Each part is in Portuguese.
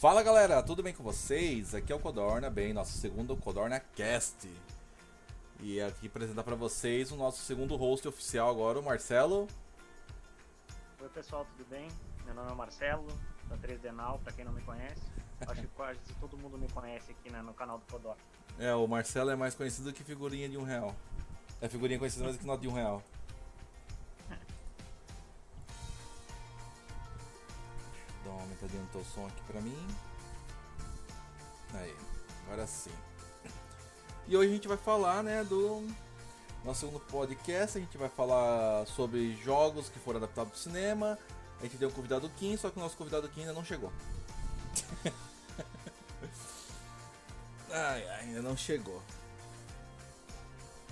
Fala galera, tudo bem com vocês? Aqui é o Codorna, bem, nosso segundo Codorna Cast. E aqui apresentar para vocês o nosso segundo host oficial agora, o Marcelo. Oi pessoal, tudo bem? Meu nome é Marcelo, da 3D Now, pra quem não me conhece. Acho que quase todo mundo me conhece aqui né, no canal do Codorna. É, o Marcelo é mais conhecido que figurinha de um real. É figurinha conhecida mais do que nota de um real. Aumentadinha no teu som aqui pra mim. Aí, agora sim. E hoje a gente vai falar, né, do nosso segundo podcast. A gente vai falar sobre jogos que foram adaptados pro cinema. A gente tem um convidado Kim, só que o nosso convidado Kim ainda não chegou. ai, ai, ainda não chegou.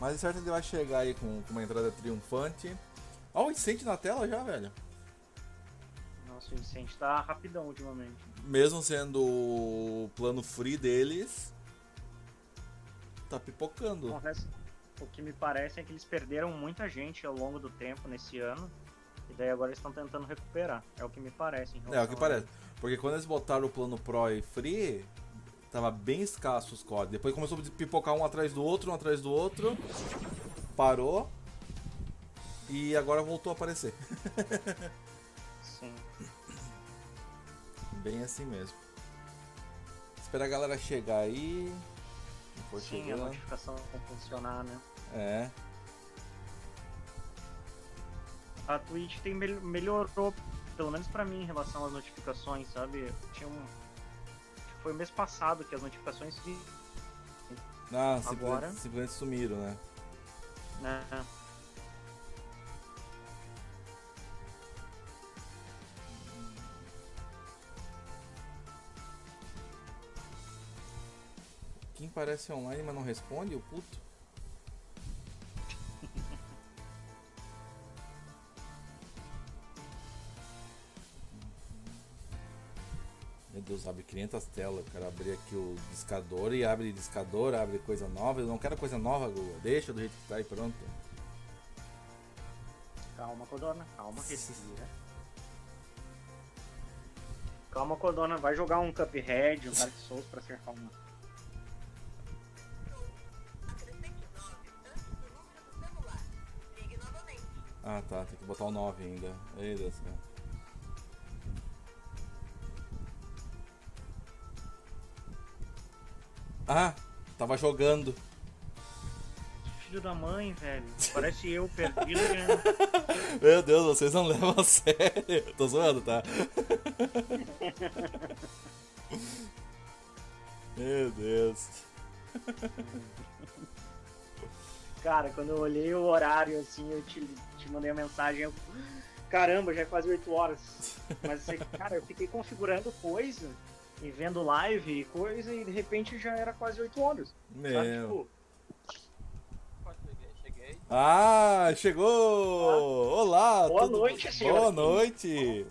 Mas certo ele vai chegar aí com, com uma entrada triunfante. Ó, o incêndio na tela já, velho. O incêndio tá rapidão ultimamente. Mesmo sendo o plano free deles, tá pipocando. Confesso, o que me parece é que eles perderam muita gente ao longo do tempo nesse ano. E daí agora eles estão tentando recuperar. É o que me parece. Em É, o que a- parece. Porque quando eles botaram o plano Pro e Free, tava bem escasso os códigos. Depois começou a pipocar um atrás do outro, um atrás do outro. Parou. E agora voltou a aparecer. Bem assim mesmo. Esperar a galera chegar aí. Não for Sim, a chegando. notificação não funcionar, né? É. A Twitch tem mel- melhorou, pelo menos pra mim, em relação às notificações, sabe? Tinha um. Foi mês passado que as notificações Ah, simplesmente, Agora? simplesmente sumiram, né? né? Quem parece online, mas não responde, o puto. Meu Deus, abre 500 telas. Eu quero abrir aqui o discador e abre discador, abre coisa nova. Eu não quero coisa nova, Google. Deixa do jeito que tá e pronto. Calma, Codona, calma, respira. Calma, Codona, vai jogar um Cuphead, um Dark Souls pra ser calma. Ah tá, tem que botar o 9 ainda. Ei, Deus céu. Ah, tava jogando. Filho da mãe, velho. Parece eu perdido. né? Meu Deus, vocês não levam a sério. Tô zoando, tá? Meu Deus. Cara, quando eu olhei o horário assim, eu te, te mandei a mensagem. Eu... Caramba, já é quase 8 horas. Mas, cara, eu fiquei configurando coisa e vendo live e coisa e de repente já era quase 8 horas. Sabe? Meu. Tipo, Cheguei, cheguei. Ah, chegou! Olá! Boa tudo- noite, senhor. Boa noite!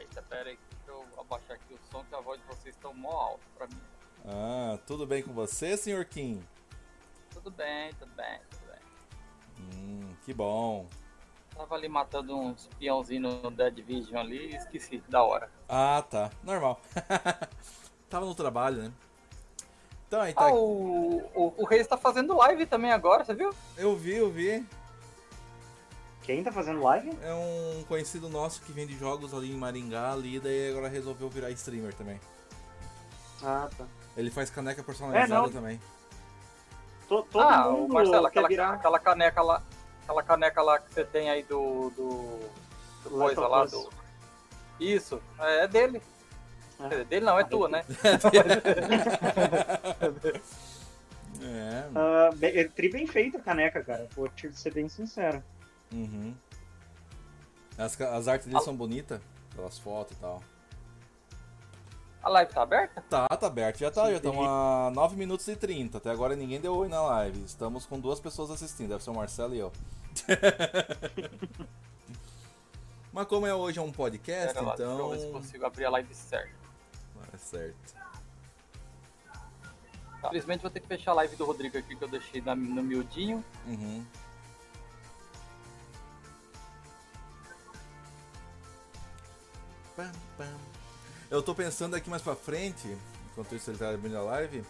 Eita, pera aí, deixa eu abaixar aqui o som que a voz de vocês estão mó alta pra mim. Ah, tudo bem com você, senhor Kim? Tudo bem, tudo bem. Hum, que bom. Tava ali matando uns peãozinhos no Dead Vision ali e esqueci da hora. Ah, tá. Normal. Tava no trabalho, né? Então, aí tá. Ah, o, o, o Reis tá fazendo live também agora, você viu? Eu vi, eu vi. quem tá fazendo live? É um conhecido nosso que vende jogos ali em Maringá ali, daí agora resolveu virar streamer também. Ah, tá. Ele faz caneca personalizada não. também. To- todo ah, o mundo Marcelo, aquela, virar aquela caneca lá. Aquela caneca lá que você tem aí do. do. do coisa lá do. Isso, é, é dele. Ah. Dizer, dele não, é tua, né? É. Ah, bem- é tri bem feita a caneca, cara. Vou te ser bem sincero. Uhum. As, as artes dele são bonitas, pelas fotos e tal. A live tá aberta? Tá, tá aberto, já tá, Sim, já estamos a 9 minutos e 30. Até agora ninguém deu oi na live. Estamos com duas pessoas assistindo, deve ser o Marcelo e eu. Mas como é hoje é um podcast, Pera lá, deixa eu então. ver se consigo abrir a live certo. É certo. Tá. Infelizmente vou ter que fechar a live do Rodrigo aqui que eu deixei na- no miudinho. Uhum. Pam, pam. Eu tô pensando aqui mais pra frente, enquanto isso ele tá abrindo a live,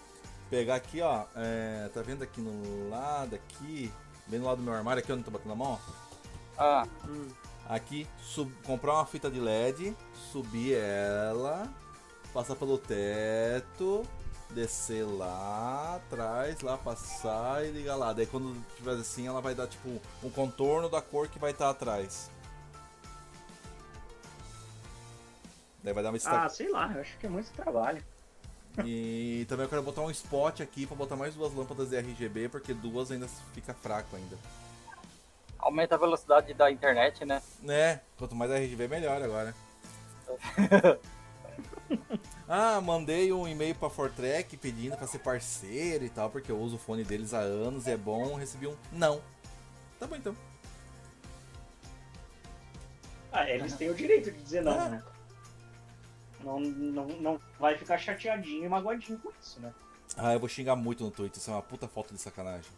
pegar aqui, ó. é, tá vendo aqui no lado aqui, bem no lado do meu armário, aqui onde eu tô batendo a mão? Ah, Hum. Aqui, sub- comprar uma fita de LED, subir ela, passar pelo teto, descer lá atrás, lá passar e ligar lá. Daí quando tiver assim, ela vai dar tipo um contorno da cor que vai estar atrás. Daí vai dar uma Ah, estaca. sei lá, eu acho que é muito trabalho. E também eu quero botar um spot aqui pra botar mais duas lâmpadas de RGB, porque duas ainda fica fraco ainda. aumenta a velocidade da internet, né? Né? Quanto mais RGB, melhor agora. ah, mandei um e-mail pra Fortrek pedindo pra ser parceiro e tal, porque eu uso o fone deles há anos e é bom. Recebi um não. Tá bom então. Ah, eles têm o direito de dizer não, Ah. né? Não, não, não vai ficar chateadinho e magoadinho com isso, né? Ah, eu vou xingar muito no Twitter, isso é uma puta falta de sacanagem.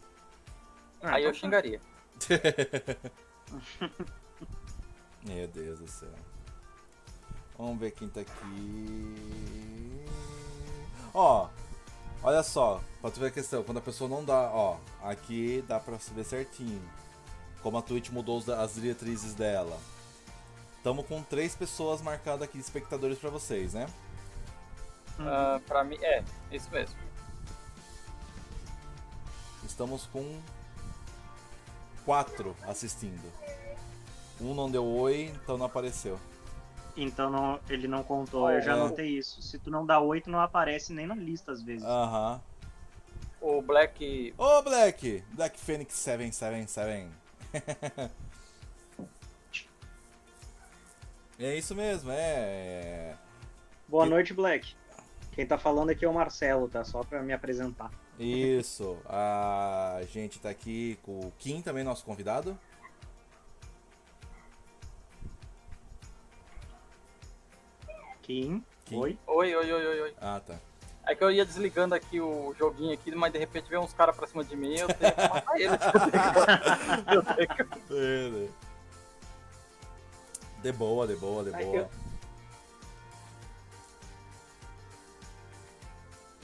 Ah, Aí eu então tá. xingaria. Meu Deus do céu. Vamos ver quem tá aqui. Ó, olha só, pra tu ver a questão, quando a pessoa não dá, ó, aqui dá pra saber certinho. Como a Twitch mudou as diretrizes dela. Tamo com três pessoas marcadas aqui, espectadores pra vocês, né? Ah, pra mim, é, isso mesmo. Estamos com quatro assistindo. Um não deu oi, então não apareceu. Então não, ele não contou, eu já É. notei isso. Se tu não dá 8, não aparece nem na lista às vezes. Aham. O Black. Ô Black! Black Phoenix 777. é isso mesmo, é. Boa noite, Black. Quem tá falando aqui é o Marcelo, tá? Só pra me apresentar. Isso. A gente tá aqui com o Kim também, nosso convidado. Kim, Kim. oi. Oi, oi, oi, oi, oi. Ah, tá. É que eu ia desligando aqui o joguinho aqui, mas de repente veio uns caras pra cima de mim eu tenho que matar eles. De boa, de boa, de boa. eu-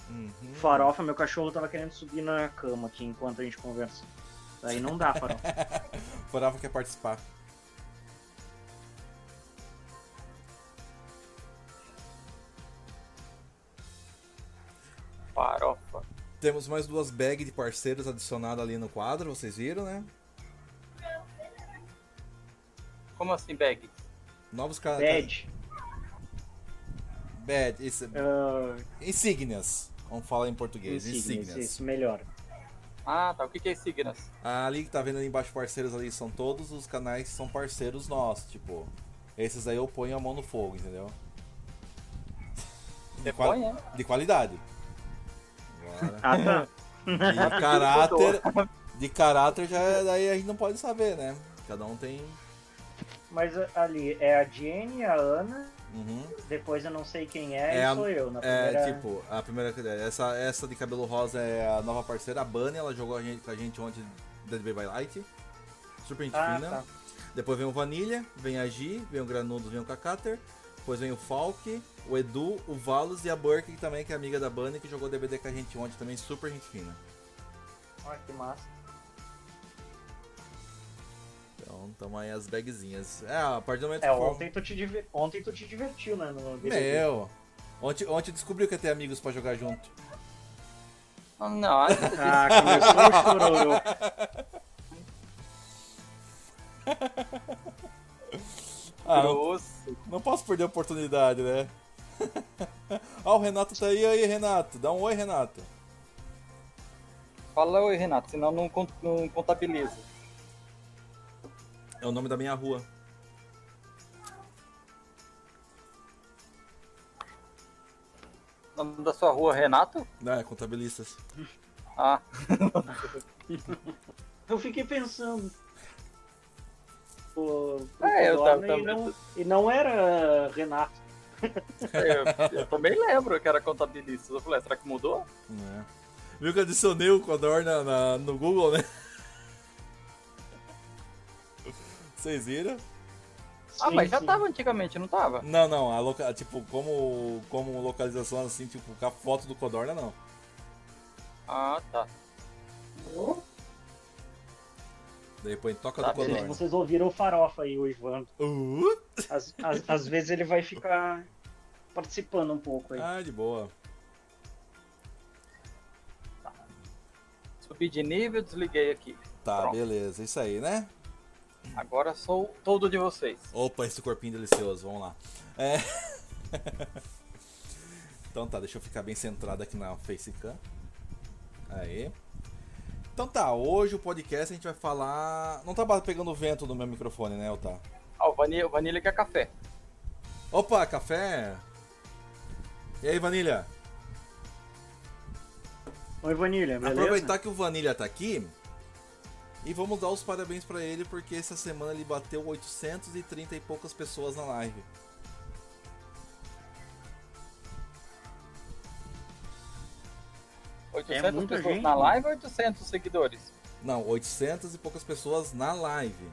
Uhum. Farofa, meu cachorro tava querendo subir na cama aqui enquanto a gente conversa. Aí não dá, Farofa. Farofa quer participar. Farofa. Temos mais duas bags de parceiros adicionadas ali no quadro, vocês viram, né? Como assim, bag? Novos caras. Bad. Bad. Isso, ah, insígnias. Vamos falar em português. insígnias, Insígnias. isso, melhor. Ah, tá. O que que é Signas? Ali que tá vendo ali embaixo parceiros ali são todos os canais que são parceiros nossos, tipo. Esses aí eu ponho a mão no fogo, entendeu? Você qual- põe, é? De qualidade. Agora, Ah, tá. de caráter. De caráter já daí a gente não pode saber, né? Cada um tem. Mas ali é a Jenny, a Ana, Uhum. depois eu não sei quem é, É e a- sou eu. Na É, primeira... tipo, a primeira. Essa, essa de cabelo rosa é a nova parceira, a Bunny, ela jogou a gente, com a gente ontem Dead by Light. Super gente Ah, fina. tá. Depois vem o Vanilha, vem a Gi, vem o Granudo, vem o Cacater. Depois vem o Falk, o Edu, o Valos e a Burke que também, que é amiga da Bunny, que jogou DBD com a gente ontem também, super gente fina. Ah, que massa. Então, tamo aí as bagzinhas. É, a partir do momento É, que for- ontem tu te, diver... ontem tu te divertiu, né? No. Meu! Ontem, ontem descobriu que ia ter amigos pra jogar junto. Ah, Não, ah, começou o chororô. Ah, não, não posso perder a oportunidade, né? ah, o Renato tá aí, aí, Renato. Dá um oi, Renato. Fala oi, Renato, senão não, não contabiliza. É o nome da minha rua. O nome da sua rua, Renato? Não, é contabilistas. Ah, Eu fiquei pensando. O É, eu tava- e, não, e não era Renato. eu, eu também lembro que era contabilista. Eu falei, será que mudou? É. Viu que eu adicionei o Codorna na- no Google, né? Vocês viram? Ah, Sim, mas já sim. tava antigamente, não tava? Não, não, a loca... tipo, como, como localização assim, tipo, com a foto do Codorna, não. Ah, tá. Daí põe toca Tá, do Vocês, Codorna. vocês ouviram o farofa aí, o Ivan. Uh! Às, às, às vezes ele vai ficar participando um pouco aí. Ah, de boa. Subi de nível, desliguei aqui. Tá, Pronto. beleza, isso aí, né? Agora sou todo de vocês. Opa, esse corpinho delicioso, vamos lá. É... então tá, deixa eu ficar bem centrado aqui na Facecam. Aí. Então tá, hoje o podcast a gente vai falar. Não tá pegando vento no meu microfone, né, Otá? Ah, o Vanilla, o Vanilla quer café. Opa, café! E aí, Vanilha? Oi, Vanilha, beleza? Aproveitar que o Vanilha tá aqui e vamos dar os parabéns pra ele porque essa semana ele bateu 830 e poucas pessoas na live. É 800 muita pessoas gente. na live ou 800 seguidores? Não, 800 e poucas pessoas na live.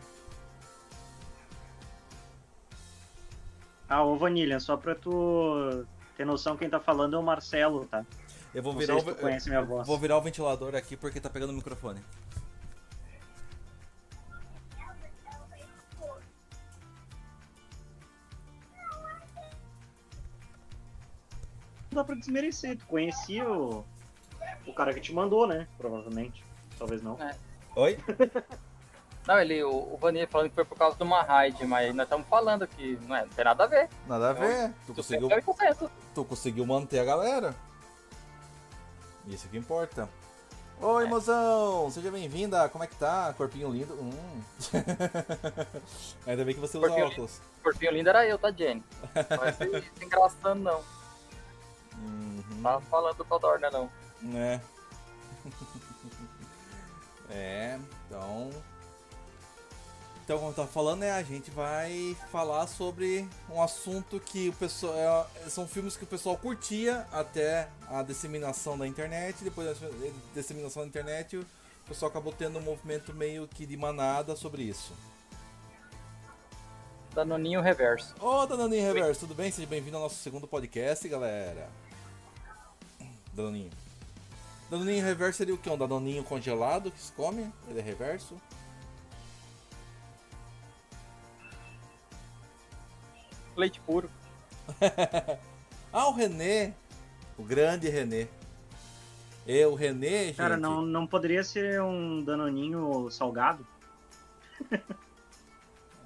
Ah, ô Vanilha, só pra tu ter noção, quem tá falando é o Marcelo, tá? Eu vou Não virar sei o, minha eu voz. vou virar o ventilador aqui porque tá pegando o microfone. Dá pra desmerecer, tu conhecia o, o cara que te mandou, né? Provavelmente. Talvez não. Oi? Não, ele, o, o Vanilla falando que foi por causa de uma raid, mas nós estamos falando que não, é, não tem nada a ver. Nada a ver. Tu conseguiu, é 800. tu conseguiu manter a galera. Isso que importa. Oi, É. mozão! Seja bem-vinda! Como é que tá? Corpinho lindo. Hum. Ainda bem que você usa Corpinho óculos. O corpinho lindo era eu, tá, Jenny? Não vai ser engraçando, não. Uhum. Não tava falando do Codorna, não. É. é, então. Então, como eu tava falando, né, a gente vai falar sobre um assunto que o pessoal. é, são filmes que o pessoal curtia até a disseminação da internet. Depois da disseminação da internet, o pessoal acabou tendo um movimento meio que de manada sobre isso. Danoninho reverso. Ô, Danoninho Reverso, tudo bem? Seja bem-vindo ao nosso segundo podcast, galera. Danoninho. Danoninho Reverso seria o que? Um Danoninho congelado que se come? Ele é reverso? Leite puro. Ah, o René. O grande René. E o René, gente. Cara, não, não poderia ser um danoninho salgado?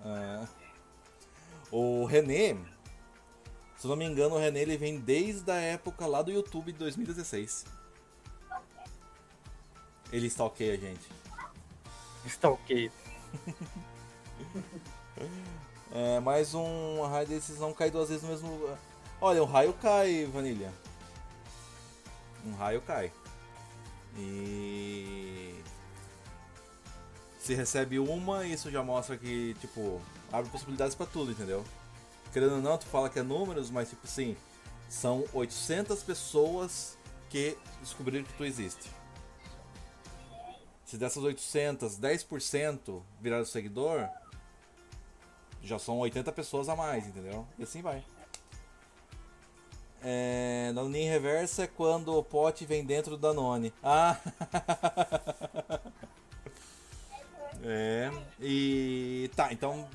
É. O René, se eu não me engano, o René ele vem desde a época lá do YouTube de 2016. Ele stalkeia a gente. Ok. É, mais um raio desses não cai duas vezes no mesmo lugar. Olha, um raio cai, Vanilha. Um raio cai. E. Se recebe uma, isso já mostra que, tipo, abre possibilidades pra tudo, entendeu? Querendo ou não, tu fala que é números, mas, tipo assim, são 800 pessoas que descobriram que tu existe. Se dessas 800, 10% viraram seguidor, já são 80 pessoas a mais, entendeu? E assim vai. É, Danone reversa é quando o pote vem dentro do Danone. Ah! é, e. Tá, então.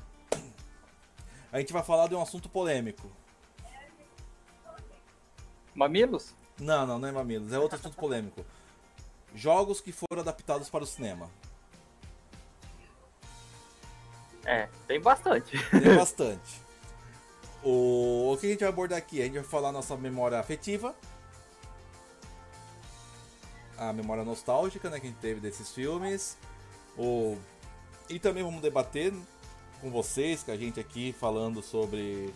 A gente vai falar de um assunto polêmico. Mamilos? Não, não, não é Mamilos, é outro assunto polêmico. Jogos que foram adaptados para o cinema. É, tem bastante. Tem bastante. O, o que a gente vai abordar aqui? A gente vai falar nossa memória afetiva. A memória nostálgica né, que a gente teve desses filmes. O, e também vamos debater com vocês, com a gente aqui, falando sobre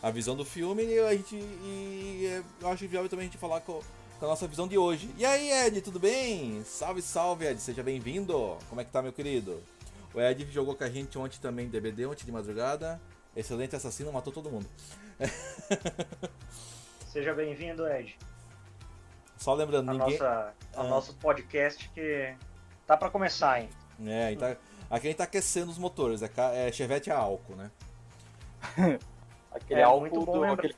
a visão do filme. E a gente. E, é, eu acho viável também a gente falar com, com a nossa visão de hoje. E aí, Ed, tudo bem? Salve, salve, Ed. Seja bem-vindo. Como é que tá, meu querido? O Ed jogou com a gente ontem também DBD, ontem de madrugada. Excelente assassino, matou todo mundo. Seja bem-vindo, Ed. Só lembrando, A ninguém. nossa, ao Ah. nosso podcast que tá pra começar, hein? É, gente tá- aqui a gente tá aquecendo os motores, é, é chevette a álcool, né? aquele É, álcool muito bom do aquele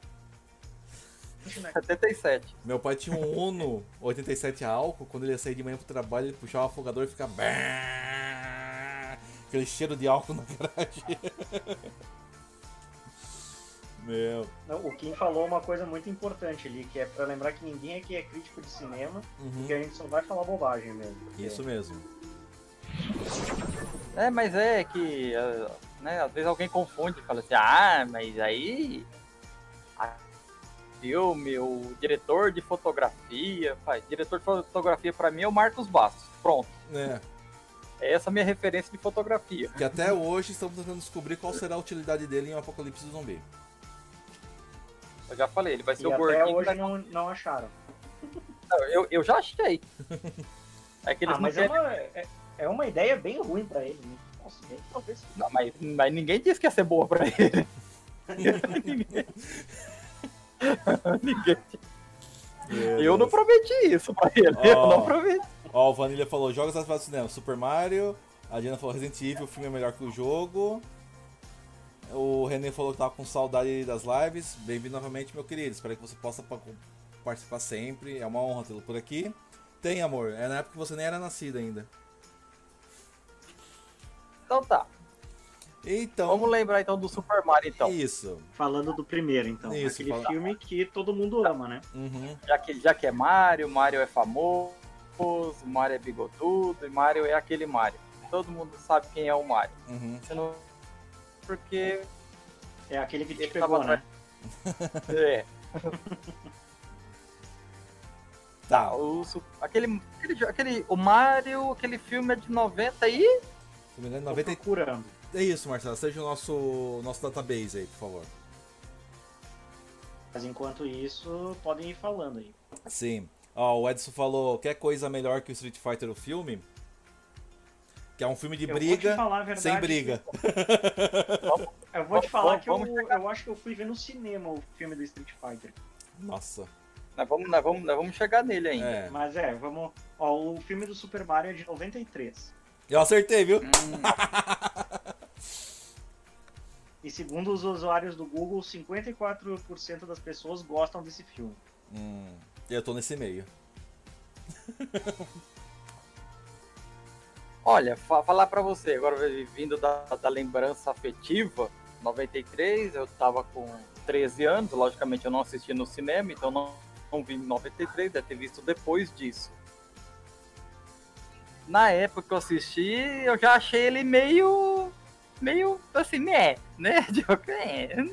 77. Meu pai tinha um Uno 87 álcool, quando ele ia sair de manhã pro trabalho, ele puxava o afogador e ficava. Aquele cheiro de álcool na garagem. Meu. Não, o Kim falou uma coisa muito importante ali, que é pra lembrar que ninguém aqui é crítico de cinema Uhum, e que a gente só vai falar bobagem mesmo. porque- Isso mesmo. É, mas é que, ah, né, às vezes alguém confunde e fala assim, ah, mas aí filme, o diretor de fotografia, pai, diretor de fotografia pra mim é o Marcos Bastos. Pronto. É. É essa a minha referência de fotografia. Que até hoje estamos tentando descobrir qual será a utilidade dele em um apocalipse zumbi. Eu já falei, ele vai ser E o até gordinho hoje da... não, não acharam. Não, eu, eu já achei. É que eles Ah, não mas é querem... uma, é, é uma ideia bem ruim pra ele. Né? Nossa, bem, talvez. Não, mas, mas ninguém disse que ia ser boa pra ele. ninguém. ninguém. Eu não prometi isso pra ele. Eu Ó. não prometi. Ó, o Vanilla falou jogos das fases do cinema, Super Mario. A Diana falou Resident Evil, o filme é melhor que o jogo. O René falou que tava com saudade das lives. Bem-vindo novamente, meu querido. Espero que você possa pa- participar sempre. É uma honra tê-lo por aqui. Tem, amor. É na época que você nem era nascido ainda. Então tá. Então, Vamos lembrar então do Super Mario então. isso. Falando do primeiro, então. Isso, Aquele fala- filme que todo mundo ama, né? Uhum. Já que, já que é Mario, Mario é famoso, Mario é bigodudo e Mario é aquele Mario. Todo mundo sabe quem é o Mario. Uhum. Você não... Porque É aquele que te Ele pegou, tava né? é, Tá. o, aquele, aquele, aquele, o Mario, aquele filme é de 90 e Se não me engano, Tô 90... procurando. É isso, Marcelo. Seja o nosso, nosso database aí, por favor. Mas enquanto isso, podem ir falando aí. Sim. Ó, o Edson falou, quer coisa melhor que o Street Fighter o filme? Que é um filme de Eu vou te briga, falar a verdade, sem briga. Eu vou te falar que eu, eu acho que eu fui ver no cinema o filme do Street Fighter. Nossa. nós vamos, nós vamos, nós vamos chegar nele ainda. É. Mas é, vamos. Ó, o filme do Super Mario é de 93. Eu acertei, viu? Hum, E segundo os usuários do Google, 54% das pessoas gostam desse filme. Hum, eu tô nesse meio. Olha, fa- falar pra você, agora vindo da, da lembrança afetiva, 93, eu tava com 13 anos, logicamente eu não assisti no cinema, então não, não vi em 93, deve ter visto depois disso. Na época que eu assisti, eu já achei ele meio. meio assim, né? né? Tipo, é,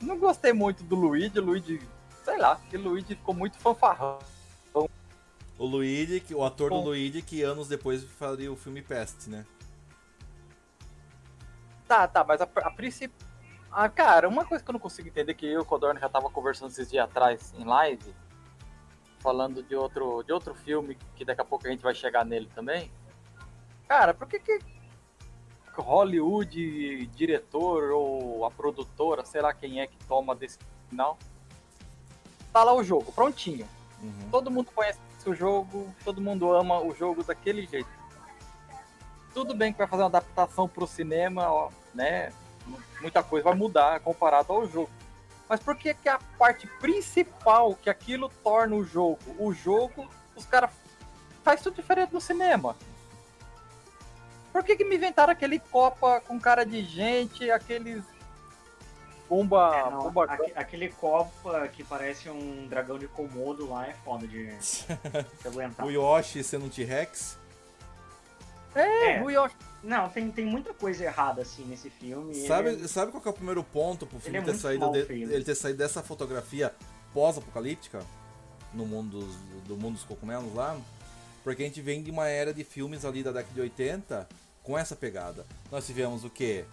Não gostei muito do Luigi, o Luigi, sei lá, que Luigi ficou muito fanfarrão. O Luigi, o ator do Bom. Luigi, que anos depois faria o filme Pest, né? Tá, tá, mas a, a princípio. Ah, cara, uma coisa que eu não consigo entender que eu e o Codorno já tava conversando esses dias atrás em live, falando de outro, de outro filme que daqui a pouco a gente vai chegar nele também. Cara, por que que Hollywood, diretor ou a produtora, sei lá quem é que toma desse final, tá lá o jogo, prontinho. Uhum. Todo mundo conhece o jogo, todo mundo ama o jogo daquele jeito. Tudo bem que vai fazer uma adaptação pro cinema, ó, né? Muita coisa vai mudar comparado ao jogo. Mas por que que a parte principal que aquilo torna o jogo, o jogo, os caras faz tudo diferente no cinema? Por que que me inventaram aquele Copa com cara de gente, aqueles bomba, É, não, bomba aque- aquele Copa que parece um dragão de Komodo lá é foda de, de aguentar. O Yoshi sendo um T-Rex. É, É. o Yoshi. Não, tem, tem muita coisa errada assim nesse filme. Sabe, ele- sabe qual que é o primeiro ponto pro filme Ele é ter saído de- ele ter saído dessa fotografia pós-apocalíptica no mundo dos, do mundo dos cogumelos lá? Porque a gente vem de uma era de filmes ali da década de 80 com essa pegada. Nós tivemos o quê?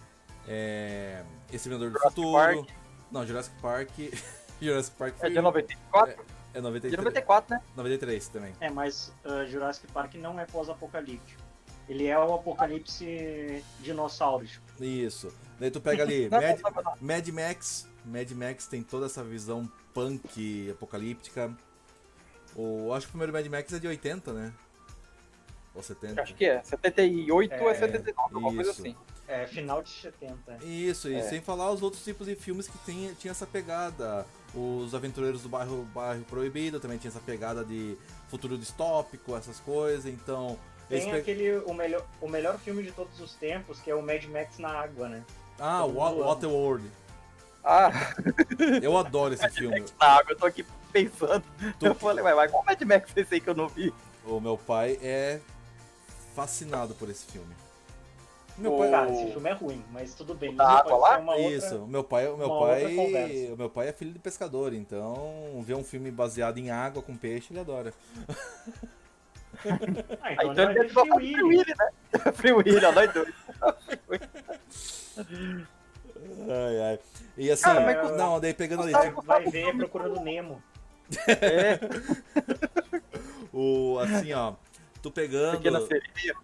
É, Exterminador do Jurassic Futuro. Park. Não, Jurassic Park. Jurassic Park É foi de 94? é De 93, 94, né? 93 também. É, mas uh, Jurassic Park não é pós-apocalíptico. Ele é o apocalipse dinossauro. Isso. Daí tu pega ali Mad. Mad Max. Mad Max tem toda essa visão punk apocalíptica. O, acho que o primeiro Mad Max é de 80, né? Ou 70. Acho que é. 78 ou é É, 79, alguma coisa isso. assim. É, final de 70. Isso, e É. sem falar os outros tipos de filmes que tinha, tinha essa pegada. Os Aventureiros do Bairro, Bairro Proibido também tinha essa pegada de futuro distópico, essas coisas, então. Tem aquele, o melhor, o melhor filme de todos os tempos, que é o Mad Max na água, né? Ah, todo mundo ama. Waterworld. Ah, Eu adoro esse filme. na água, eu tô aqui pensando. Tu- Eu falei, mas, mas qual Mad Max é esse aí que eu não vi? O meu pai é fascinado por esse filme. Meu O- pai, Cara, esse filme é ruim, mas tudo bem. Da Isso água pode lá? ser uma outra- Isso, o meu pai, o meu pai, o meu pai é filho de pescador, então ver um filme baseado em água com peixe, ele adora. Ah, então, então ele vai ver vai Free Willy. Né? Free Willy, ó, nós dois. Ai, ai. E assim, Cara, mas- não, daí pegando ali, tipo, Vai ver Procurando Nemo. É, o assim, ó, tu pegando, pequena sereia.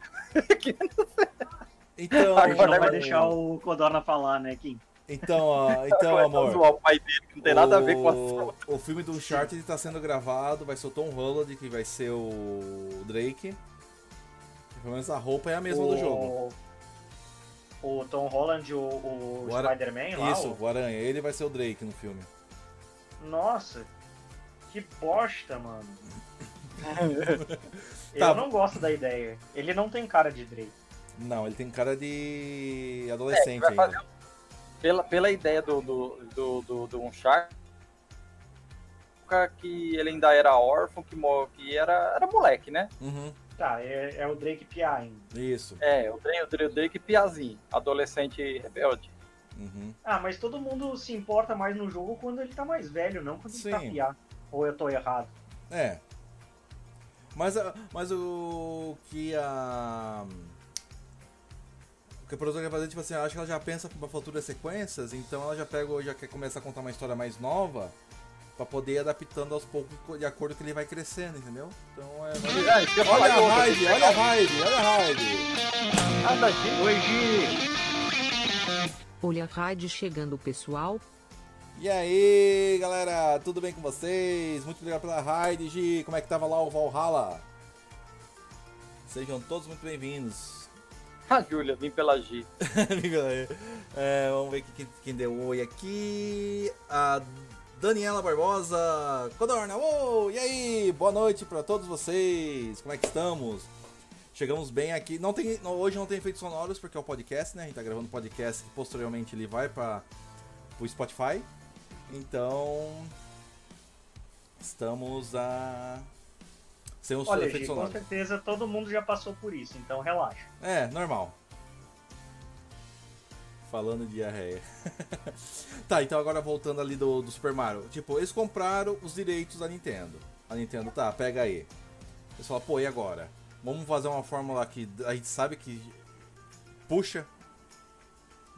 então, A gente não Agora vai vai- deixar o Codorna falar, né, Kim? Então, ó, então, Vai amor. zoar o pai dele, que não tem nada a ver com a o, o filme do Uncharted tá sendo gravado, vai ser o Tom Holland, que vai ser o Drake. Pelo menos a roupa é a mesma do jogo. O Tom Holland, o, o O Spider-Man lá. Isso, o- o Aranha, ele vai ser o Drake no filme. Nossa, que bosta, mano. Tá. Eu não gosto da ideia. Ele não tem cara de Drake. Não, ele tem cara de adolescente vai ainda. Pela, pela ideia do, do, do, do, do Uncharted, que ele ainda era órfão, que, que era, era moleque, né? Uhum, Tá, é, é o Drake Pia ainda. isso. É, o Drake, o Drake, o Drake Piazinho, adolescente rebelde. Uhum. Ah, mas todo mundo se importa mais no jogo quando ele tá mais velho, não quando ele tá Sim. piá. Ou eu tô errado. É. Mas, a- mas o que a. O que a produtora quer fazer, tipo assim, eu acho que ela já pensa para futuras sequências, então ela já pega, já quer começar a contar uma história mais nova pra poder ir adaptando aos poucos de acordo que ele vai crescendo, entendeu? Então é. Olha a Raid, olha a Raid, olha a Raid! Ah, Gi! Olha a raid chegando, pessoal. E aí, galera, tudo bem com vocês? Muito obrigado pela raid, Gi. Como é que tava lá o Valhalla? Sejam todos muito bem-vindos. A Júlia, vim pela G. É, vamos ver quem, quem deu oi aqui. A Daniela Barbosa. Codorna, oi! E aí? Boa noite pra todos vocês. Como é que estamos? Chegamos bem aqui. Não tem, não- hoje não tem efeitos sonoros porque é o podcast, né? A gente tá gravando podcast que posteriormente ele vai para o Spotify. Então estamos a sem os Olha, Gi, efeitos com certeza todo mundo já passou por isso, então relaxa. É, normal. Falando de diarreia. tá, então agora voltando ali do, do Super Mario. Tipo, eles compraram os direitos da Nintendo. A Nintendo, tá, pega aí. Eles falam, pô, e agora? Vamos fazer uma fórmula que a gente sabe que puxa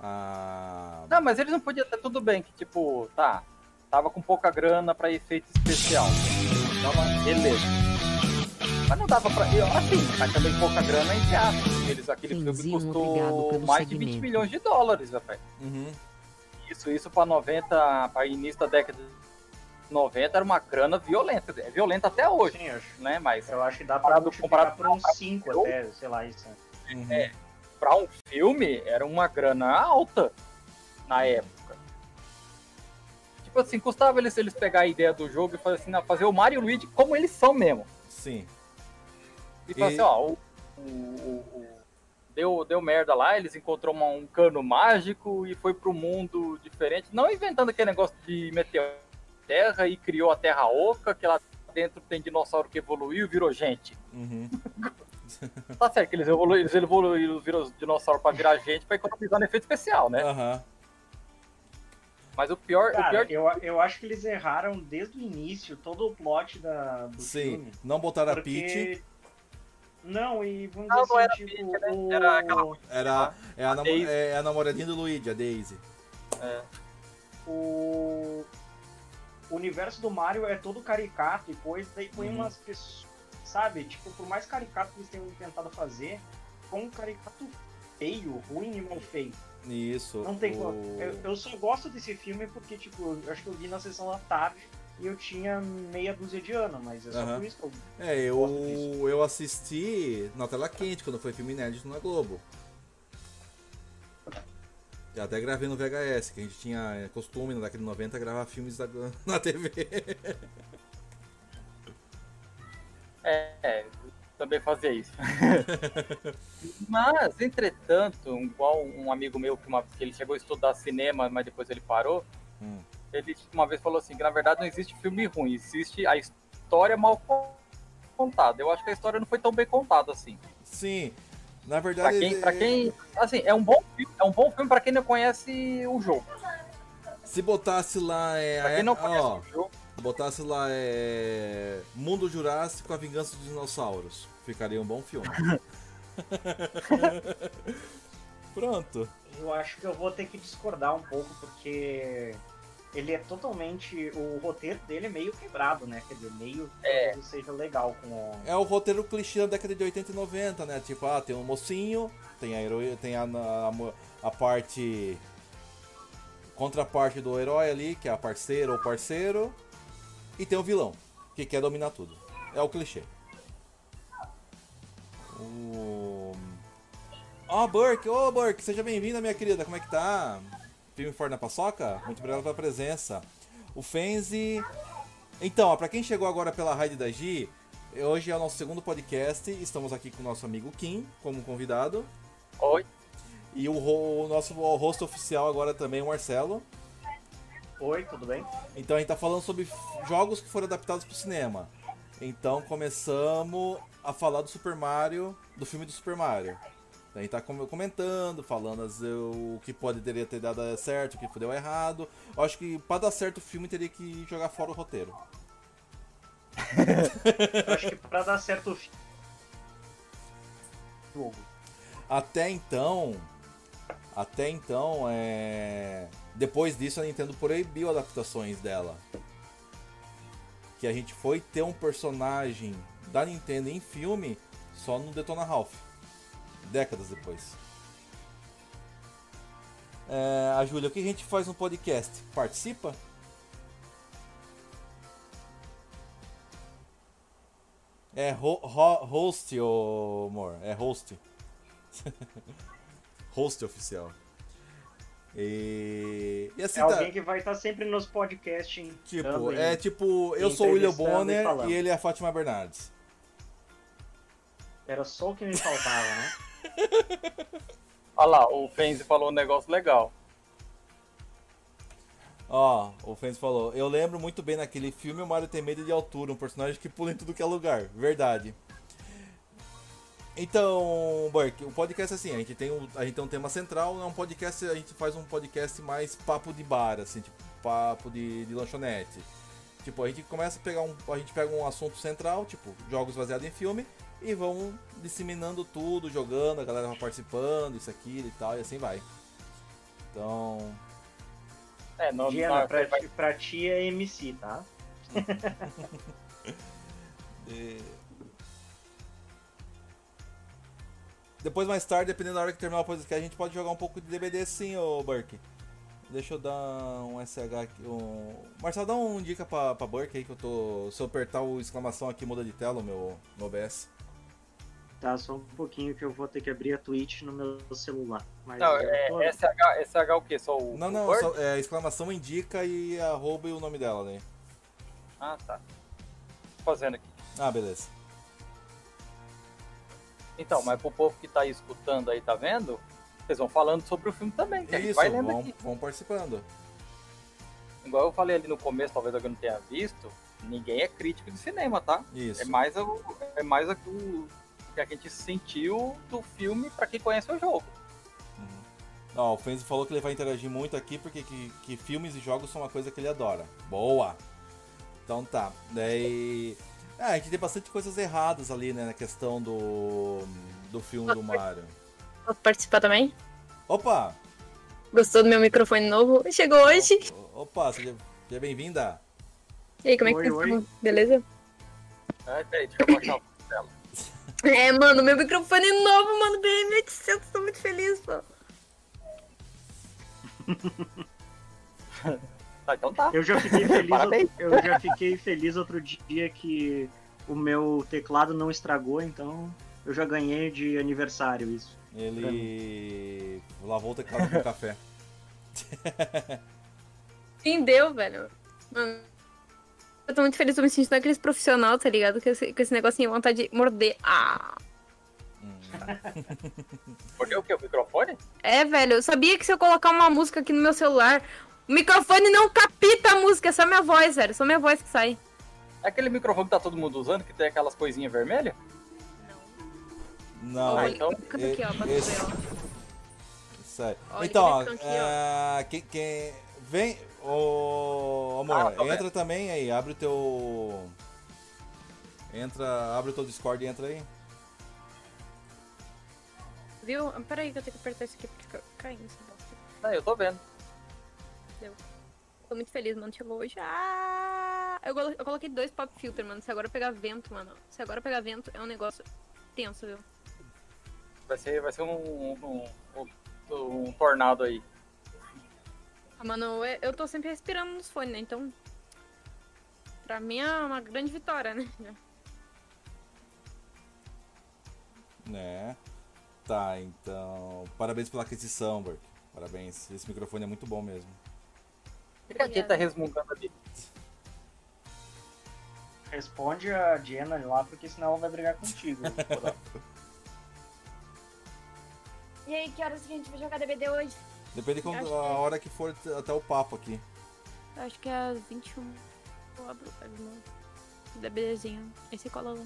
a. Não, mas eles não podiam ter tudo bem, que tipo, tá, tava com pouca grana pra efeito especial. Tava, beleza. Mas não dava pra. eu- Assim, mas também pouca grana entre aspas. Eles, aquele filme custou mais de segmento. 20 milhões de dólares, rapaz. Uhum. Isso, isso pra 90, pra início da década de 90 era uma grana violenta. É violenta até hoje, Sim, acho. né? Mas Eu acho que dá pra comparado por uns 5 eu- até, sei lá, isso. uhum. É. pra um filme era uma grana alta na época. Tipo assim, custava eles, eles pegar a ideia do jogo e fazer assim, não, fazer o Mario e o Luigi como eles são mesmo. Sim. E falar E- assim, ó, o, o- o- o- deu, deu merda lá, eles encontrou uma- um cano mágico e foi pro mundo diferente. Não inventando aquele negócio de meteoro terra e criou a terra oca, que lá dentro tem dinossauro que evoluiu e virou gente. Uhum. Tá certo que eles evoluíram, eles evoluíram, virou dinossauro pra virar gente pra economizar no efeito especial, né? Aham. Mas o pior, o Cara, pior eu, eu acho que eles erraram desde o início todo o plot da, do Sim. filme. Não botaram a Peach. Não, e vamos Não, dizer não assim, era tipo, Peach, né? o... Era aquela- Era é a, é a namoradinha do Luigi, a Daisy. é, o... o universo do Mario é todo caricato e depois daí põe Uhum. umas pessoas, sabe? Tipo, por mais caricato que eles tenham tentado fazer, foi um caricato feio, ruim e mal feito. Isso. Não tem o... como. Eu, eu só gosto desse filme porque, tipo, eu acho que eu vi na sessão da tarde e eu tinha meia dúzia de anos, mas é só Aham. por isso que eu É, Gosto eu, eu assisti na tela quente, quando foi filme inédito na Globo. Eu até gravei no VHS, que a gente tinha costume na década de 90 gravar filmes da- na TV. É, é, também fazia isso. mas, entretanto, igual um amigo meu que, uma, que ele chegou a estudar cinema, mas depois ele parou, Hum. Ele uma vez falou assim, que na verdade não existe filme ruim, existe a história mal contada. Eu acho que a história não foi tão bem contada assim. Sim, na Pra verdade. quem, pra quem, assim, é um bom filme, é um bom filme para quem não conhece o jogo. Se botasse lá. É, Pra quem não é- conhece ó, o jogo, botasse lá é. Mundo Jurássico, a Vingança dos Dinossauros. Ficaria um bom filme. Pronto. Eu acho que eu vou ter que discordar um pouco, porque ele é totalmente. O roteiro dele é meio quebrado, né? Quer dizer, meio que É. tudo seja legal com o. É o roteiro clichê da década de 80 e 90, né? Tipo, ah, tem um mocinho, tem a heroína, tem a, a, a parte. Contraparte do herói ali, que é a parceira ou parceiro. E tem o vilão, que quer dominar tudo. É o clichê. O. Ó, Burke, ô Burke, seja bem-vinda, minha querida, como é que tá? Filme Fora na Paçoca? Muito obrigado pela presença. O Fenzi. Então, ó, pra quem chegou agora pela Raid da Gi, hoje é o nosso segundo podcast. Estamos aqui com o nosso amigo Kim como convidado. oi, E o, o nosso host oficial agora também, o Marcelo. Oi, tudo bem? Então a gente tá falando sobre jogos que foram adaptados pro cinema. Então começamos a falar do Super Mario, do filme do Super Mario. A gente tá com- comentando, falando as- o que poderia ter dado certo, o que deu errado. Eu acho que pra dar certo o filme teria que jogar fora o roteiro. Eu acho que pra dar certo o fi- jogo. Até então, até então, é... depois disso a Nintendo proibiu adaptações dela. Que a gente foi ter um personagem da Nintendo em filme só no Detona Ralph. Décadas depois. É, a Júlia, o que a gente faz no podcast? Participa? É ho ho- host, ô amor. É host. host oficial. E, e assim É tá. alguém que vai estar sempre nos podcasts. Tipo, é tipo, eu sou o William e Bonner falando. e ele é a Fátima Bernardes. Era só o que me faltava, né? olha lá, o Fenzi falou um negócio legal. Ó, o Fens falou, eu lembro muito bem naquele filme o Mario tem medo de altura, um personagem que pula em tudo que é lugar. Verdade. Então, Burke, o podcast é assim, a gente tem um, a gente tem um tema central, é um podcast, a gente faz um podcast mais papo de bar, assim, tipo, papo de, de lanchonete. Tipo, a gente começa a pegar um. A gente pega um assunto central, tipo, jogos baseados em filme, e vão disseminando tudo, jogando, a galera vai participando, isso, aquilo e tal, e assim vai. Então. É, não, Diana, não, pra, vai- pra ti é MC, tá? E- Depois, mais tarde, dependendo da hora que terminar o podcast, a gente pode jogar um pouco de DBD sim, ô Burke. Deixa eu dar um SH aqui. Um... Marcelo, dá um dica pra, pra Burke aí que eu tô. Se eu apertar o exclamação aqui, muda de tela o meu, meu OBS. Tá, só um pouquinho que eu vou ter que abrir a Twitch no meu celular. Mas Não, é tô- SH, SH o quê? Só o. Não, não, só, é, exclamação indica e arroba e o nome dela, né? Ah, tá. Tô fazendo aqui. Ah, beleza. Então, mas pro povo que tá aí escutando aí, tá vendo? Vocês vão falando sobre o filme também, que a gente Isso, vai lendo vão, aqui. vão participando. Igual eu falei ali no começo, talvez alguém não tenha visto, ninguém é crítico de cinema, tá? Isso. É mais, o, é mais o que a gente sentiu do filme pra quem conhece o jogo. Ó, o Fenzi falou que ele vai interagir muito aqui porque que, que filmes e jogos são uma coisa que ele adora. Boa! Então tá. Daí. Ah, a gente tem bastante coisas erradas ali, né, na questão do. do filme do Mario. Posso participar também? Opa! Gostou do meu microfone novo? Chegou hoje. Opa, seja, seja bem-vinda! E aí, como é que Oi, vocês oi. estão? Beleza? Ah, peraí, deixa eu baixar o dela. É, mano, meu microfone é novo, mano. BM800, tô muito feliz, pô. Tá, então tá. Eu já fiquei feliz. Parabéns. eu já fiquei feliz outro dia que o meu teclado não estragou, então eu já ganhei de aniversário isso. Ele. lavou o teclado com café. Entendeu, velho? Mano, eu tô muito feliz, tô me sentindo aqueles profissional, tá ligado? Com esse, com esse negocinho, vontade de morder. Ah! Porque o que? O microfone? É, velho, eu sabia que se eu colocar uma música aqui no meu celular, o microfone não capta a música, é só minha voz, velho. Só minha voz que sai. É aquele microfone que tá todo mundo usando, que tem aquelas coisinhas vermelhas? Não, Ah, Olha, então, canta aqui, ó, esse- ver, ó. Isso aí. Olha, então, ó, esse aqui, ó. é, quem, quem- Vem, ô amor, Ah, tô entra também aí, abre o teu. Entra, abre o teu Discord e entra aí. Viu? Ah, Peraí que eu tenho que apertar isso aqui porque fica caindo essa bosta. Não, eu tô vendo. Tô muito feliz, mano. Chegou hoje. Ah! Eu, eu coloquei dois pop filter, mano. Se agora pegar vento, mano. Se agora pegar vento, é um negócio tenso, viu? Vai ser, vai ser um, um, um, um tornado aí. Ah, mano, eu- eu tô sempre respirando nos fones, né? Então. Pra mim é uma grande vitória, né? Né? Tá, então. Parabéns pela aquisição, Burke. Parabéns. Esse microfone é muito bom mesmo. Por que tá resmungando ali? Responde a Jenna lá, porque senão ela vai brigar contigo. E aí, que horas que a gente vai jogar DBD hoje? Depende de quando- a é. hora que for até o papo aqui. Eu acho que é às 21. Eu abro o DBDzinho. Aí você cola lá.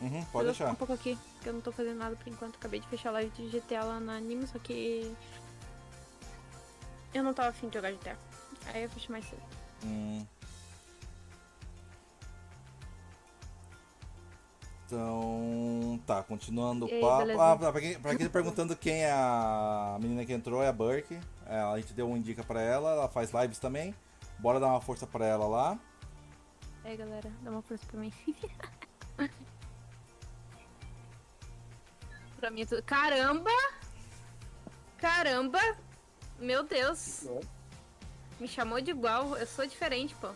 Uhum, Eu pode vou ficar deixar. um pouco aqui, porque eu não tô fazendo nada por enquanto. Acabei de fechar a live de GTA lá na Anime, só que. Eu não tava afim de jogar GTA. Aí eu fechei mais cedo. Hum. Então, tá, continuando o papo. beleza? Ah, pra quem, pra quem tá perguntando quem é a menina que entrou, é a Burke. É, a gente deu um indica pra ela, ela faz lives também. Bora dar uma força pra ela lá. Aí, galera, dá uma força pra mim. pra mim é tudo. Caramba! Caramba! Meu Deus! Me chamou de igual. Eu sou diferente, pô.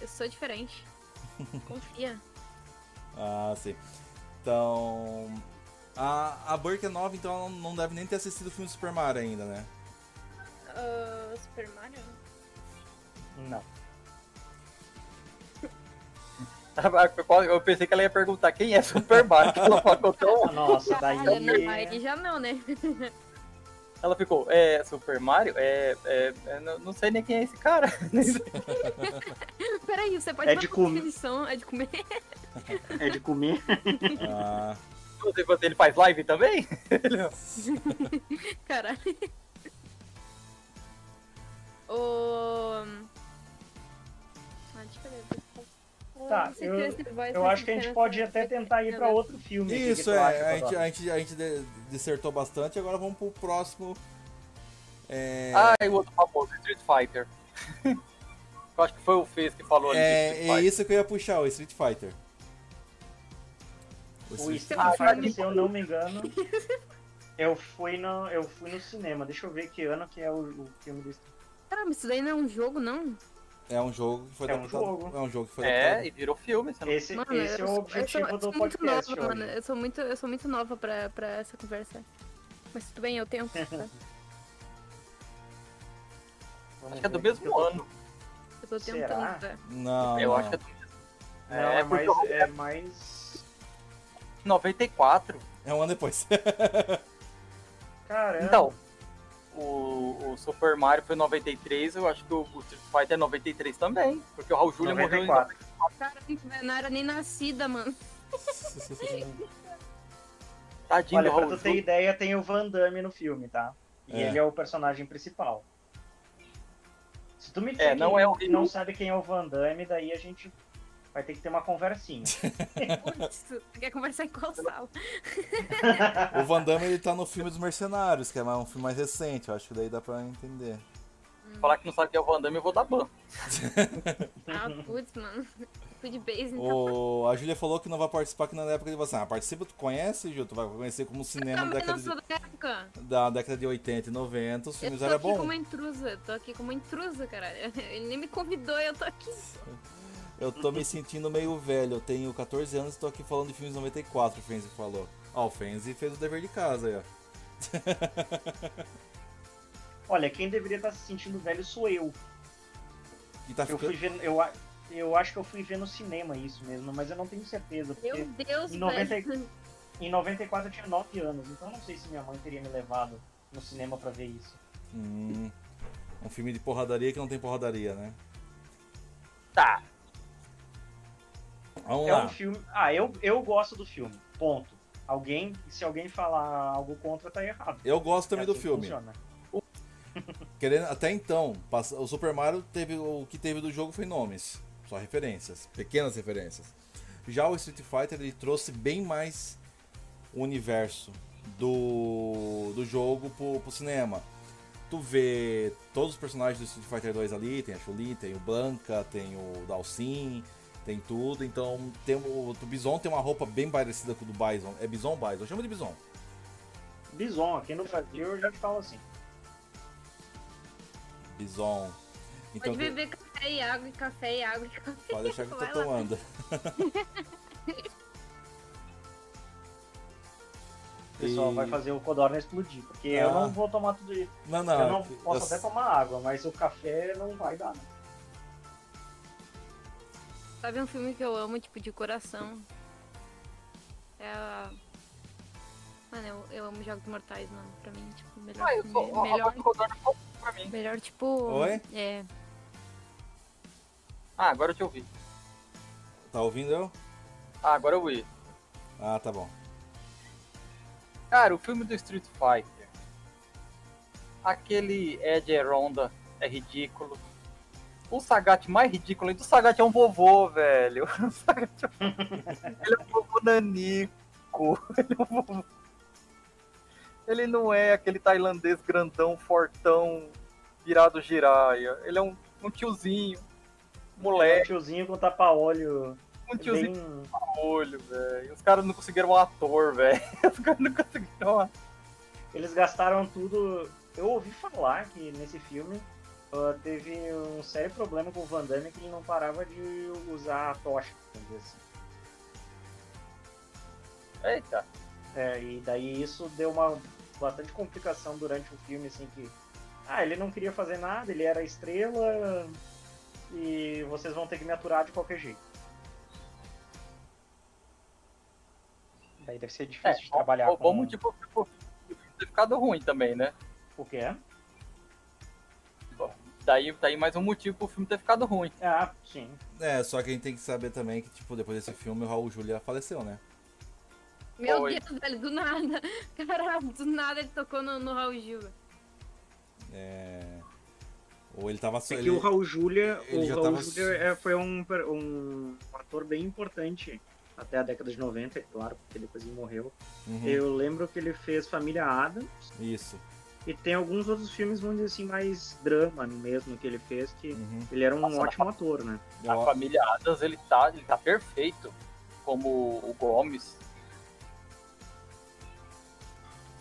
Eu sou diferente. Confia. Ah, sim. Então. A, a Burke é nova, então ela não deve nem ter assistido o filme do Super Mario ainda, né? Ah, Super Mario? Não. Eu pensei que ela ia perguntar quem é Super Mario. que Ela falou tão- Nossa, daí. Aí já não, né? Ela ficou, é, Super Mario? É, é, é, não, não sei nem quem é esse cara. Peraí, você pode É de definição, é de comer. É de comer. Ah, Você, você- ele faz live também? Caralho. O. Tá, eu- voice Eu vai acho que a gente pode nessa- até tentar ir pra outro filme. isso, que é. A gente, a gente, a gente dissertou bastante, agora vamos pro próximo. É, Ah, e o outro famoso, Street Fighter. Eu acho que foi o Fez que falou é, Street é Fighter. isso que eu ia puxar, o Street Fighter. O Street- Street Ah, Fighter, se eu não me engano, eu fui no, eu fui no cinema. Deixa eu ver que ano que é o, o filme do Street Caramba, isso daí não é um jogo, não? É um jogo que foi É um adaptado. jogo. É um jogo que foi É, adaptado. e virou filme, você não... Esse, Mano, esse é eu o sou- objetivo eu sou, do eu sou muito podcast nova, mano. Eu sou muito, eu sou muito nova pra, pra essa conversa. Mas tudo bem, eu tenho. tá? Acho que é do mesmo ano. Eu tô Será? tentando. tá? Não, Eu não. acho que é do mesmo. Não, É, é, mais, é mais. 94. É um ano depois. Caramba. Então, o, o Super Mario foi 93, eu acho que o, o Street Fighter é 93 também. Porque o Raul Júlia morreu em 94. Caramba, velho, não era nem nascida, mano. Tadinho Olha, do pra Raul tu ter Júlia. ideia, tem o Van Damme no filme, tá? E É. ele é o personagem principal. Se tu me disser É, não é o que não sabe quem é o Van Damme, daí a gente vai ter que ter uma conversinha. Putz, tu quer conversar em qual sala? o Van Damme ele tá no filme dos Mercenários, que é um filme mais recente, eu acho que daí dá pra entender. Falar que não sabe quem é o Van Damme, eu vou dar ban. Ah, putz, mano. Fui de base, então. O, a Júlia falou que não vai participar que na época de você. Ah, participa, tu conhece, Ju? Tu vai conhecer como cinema da Também década, de, da época. da década de 80 e 90, os Eu filmes tô eram aqui bons. como intrusa. Tô aqui como intrusa, caralho. Ele nem me convidou, eu tô aqui. Eu tô me sentindo meio velho, eu tenho 14 anos e tô aqui falando de filmes 94, o Fenzi falou. Ó, o Fenzi fez o dever de casa aí, ó. Olha, quem deveria estar se sentindo velho sou eu. E tá Eu ficando. fui ver. Eu, eu acho que eu fui ver no cinema isso mesmo, mas eu não tenho certeza. Porque Meu Deus, Em 90 velho. em 94 eu tinha 9 anos, então eu não sei se minha mãe teria me levado no cinema pra ver isso. Hum, um filme de porradaria que não tem porradaria, né? Tá. Vamos É lá. um filme. Ah, eu, eu gosto do filme. Ponto. Alguém, se alguém falar algo contra, tá errado. Eu gosto também É do assim filme. Querendo, até então, o Super Mario teve o que teve do jogo foi nomes, só referências, pequenas referências. Já o Street Fighter ele trouxe bem mais o universo do, do jogo pro, pro cinema. Tu vê todos os personagens do Street Fighter 2 ali, tem a Chun-Li, tem o Blanca, tem o Dalsin, tem tudo. Então tem o, o Bison tem uma roupa bem parecida com o do Bison. É Bison ou Bison? Chama de Bison. Bison, aqui no Brasil a gente fala assim. Bison. Então, Pode beber café e água, e café e água, e café. pode deixar que eu tô tomando. O pessoal vai fazer o Codorna explodir, porque Ah. eu não vou tomar tudo isso. Não, não. eu não posso eu- até tomar água, mas o café não vai dar. né? Sabe um filme que eu amo, tipo, de coração? É a... Mano, eu, eu amo Jogos Mortais, mano. Pra mim, tipo, melhor... Ah, eu sou. melhor, falou pra mim. melhor, tipo... Oi? É, Ah, agora eu te ouvi. Tá ouvindo eu? Ah, agora eu ouvi. Ah, tá bom. Cara, o filme do Street Fighter. Aquele Ed Ronda é ridículo. O Sagat mais ridículo ainda. O Sagat é um vovô, velho. O Sagat é um... Ele é um vovô nanico. Ele é um vovô. Ele não é aquele tailandês grandão, fortão, virado giraia. Ele é um, um tiozinho, Um moleque, tiozinho com tapa-olho um tiozinho bem. com olho, velho. Os caras não conseguiram um ator, velho. Os caras não conseguiram um ator. Eles gastaram tudo. Eu ouvi falar que nesse filme ah, teve um sério problema com o Van Damme que ele não parava de usar a tocha, vamos dizer assim. Eita. É, e daí isso deu uma bastante complicação durante o filme, assim, que. Ah, ele não queria fazer nada, ele era estrela e vocês vão ter que me aturar de qualquer jeito. Daí deve ser difícil É, de trabalhar bom, com bom motivo pro filme ter ficado ruim também, né? o que é. Daí, daí mais um motivo pro filme ter ficado ruim. Ah, sim. É, só que a gente tem que saber também que, tipo, depois desse filme o Raul Julia faleceu, né? Meu Oi. Deus, velho, do nada. Caralho, do nada ele tocou no, no Raul Gil. velho. É... Ou ele tava só. É que ele- o Raul Júlia, ele o Raul tava- Júlia é- foi um, um ator bem importante até a década de 90, é claro, porque depois ele morreu. Uhum, Eu lembro que ele fez Família Adams Isso. E tem alguns outros filmes, vamos dizer assim, mais drama mesmo que ele fez, que Uhum. ele era um Nossa, ótimo ator, né? A Eu- família Adams, ele tá, ele tá perfeito. Como o Gomes.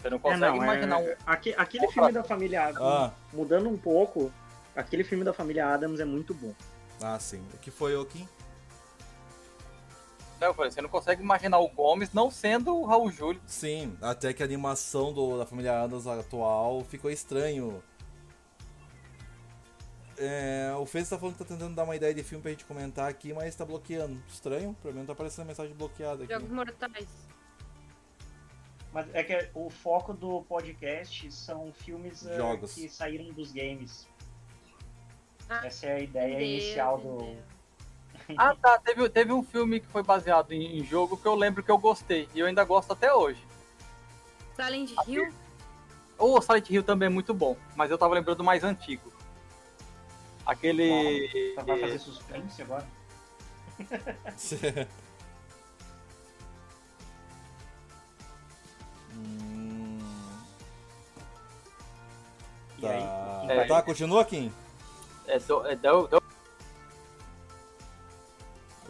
Você não É, consegue não, imaginar é, um. aque- aquele Outra- filme da Família Adams, Ah, mudando um pouco, aquele filme da Família Adams é muito bom. ah, sim. O que foi, o Eu falei, você não consegue imaginar o Gomes não sendo o Raul Júlio. Sim, até que a animação do, da família Adams atual ficou estranho. É, o Fez tá falando que tá tentando dar uma ideia de filme pra gente comentar aqui, mas tá bloqueando. Estranho, pra mim não tá aparecendo mensagem bloqueada aqui. Jogos Mortais. Mas é que o foco do podcast são filmes eh, Jogos. que saíram dos games. Ah, Essa é a ideia Deus, inicial do. Deus. Ah, tá. Teve, teve um filme que foi baseado em, em jogo que eu lembro que eu gostei. E eu ainda gosto até hoje. Silent Hill. O Silent Hill também é muito bom, mas eu tava lembrando do mais antigo. Aquele. Você vai fazer suspense agora? Hum, E aí, tá. tá, continua, Kim? É, do, é do- do-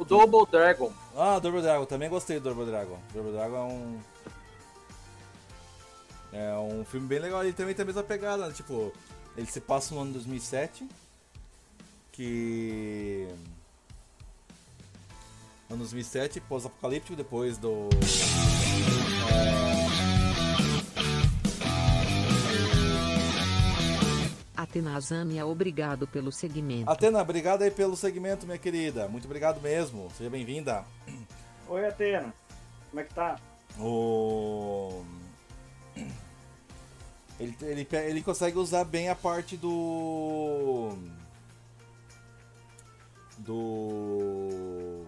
O Double Dragon. Ah, Double Dragon, também gostei do Double Dragon. Double Dragon é um. É um filme bem legal, ele também tem a mesma pegada, né? tipo, ele se passa no ano 2007, que. Ano 2007, pós-apocalíptico, depois do. Atenazânia, obrigado pelo segmento. Atena, obrigado aí pelo segmento, minha querida. Muito obrigado mesmo. Seja bem-vinda. Oi, Atena. Como é que tá? O... Ele, ele, ele consegue usar bem a parte do. Do.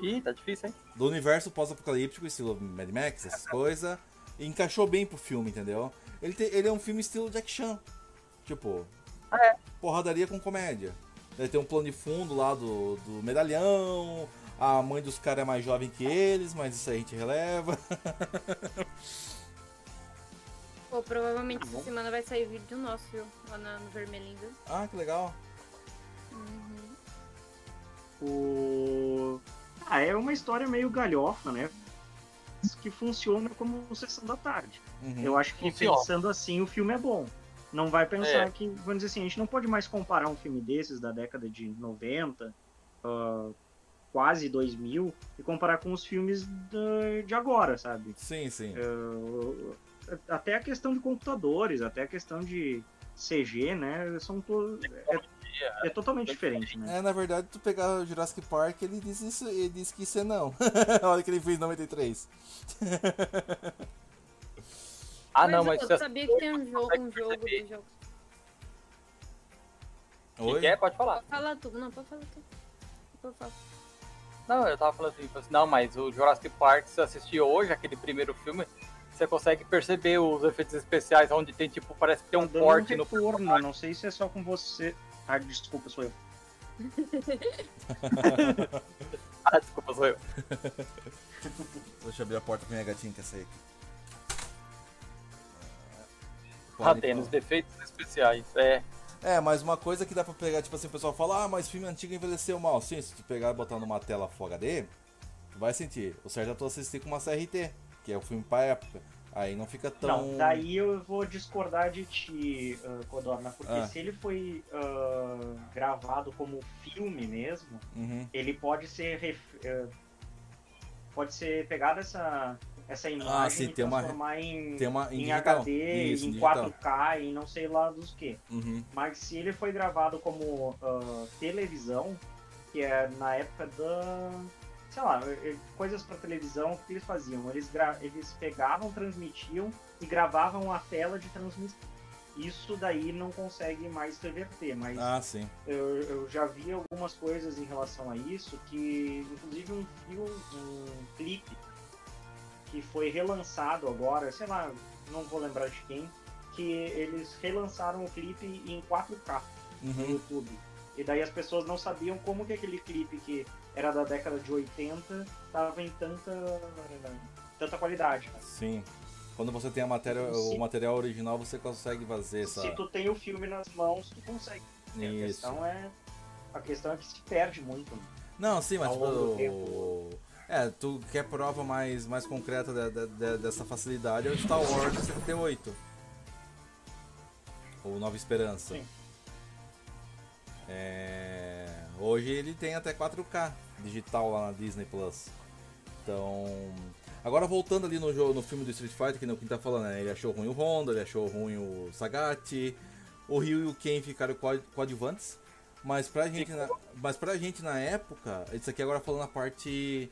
Ih, tá difícil, hein? Do universo pós-apocalíptico, estilo Mad Max, essas coisas. Encaixou bem pro filme, entendeu? Ele, te- ele é um filme estilo Jack Chan. Tipo. Porradaria com comédia. Ele tem um plano de fundo lá do, do medalhão. A mãe dos caras é mais jovem que eles, mas isso aí a gente releva. Pô, provavelmente essa semana vai sair vídeo nosso, viu? Lá na- no Vermelhinho. ah, que legal. O... Ah, é uma história meio galhofa, né? Que funciona como sessão da tarde. Uhum. Eu acho que Funciona. pensando assim, o filme é bom. Não vai pensar É. que, vamos dizer assim, a gente não pode mais comparar um filme desses da década de 90, ah, quase 2000, e comparar com os filmes da- de agora, sabe? Sim, sim. Ah, até a questão de computadores, até a questão de CG, né? São to... é, é totalmente diferente, né? É, na verdade, tu pegar o Jurassic Park, ele disse isso, ele disse que isso é não. A hora que ele fez em 93. Ah, não, mas eu sabia que tem um jogo, um jogo do jogo. Oi? quer, pode falar. Pode falar tudo, não, pode falar tudo. Pode falar. Não, eu tava falando assim, falei assim, não, mas o Jurassic Park, se você assistir hoje, aquele primeiro filme, você consegue perceber os efeitos especiais, onde tem, tipo, parece que tem um Tá corte no retorno, não sei se é só com você. Ah, desculpa, sou eu. Ah, desculpa, sou eu. Deixa eu abrir a porta pra minha gatinha que sair aqui. Ah, tem falar. os defeitos especiais, é. É, mas uma coisa que dá pra pegar, tipo assim, o pessoal fala, ah, mas filme antigo envelheceu mal. Sim, se tu pegar e botar numa tela Full HD, tu vai sentir. O certo é tu assistir com uma CRT, que é o filme pra época. Aí não fica tão. Não, daí eu vou discordar de ti, uh, Codorna, porque Ah. se ele foi ah, gravado como filme mesmo, Uhum. ele pode ser ref- ah, pode ser pegado essa essa imagem Ah, sim, tem uma- transformar em, Tem uma. em digital. HD, Isso, em digital. 4K e não sei lá dos que. Uhum. Mas se ele foi gravado como ah, televisão, que é na época da. sei lá, eh, coisas para televisão, o que eles faziam? Eles, gra- eles pegavam, transmitiam e gravavam a tela de transmissão. Isso daí não consegue mais reverter, mas Ah, sim. eu, eu já vi algumas coisas em relação a isso, que inclusive um um clipe que foi relançado agora, sei lá, não vou lembrar de quem, que eles relançaram o clipe em 4K no Uhum. YouTube. E daí as pessoas não sabiam como que aquele clipe que era da década de 80 tava em tanta tanta qualidade. né? Sim. Quando você tem a matéria, o Sim. material original, você consegue fazer essa. Se tu tem o filme nas mãos, tu consegue. A Isso. questão é a questão é que se perde muito. né? Não, sim, mas tipo. o-. É, tu quer prova mais, mais concreta de- de- de- dessa facilidade é o Star Wars 78. Ou Nova Esperança. Sim. É, Hoje ele tem até 4K digital lá na Disney Plus. Então. Agora voltando ali no jogo, no filme do Street Fighter, que não quem tá falando, né? Ele achou ruim o Honda, ele achou ruim o Sagat, o Ryu e o Ken ficaram coad- coadjuvantes. Mas pra gente, na, mas pra gente na época, isso aqui agora falando na parte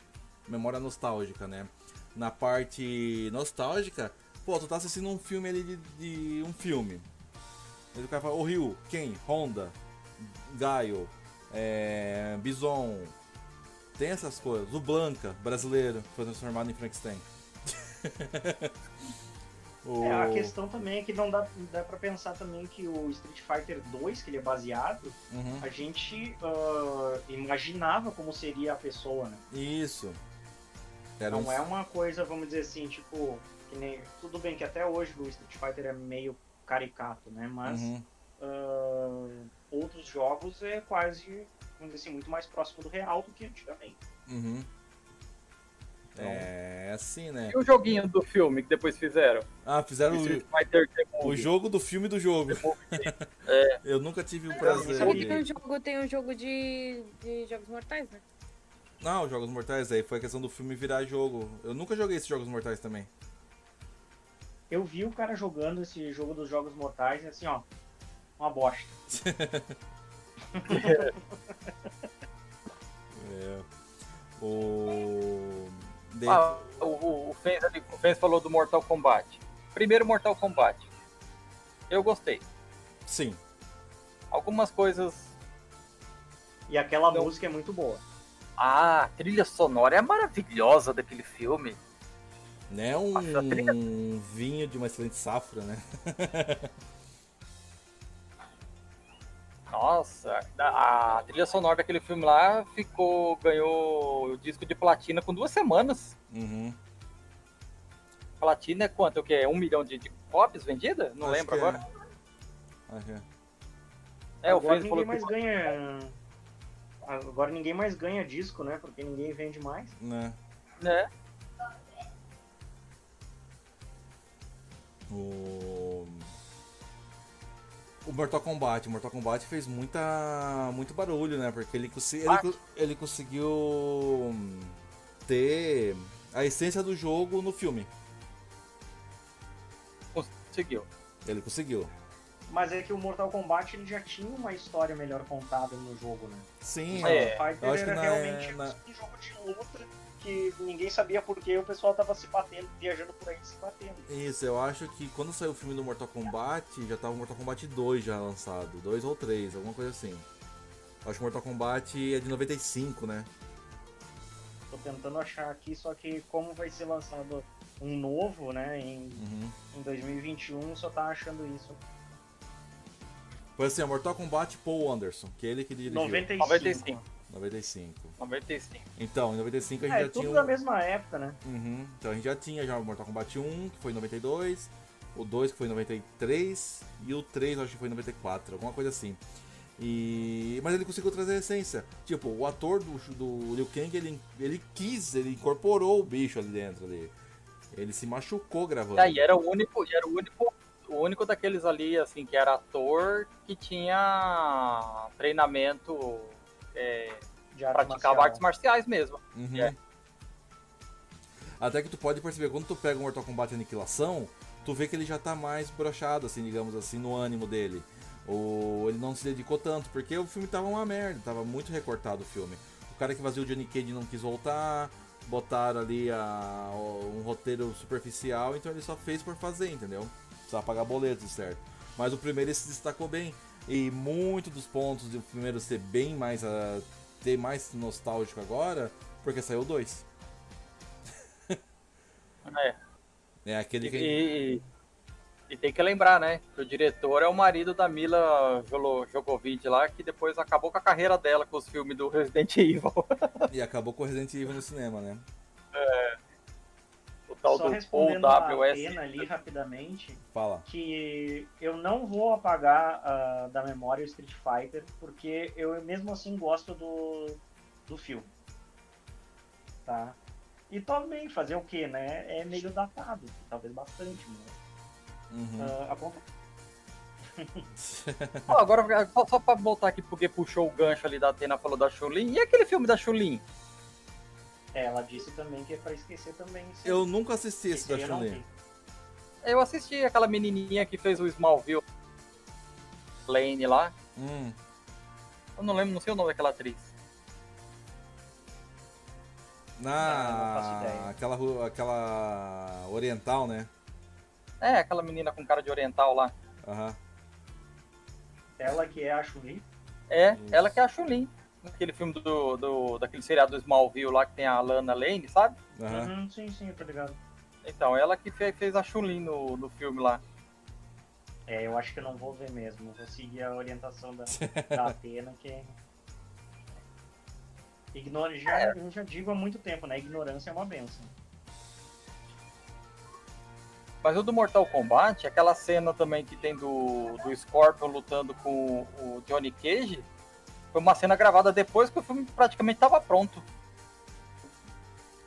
memória nostálgica, né? Na parte nostálgica, pô, tu tá assistindo um filme ali de, de um filme. Aí o cara fala, o Ryu, Ken, Honda, Gaio, é, Bison, tem essas coisas. O Blanca, brasileiro, foi transformado em Frankenstein. O- É, a questão também é que não dá, dá pra pensar também que o Street Fighter 2, que ele é baseado, Uhum, a gente ah, imaginava como seria a pessoa, né? Isso. Era Não um- é uma coisa, vamos dizer assim, tipo, que nem. Tudo bem que até hoje o Street Fighter é meio caricato, né? Mas Uhum. ah, outros jogos é quase, vamos dizer assim, muito mais próximo do real do que antigamente. Uhum. Então- É assim, né? E o joguinho do filme que depois fizeram? Ah, fizeram Street o, Fighter The o jogo do filme do jogo. É. Eu nunca tive o prazer Sabe que tem um jogo, tem um jogo de, de Jogos Mortais, né? Não, Jogos Mortais aí foi a questão do filme virar jogo. Eu nunca joguei esses Jogos Mortais também. Eu vi o cara jogando esse jogo dos Jogos Mortais e assim, ó. uma bosta. É. O. Dentro- Ah, o, o, Fens, ali- o Fens falou do Mortal Kombat. Primeiro Mortal Kombat. Eu gostei. Sim. Algumas coisas. E aquela Não. música é muito boa. Ah, a trilha sonora é maravilhosa daquele filme. Né? Um trilha- vinho de uma excelente safra, né? Nossa, a, a trilha sonora daquele filme lá ficou. ganhou o disco de platina com duas semanas. Uhum. Platina é quanto? O que? Um milhão de, de cópias vendidas? Não Acho lembro que é. agora. Acho que é. É, o Agora Fez ninguém falou mais que. ganha. Agora ninguém mais ganha disco, né? Porque ninguém vende mais. Né? Né? O... o Mortal Kombat. O Mortal Kombat fez muita, muito barulho, né? Porque ele, consi- ele, ele conseguiu ter a essência do jogo no filme. Conseguiu. Ele conseguiu. Mas é que o Mortal Kombat ele já tinha uma história melhor contada no jogo, né? Sim, O É, Fighter eu acho que era na- realmente na- um jogo de luta que ninguém sabia por que o pessoal tava se batendo, viajando por aí se batendo. Isso, eu acho que quando saiu o filme do Mortal Kombat, já tava o Mortal Kombat 2 já lançado. 2 ou 3, alguma coisa assim. Acho que o Mortal Kombat é de 95, né? Tô tentando achar aqui, só que como vai ser lançado um novo, né, em, Uhum. em 2021, só tá achando isso. Foi assim, Mortal Kombat Paul Anderson, que é ele que dirigiu. 95. 95. 95. 95. Então, em 95 a gente É, já tudo tinha. da um- mesma época, né? Uhum. Então a gente já tinha já o Mortal Kombat 1, que foi em 92, o 2 que foi em 93 e o 3 eu acho que foi em 94, alguma coisa assim. E... Mas ele conseguiu trazer a essência. Tipo, o ator do, do Liu Kang, ele, ele quis, ele incorporou o bicho ali dentro. Ali. Ele se machucou gravando. É, e era o único, e era o único, o único daqueles ali, assim, que era ator que tinha treinamento, é, De arte praticava marcial. artes marciais mesmo. Uhum. É. Até que tu pode perceber, quando tu pega o Mortal Kombat Aniquilação, tu vê que ele já tá mais brochado, assim, digamos assim, no ânimo dele. Ou ele não se dedicou tanto, porque o filme tava uma merda, tava muito recortado o filme. O cara que vazia o Johnny Cage não quis voltar, botaram ali a, um roteiro superficial, então ele só fez por fazer, entendeu? Precisava pagar boletos, certo? Mas o primeiro ele se destacou bem. E muito dos pontos do primeiro ser bem mais. ah, ter mais nostálgico agora, porque saiu o 2. É. É aquele que. e, e tem que lembrar, né, que o diretor é o marido da Mila Jovovich lá, que depois acabou com a carreira dela com os filmes do Resident Evil. E acabou com Resident Evil no cinema, né? o tal Só do Paul respondendo a WS. pena ali rapidamente, Fala. que eu não vou apagar ah, da memória o Street Fighter, porque eu mesmo assim gosto do, do filme. Tá? E também fazer o que, né? É meio datado, talvez bastante, mas Uhum. ah, acon- Ó, agora, só, só pra voltar aqui, porque puxou o gancho ali da Atena, falou da Chulin. E aquele filme da Chulin? É, ela disse também que é pra esquecer também. isso Eu aí. nunca assisti esse da Chun-Li. vi. Eu assisti aquela menininha que fez o Smallville Lane lá. Hum. Eu não lembro, não sei o nome daquela atriz. Ah, não faço Na. ideia. aquela, aquela. Oriental, né? É, aquela menina com cara de oriental lá. Aham. Ela que é a Chun-Li. É, Isso. ela que é a Chulin. Aquele filme do, do, daquele seriado do Smallville lá que tem a Lana Lane, sabe? Aham. Uhum, sim, sim, tá ligado. Então, ela que fe- fez a Chulin no, no filme lá. É, eu acho que eu não vou ver mesmo. Vou seguir a orientação da, da Atena, que. Ignora, já, eu já digo há muito tempo, né? Ignorância é uma benção. Mas o do Mortal Kombat, aquela cena também que tem do, do Scorpion lutando com o Johnny Cage, foi uma cena gravada depois que o filme praticamente estava pronto.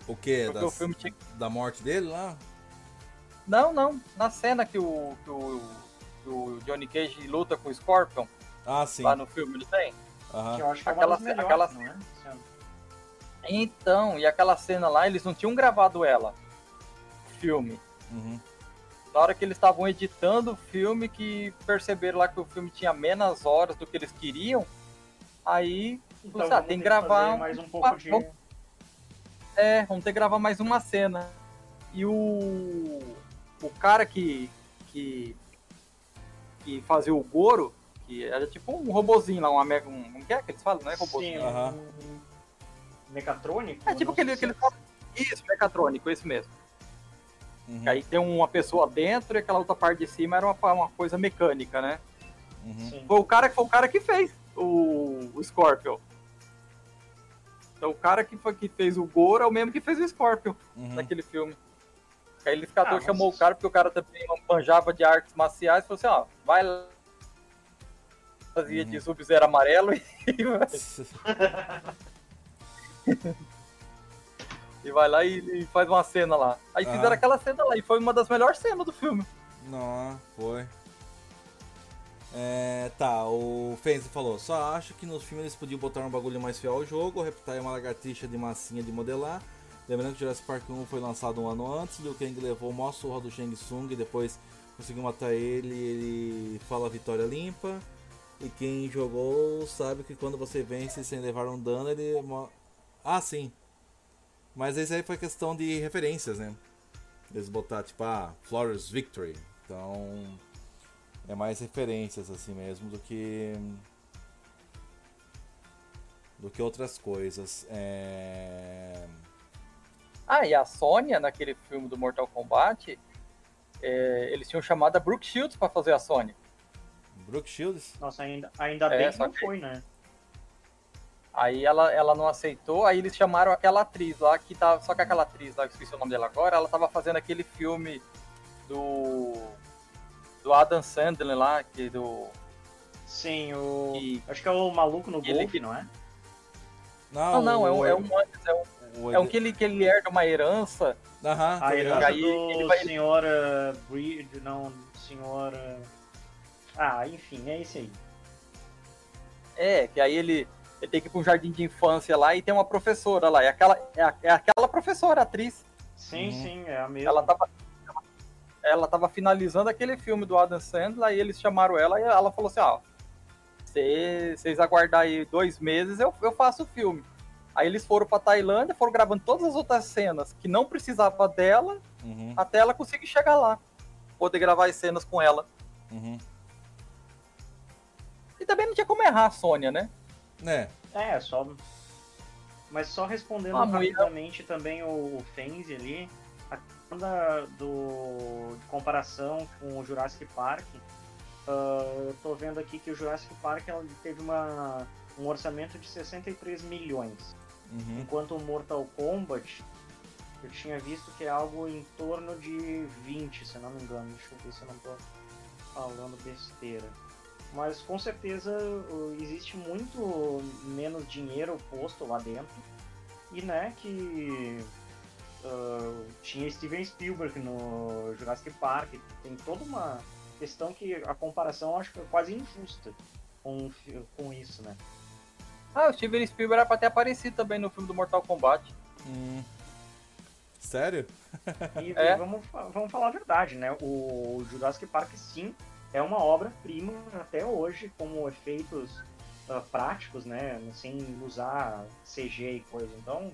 O que? Porque Da, o filme tinha... da morte dele lá? Não, não. Na cena que o, que o, que o Johnny Cage luta com o Scorpion, Ah, sim. lá no filme, ele tem. Aham. Que eu acho que é uma Aquela das ce- melhores, aquela não é? Então, e aquela cena lá, eles não tinham gravado ela. Filme. Uhum. Na hora que eles estavam editando o filme, que perceberam lá que o filme tinha menos horas do que eles queriam, aí Então, ah, vamos tem que gravar mais um pouco de. vamos- É, vamos ter que gravar mais uma cena. E o. O cara que. que. que fazia o Goro, que era tipo um robozinho lá, um mega. Um, como que é que eles falam? Não é robozinho. Sim, Aham. um mecatrônico? É tipo aquele. aquele se- isso, mecatrônico, esse mesmo. Uhum, Que aí tem uma pessoa dentro e aquela outra parte de cima era uma, uma coisa mecânica, né? uhum. Foi o cara, foi o cara que fez o, o Scorpion. Então o cara que, foi, que fez o Goro é o mesmo que fez o Scorpion uhum. naquele filme. Aí ele ficador Ah, mas- chamou o cara, porque o cara também manjava de artes marciais, e falou assim, ó, vai lá. Fazia Uhum. de Sub-Zero amarelo e, e vai lá e, e faz uma cena lá. Aí Ah. fizeram aquela cena lá e foi uma das melhores cenas do filme. Não, foi. É, tá, o Fenzi falou, só acho que nos filmes eles podiam botar um bagulho mais fiel ao jogo, Reptar é uma lagartixa de massinha de modelar. Lembrando que Jurassic Park 1 foi lançado um ano antes, Liu Kang levou o maior surra do Shang Tsung e depois conseguiu matar ele ele fala vitória limpa. E quem jogou sabe que quando você vence sem levar um dano, ele... mo- Ah, sim. Mas isso aí foi questão de referências, né? Eles botar tipo, ah, Flawless Victory. Então, é mais referências assim mesmo do que do que outras coisas. É... Ah, e a Sônia, naquele filme do Mortal Kombat, é, eles tinham chamado a Brooke Shields pra fazer a Sônia. Brooke Shields? Nossa, ainda, ainda É, bem que não que- foi, né? Aí ela, ela não aceitou, aí eles chamaram aquela atriz lá que tá. Só que aquela atriz lá, eu esqueci o nome dela agora, ela tava fazendo aquele filme do. Do Adam Sandler lá, que do. Sim, o. que- Acho que é o maluco no Ele golfe, que- não é? não, não, é um, é um antes, é um, o- é um que ele, que ele herda uma herança. Aham, A herança Aí ele vai- senhor uh, Breed, não, senhor. uh, Ah, enfim, é esse aí. É, que aí ele, ele tem que ir pra um jardim de infância lá e tem uma professora lá. É aquela, é, é aquela professora, atriz. Sim, Uhum. sim, é a mesma. Ela tava, ela tava finalizando aquele filme do Adam Sandler e eles chamaram ela e ela falou assim, ó, "Cê- vocês aguardar aí dois meses, eu, eu faço o filme. Aí eles foram pra Tailândia, foram gravando todas as outras cenas que não precisava dela, Uhum, até ela conseguir chegar lá. Poder gravar as cenas com ela. uhum. E também não tinha como errar a Sônia, né? É, É, só. Mas só respondendo Ah, mulher- rapidamente também o, Fenzi ali, da, do, de comparação com o Jurassic Park, ah, eu tô vendo aqui que o Jurassic Park ela teve uma, um orçamento de 63 milhões, uhum. enquanto o Mortal Kombat eu tinha visto que é algo em torno de 20, se não me engano. Deixa eu ver se eu não tô falando besteira. Mas com certeza uh, existe muito menos dinheiro posto lá dentro. E né, que uh, tinha Steven Spielberg no Jurassic Park. Tem toda uma questão que a comparação acho que é quase injusta com, com isso, né? Ah, o Steven Spielberg era pra ter aparecido também no filme do Mortal Kombat. Hum. Sério? E É. vamos, vamos falar a verdade, né? O Jurassic Park, sim, é uma obra-prima até hoje, como efeitos ah, práticos, né? Sem usar CG e coisa. Então,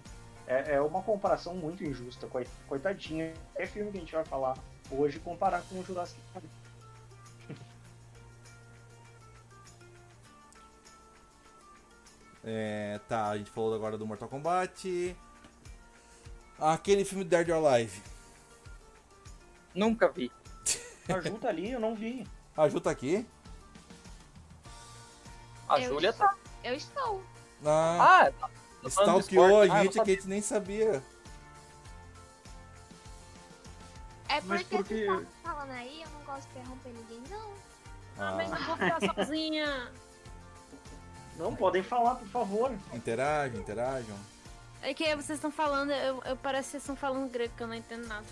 é, é uma comparação muito injusta. coi- Coitadinha. É filme que a gente vai falar hoje comparar com o Jurassic Park. É, tá, a gente falou agora do Mortal Kombat. Aquele filme Dead or Alive. Nunca vi. Ajuda ali, eu não vi. A Ju tá aqui? A Eu Júlia estou- tá. Eu estou. Ah, Ah, tá. Falando de stalkeou a. Ah, gente não que a gente nem sabia. É Mas porque porque. tu Tá falando aí, eu não gosto de interromper ninguém, não. tá, mas Ah, não vou ficar sozinha. Não, podem falar, por favor. interajam, interajam. É que vocês estão falando, eu, eu parece que vocês estão falando grego, que eu não entendo nada.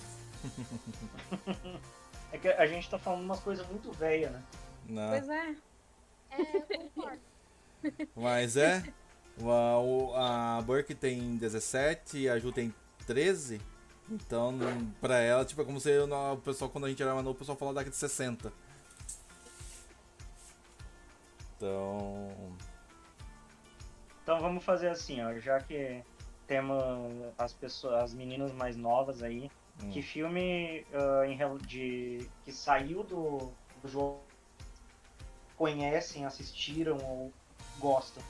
É que a gente tá falando umas coisas muito velhas, né? Não. Pois é. É, eu concordo. Mas é. A, a Burke tem 17 e a Ju tem 13. Então, pra ela, tipo, é como se o pessoal, quando a gente era mais novo, o pessoal falava daqui de 60. Então. Então vamos fazer assim, ó, já que temos as pessoas, as meninas mais novas aí, Hum. que filme em rel- de que saiu do, do jogo conhecem, assistiram ou gostam?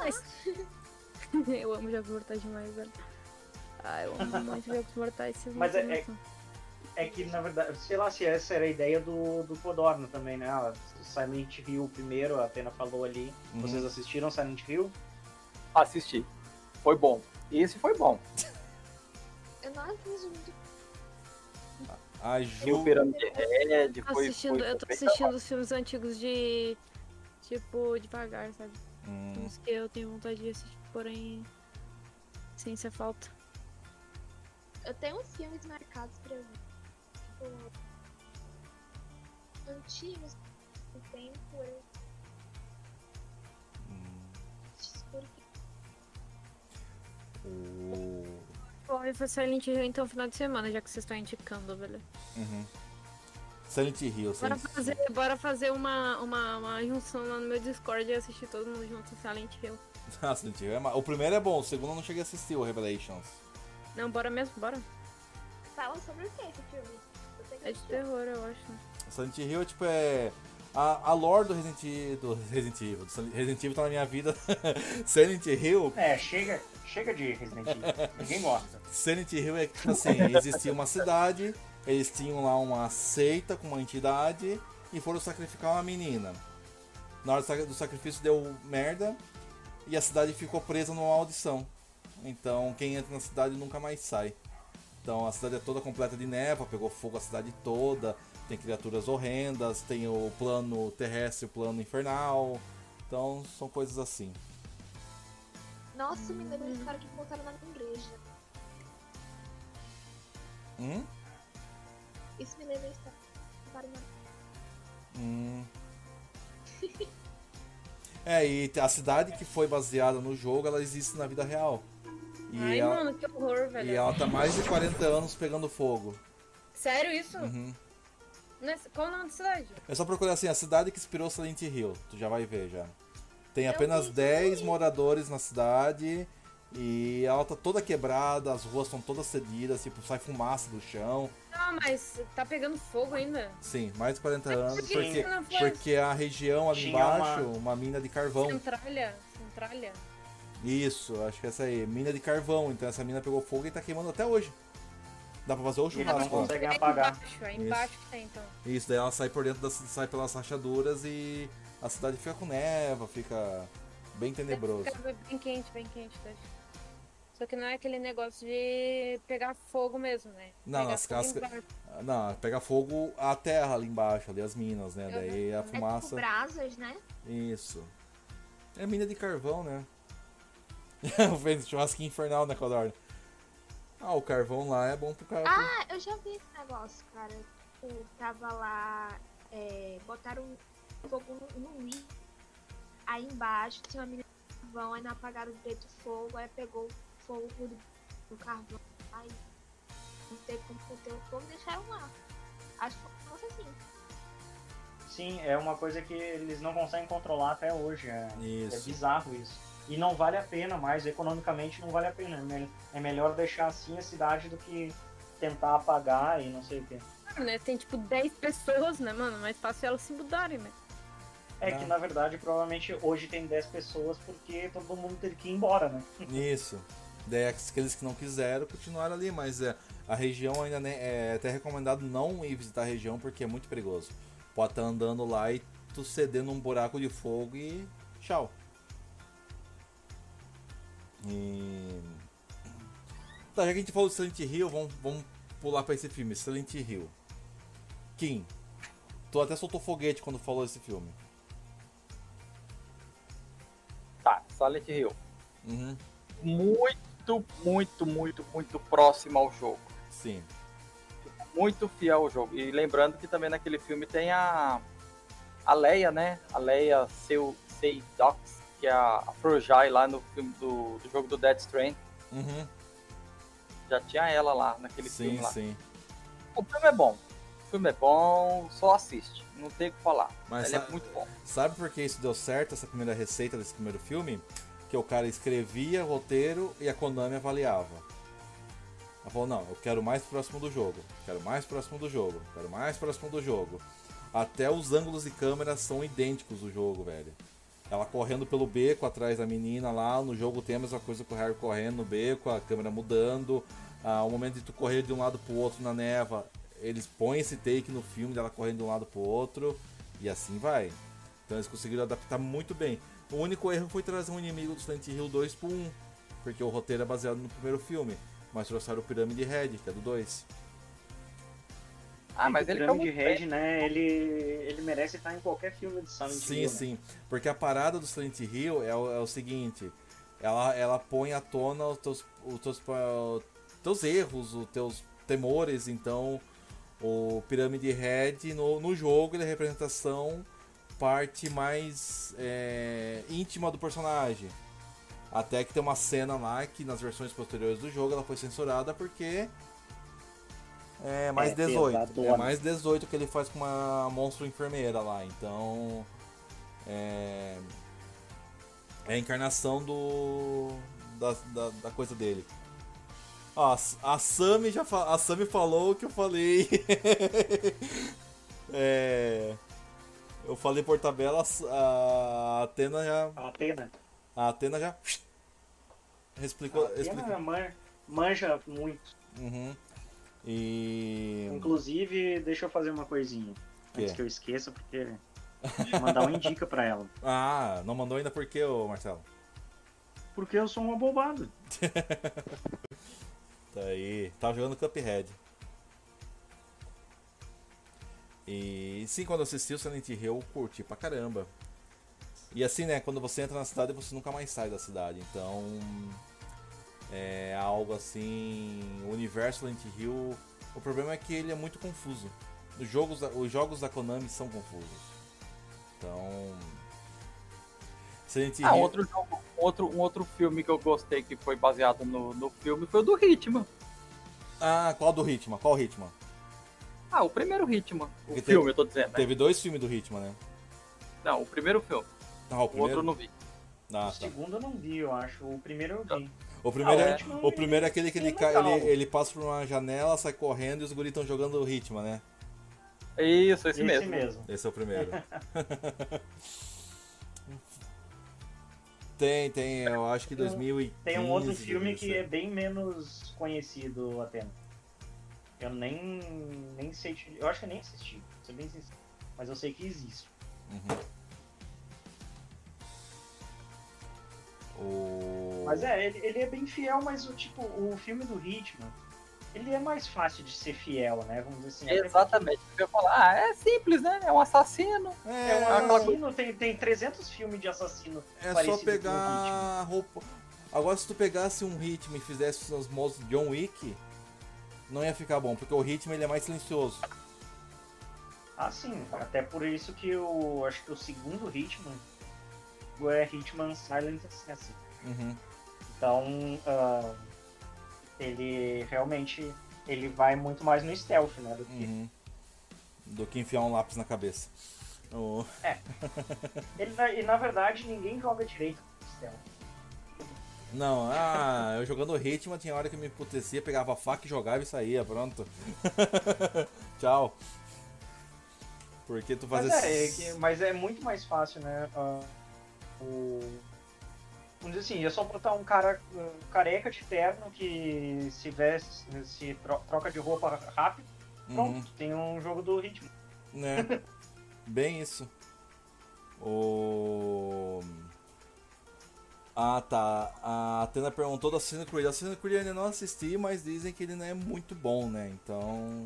Ah, eu eu amo jogos mortais demais, velho. Ah, eu amo muito jogos mortais. Mas é- é-. É que, na verdade, sei lá se essa era a ideia do, do Codorno também, né? Ah, Silent Hill primeiro, a Atena falou ali. Uhum. Vocês assistiram Silent Hill? Assisti. Foi bom. Esse foi bom. Eu não muito. A Ju. Pirâmide Red Tô assistindo, foi, eu tô assistindo os filmes antigos de. Tipo, devagar, sabe? Hum, Filmes que eu tenho vontade de assistir, porém. Sem ser falta. Eu tenho uns filmes marcados pra mim. Tipo. Antigos. Do tempo. Eu... Porque o... Bom, e foi Silent Hill então final de semana, já que vocês estão indicando, velho. Uhum. Silent Hill, Bora Silent fazer, bora fazer uma, uma, uma junção lá no meu Discord e assistir todo mundo junto em Silent Hill. Ah, Silent Hill é ma- O primeiro é bom, o segundo eu não cheguei a assistir, o Revelations. Não, bora mesmo, bora. fala sobre o que esse filme? É de terror, eu acho. Silent Hill, tipo, é. A, a lore do Resident Evil. Do Resident Evil. do Resident Evil tá na minha vida. Silent Hill. É, chega, chega de Resident Evil. Ninguém gosta. Silent Hill é que, tipo assim, existia uma cidade, eles tinham lá uma seita com uma entidade e foram sacrificar uma menina. Na hora do sac- do sacrifício deu merda e a cidade ficou presa numa audição. Então quem entra na cidade nunca mais sai. Então a cidade é toda completa de neva, pegou fogo a cidade toda, tem criaturas horrendas, tem o plano terrestre o plano infernal. Então são coisas assim. Nossa, me lembra esse cara que botaram na igreja. Hum? Isso me lembra esse que botaram na Hum. É, e a cidade que foi baseada no jogo, ela existe na vida real. E, Ai, ela, mano, que horror, velho. e ela tá mais de 40 anos pegando fogo. Sério isso? Uhum. Nesse- Qual o nome da cidade? É só procurar assim, a cidade que inspirou Silent Hill. Tu já vai ver já. Tem apenas vi, 10 moradores na cidade. E ela tá toda quebrada, as ruas estão todas cedidas, tipo, sai fumaça do chão. Não, mas tá pegando fogo ainda. Sim, mais de 40 Mas anos, por que porque, isso não foi porque a região ali Tinha embaixo, uma- uma mina de carvão. Centralha? Centralha? Isso, acho que essa aí, mina de carvão. Então essa mina pegou fogo e tá queimando até hoje. Dá pra fazer o não churrasco. lá. conseguem É apagar. embaixo, é embaixo que tem então. Isso, daí ela sai por dentro, das, sai pelas rachaduras e a cidade fica com neva, fica bem tenebroso. Fica bem quente, bem quente, tá? Só que não é aquele negócio de pegar fogo mesmo, né? Não, Pegar nas fogo. Não, pega fogo a terra ali embaixo, ali as minas, né? Daí a É tipo fumaça. brasas, né? Isso. É mina de carvão, né? Fez churrasquinho infernal, né, Codorna? Ah, o carvão lá é bom pro cara. Ah, eu já vi esse negócio, cara. Tipo, tava lá, é, botaram fogo no, no. Aí embaixo tinha uma menina de carvão, aí não apagaram direito o fogo, aí pegou fogo tudo no carvão. Aí não teve como conter o fogo e deixaram lá. Acho que fosse assim. Sim, é uma coisa que eles não conseguem controlar até hoje. É, é bizarro isso. E não vale a pena mais, economicamente não vale a pena. É, é melhor deixar assim a cidade do que tentar apagar e não sei o quê. Ah, né? Tem tipo 10 pessoas, né, mano? Mais fácil elas se mudarem, né? É Não. que na verdade provavelmente hoje tem 10 pessoas porque todo mundo teve que ir embora, né? Isso. Daí aqueles que não quiseram continuaram ali, mas é, a região ainda né, é até recomendado não ir visitar a região porque é muito perigoso. Pode estar andando lá e tu ceder num buraco de fogo e tchau. E... Tá, já que a gente falou de Silent Hill, vamos, vamos pular pra esse filme, Silent Hill. Kim, tu até soltou foguete quando falou esse filme. Tá, Silent Hill. Uhum, Muito, muito, muito, muito próximo ao jogo. sim. Muito fiel ao jogo. E lembrando que também naquele filme tem a. A Leia, né? A Leia seu Seidox. que é a, a Frojai lá no filme do, do jogo do Dead Strand. Uhum. Já tinha ela lá naquele Sim, filme lá. sim. O filme é bom. O filme é bom, só assiste. Não tem o que falar. Mas Ele é sa- muito bom. Sabe por que isso deu certo, essa primeira receita desse primeiro filme? Que o cara escrevia roteiro e a Konami avaliava. Ela falou, não, eu quero mais próximo do jogo, quero mais próximo do jogo, quero mais próximo do jogo. Até os ângulos de câmera são idênticos do jogo, velho. Ela correndo pelo beco atrás da menina lá, no jogo tem a mesma coisa com o Harry correndo no beco, a câmera mudando. Ah, o momento de tu correr de um lado pro outro na neva, eles põem esse take no filme dela correndo de um lado pro outro, e assim vai. Então eles conseguiram adaptar muito bem. O único erro foi trazer um inimigo do Silent Hill 2 pro 1, porque o roteiro é baseado no primeiro filme, mas trouxeram o Pirâmide Red, que é do 2. Ah, mas o ele Pirâmide foi muito Red, né? Ele, ele merece estar em qualquer filme de Silent Sim, Hill. né? sim. Porque a parada do Silent Hill é o, é o seguinte: ela, ela põe à tona os teus, os teus, pa- teus erros, os teus temores. Então, o Pirâmide Red no, no jogo ele é a representação parte mais é, íntima do personagem. Até que tem uma cena lá que nas versões posteriores do jogo ela foi censurada porque é mais É, 18. pesadona. É mais 18 que ele faz com uma monstro enfermeira lá. Então. É. É a encarnação do. Da, da, da coisa dele. Ó, a, a Sami já fa- a Sami falou o que eu falei. é. Eu falei por tabela, a Atena já. A Atena. A Atena já. A Explicou. Atena explicou. man- manja muito. Uhum. E. Inclusive, deixa eu fazer uma coisinha. Quê? Antes que eu esqueça, porque. Mandar uma indica pra ela. Ah, não mandou ainda por quê, ô Marcelo? Porque eu sou um abobado. Tá aí. Tava jogando Cuphead. E sim, quando assisti o Silent Hill, eu curti pra caramba. E assim, né, quando você entra na cidade, você nunca mais sai da cidade. Então, é algo assim. O universo Silent Hill. O problema é que ele é muito confuso. Os jogos, da- os jogos da Konami são confusos. Então. Silent Ah, Hill. outro jogo, outro, um outro filme que eu gostei que foi baseado no, no filme foi o do Hitman. Ah, qual do Hitman? Qual Hitman? Ah, o primeiro Hitman. O Porque filme, teve- eu tô dizendo. né? Teve dois filmes do Hitman, né? Não, o primeiro filme. Ah, o O primeiro. outro eu não vi. Ah, o tá. segundo eu não vi, eu acho. O primeiro eu vi. O primeiro, Ah, o é, Hitman, o primeiro é aquele que ele, é cai- ele, ele passa por uma janela, sai correndo e os guris estão jogando o Hitman, né? Isso, esse, Esse mesmo. mesmo. Esse é o primeiro. tem, tem, eu acho que Tem um- 2015. Tem um outro filme que é 2016. bem menos conhecido até. Eu nem, nem sei. te- Eu acho que eu nem assisti, ser bem sincero. Mas eu sei que existe. Uhum. O... Mas é, ele, ele é bem fiel, mas o tipo, o filme do Hitman, ele é mais fácil de ser fiel, né? Vamos dizer assim. Exatamente. Eu ia falar, ah, é simples, né? É um assassino. É É, um aquela assassino, tem, tem 300 filmes de assassino. é só pegar a roupa. Agora, se tu pegasse um Hitman e fizesse os modos de John Wick, não ia ficar bom, porque o Hitman ele é mais silencioso. Ah, sim. Até por isso que eu acho que o segundo Hitman é Hitman Silent Assassin. Uhum. Então, ah, ele realmente ele vai muito mais no stealth, né? Do que, Uhum. Do que enfiar um lápis na cabeça. O- ele, na- e na verdade ninguém joga direito no stealth. Não, ah, eu jogando Hitman tinha hora que eu me emputecia, pegava a faca e jogava e saía, pronto. Tchau. Porque tu Mas fazia. é, é que- mas é muito mais fácil, né? ah, o... Vamos dizer assim, é só botar um cara careca de terno que se veste, se tro- troca de roupa rápido, pronto, Uhum, tem um jogo do ritmo. né? Bem isso. O. Ah tá. A Atena perguntou do Assassin's Creed. Assassin's Creed eu ainda não assisti, mas dizem que ele não é muito bom, né? Então.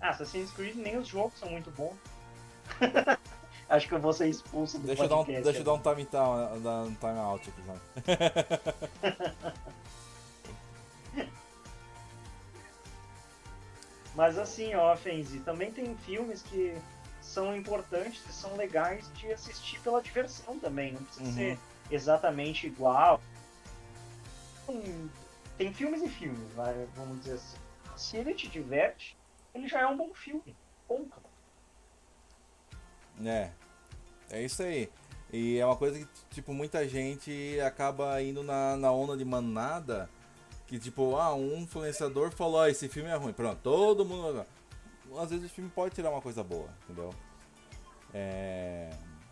Ah, Assassin's Creed nem os jogos são muito bons. Acho que eu vou ser expulso do Deixa eu dar um, podcast. deixa eu dar um time, down- dar um time out aqui, vai. Mas assim, ó, Fenzi, também tem filmes que são importantes e são legais de assistir pela diversão também. Não precisa Uhum. ser exatamente igual. Hum, Tem filmes e filmes, vai, vamos dizer assim. Se ele te diverte, ele já é um bom filme. Ponto. É. É isso aí. E é uma coisa que, tipo, muita gente acaba indo na, na onda de manada. Que, tipo, ah, um influenciador falou, ah, esse filme é ruim. Pronto, todo mundo. Às vezes o filme pode tirar uma coisa boa, entendeu? É...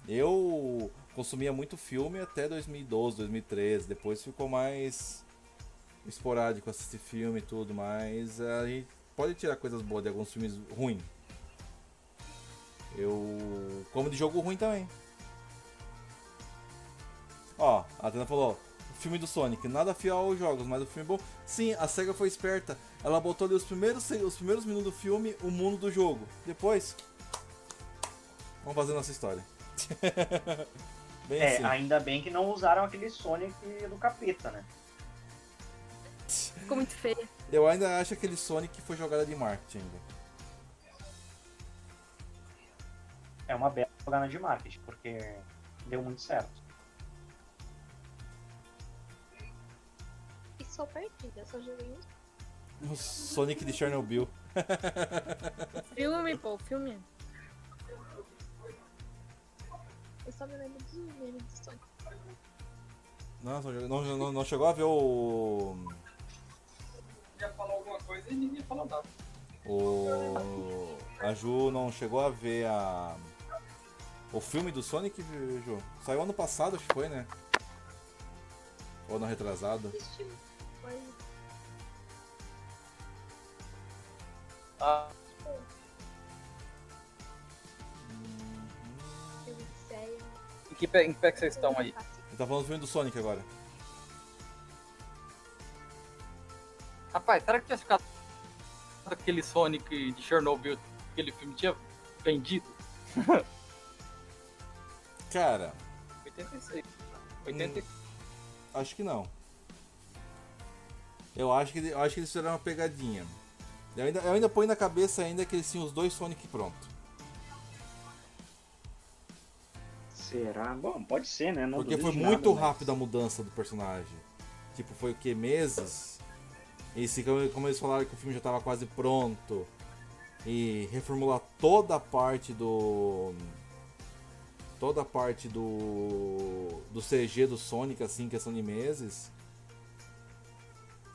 Eu consumia muito filme até 2012, 2013. Depois ficou mais esporádico assistir filme e tudo, mas a gente pode tirar coisas boas de alguns filmes ruins. Eu como de jogo ruim também. Ó, a Atena falou, filme do Sonic, nada fiel aos jogos, mas o filme é bom. Sim, a SEGA foi esperta. Ela botou ali os primeiros, os primeiros minutos do filme, o mundo do jogo. Depois, vamos fazer nossa história. Bem É, assim. ainda bem que não usaram aquele Sonic do capeta, né? Ficou muito feia. Eu ainda acho aquele Sonic foi jogada de marketing ainda. É uma bela jogada de marketing, porque deu muito certo. E sou perdida, só joguei um. O Sonic de Chernobyl. Filme, pô, filme. Eu só me lembro dos memes do Sonic. Nossa, não, não, não chegou a ver o. Já falou alguma coisa e ninguém falou nada. O. A Ju não chegou a ver a. O filme do Sonic, Ju? Saiu ano passado, acho que foi, né? Ou ano retrasado. Assisti, foi Ah, em que pé, em que pé que vocês estão aí? Ele tá falando do filme do Sonic agora. Rapaz, será que tinha ficado aquele Sonic de Chernobyl, aquele filme tinha vendido? Cara, 86. 86. acho que não. Eu acho que, eu acho que eles fizeram uma pegadinha. Eu ainda, eu ainda ponho na cabeça ainda que eles tinham os dois Sonic pronto. Será? Bom, pode ser, né? Não Porque foi muito nada, mas- rápida a mudança do personagem. Tipo, foi o que? Meses? E se, como eles falaram que o filme já estava quase pronto. E reformular toda a parte do. Toda a parte do. Do CG do Sonic, assim, questão de meses.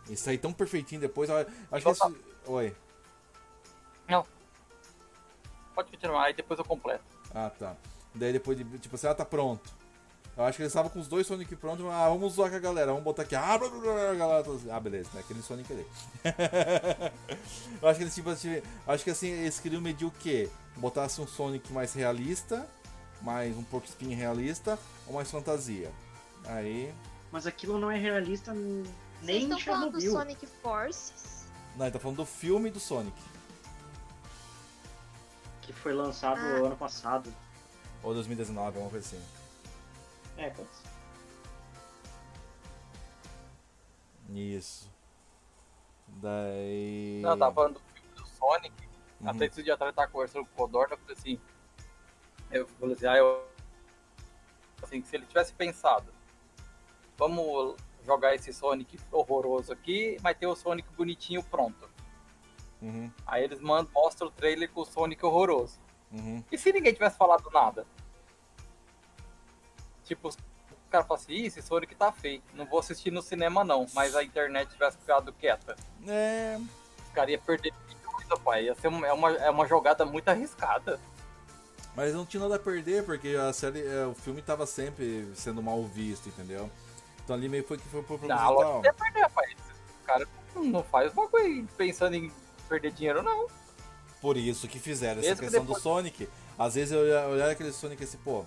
E sair tão perfeitinho depois. Acho que esse... Oi. Pode continuar, aí depois eu completo. Ah, tá. Daí depois de, tipo assim, ah, tá pronto. Eu acho que eles estavam com os dois Sonic prontos, ah, vamos zoar com a galera, vamos botar aqui, ah, blá, blá, blá, a galera, ah, beleza, né, aquele Sonic ali. eu acho que eles, tipo assim, acho que assim, eles queriam medir o quê? Botasse um Sonic mais realista, mais um pouco spin realista, ou mais fantasia. Aí, Mas aquilo não é realista n- Vocês nem estão falando do. Sonic Forces? Não, ele tá falando do filme do Sonic, Que foi lançado Ah. ano passado. ou 2019, alguma coisa assim. É, pode ser. Isso. Daí... Não, eu tava falando do filme do Sonic. Uhum. Até esse dia atrás eu tava conversando com o Codorna, eu falei assim. Eu falei assim, ah, eu. Assim, se ele tivesse pensado, vamos jogar esse Sonic horroroso aqui, mas ter o Sonic bonitinho pronto. Uhum, Aí eles mandam, mostram o trailer com o Sonic horroroso. uhum. E se ninguém tivesse falado nada? Tipo, o cara fala assim, Ih, esse Sonic tá feio, não vou assistir no cinema não, mas a internet tivesse ficado quieta. É, Os caras iam perder coisa, pai. Ia ser uma, é, uma, é uma jogada muito arriscada. Mas não tinha nada a perder, porque a série, é, o filme tava sempre sendo mal visto, entendeu? Então ali meio foi que foi pro Não, proposital. lógico que ia perder, pai. O cara não faz bagulho pensando em perder dinheiro, não. Por isso que fizeram essa Mesmo que questão depois- do Sonic. Às vezes eu olhar, olhar aquele Sonic assim, pô,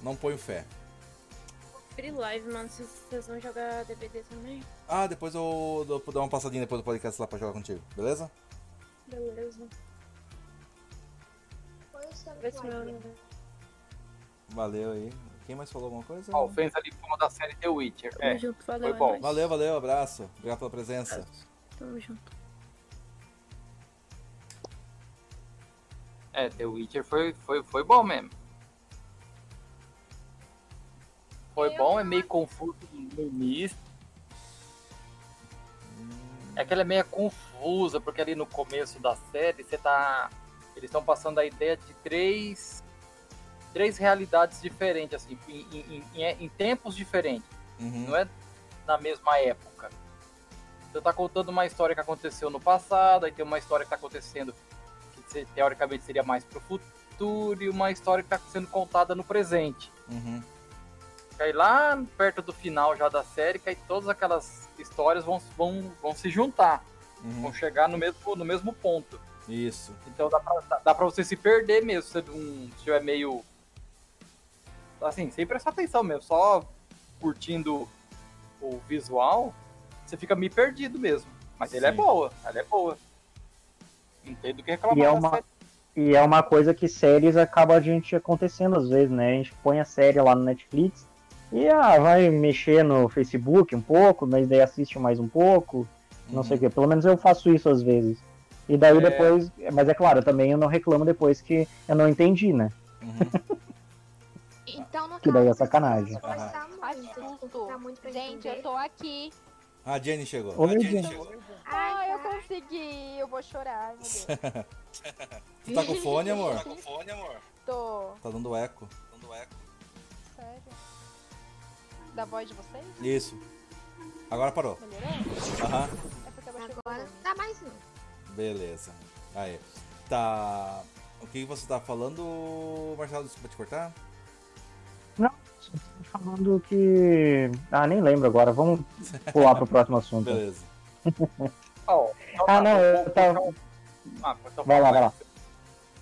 não ponho fé. Free live, mano. Vocês vão jogar DVD também. Ah, depois eu dou, dar uma passadinha depois do podcast lá pra jogar contigo, beleza? Beleza. Valeu aí. Quem mais falou alguma coisa? Ó, o Fens ali falou da série The Witcher. Tamo É, junto, valeu. foi é bom. Valeu, valeu, abraço. Obrigado pela presença. Tamo junto. É, The Witcher foi, foi, foi bom mesmo. Foi bom, é meio confuso no início. É que ela é meio confusa, porque ali no começo da série você tá. Eles estão passando a ideia de três. Três realidades diferentes, assim, em, em- em- em tempos diferentes. Uhum. Não é na mesma época. Você tá contando uma história que aconteceu no passado, aí tem uma história que tá acontecendo que se- teoricamente seria mais pro futuro, e uma história que tá sendo contada no presente. Uhum. Aí lá perto do final já da série, que aí todas aquelas histórias vão, vão, vão se juntar, Uhum. vão chegar no mesmo, no mesmo ponto. Isso. Então dá pra, dá, dá pra você se perder mesmo, se você não estiver meio. Assim, sem prestar atenção mesmo, só curtindo o visual, você fica meio perdido mesmo. Mas ele é Sim. boa, ela é boa. Não tem do que reclamar E é uma- série. E é uma coisa que séries acaba a gente acontecendo às vezes, né? A gente põe a série lá no Netflix e ah, vai mexer no Facebook um pouco, mas daí assiste mais um pouco, não sei o que. Pelo menos eu faço isso às vezes. E daí É. depois, mas é claro, também eu não reclamo depois que eu não entendi, né? Uhum. Então, no Que daí é sacanagem. Ai, muito, Gente, eu tô aqui. A Jenny chegou. Oi, a Jenny Jenny. chegou. Ai, Ai, eu tá. consegui. Eu vou chorar, meu Deus. Tu tá com fone, amor? Tá com fone, amor? Tô. Tá dando eco. Dando eco. Sério. Da voz de vocês? Isso. Agora parou. Melhorou? Aham. É Agora não dá mais não. Beleza. Aí. Tá. O que você tá falando, Marcelo? Desculpa te cortar? Falando que. Ah, nem lembro agora. Vamos pular pro próximo assunto. Beleza. Então Ah, tá, não, eu tava- Ah, então Vai lá, vai lá.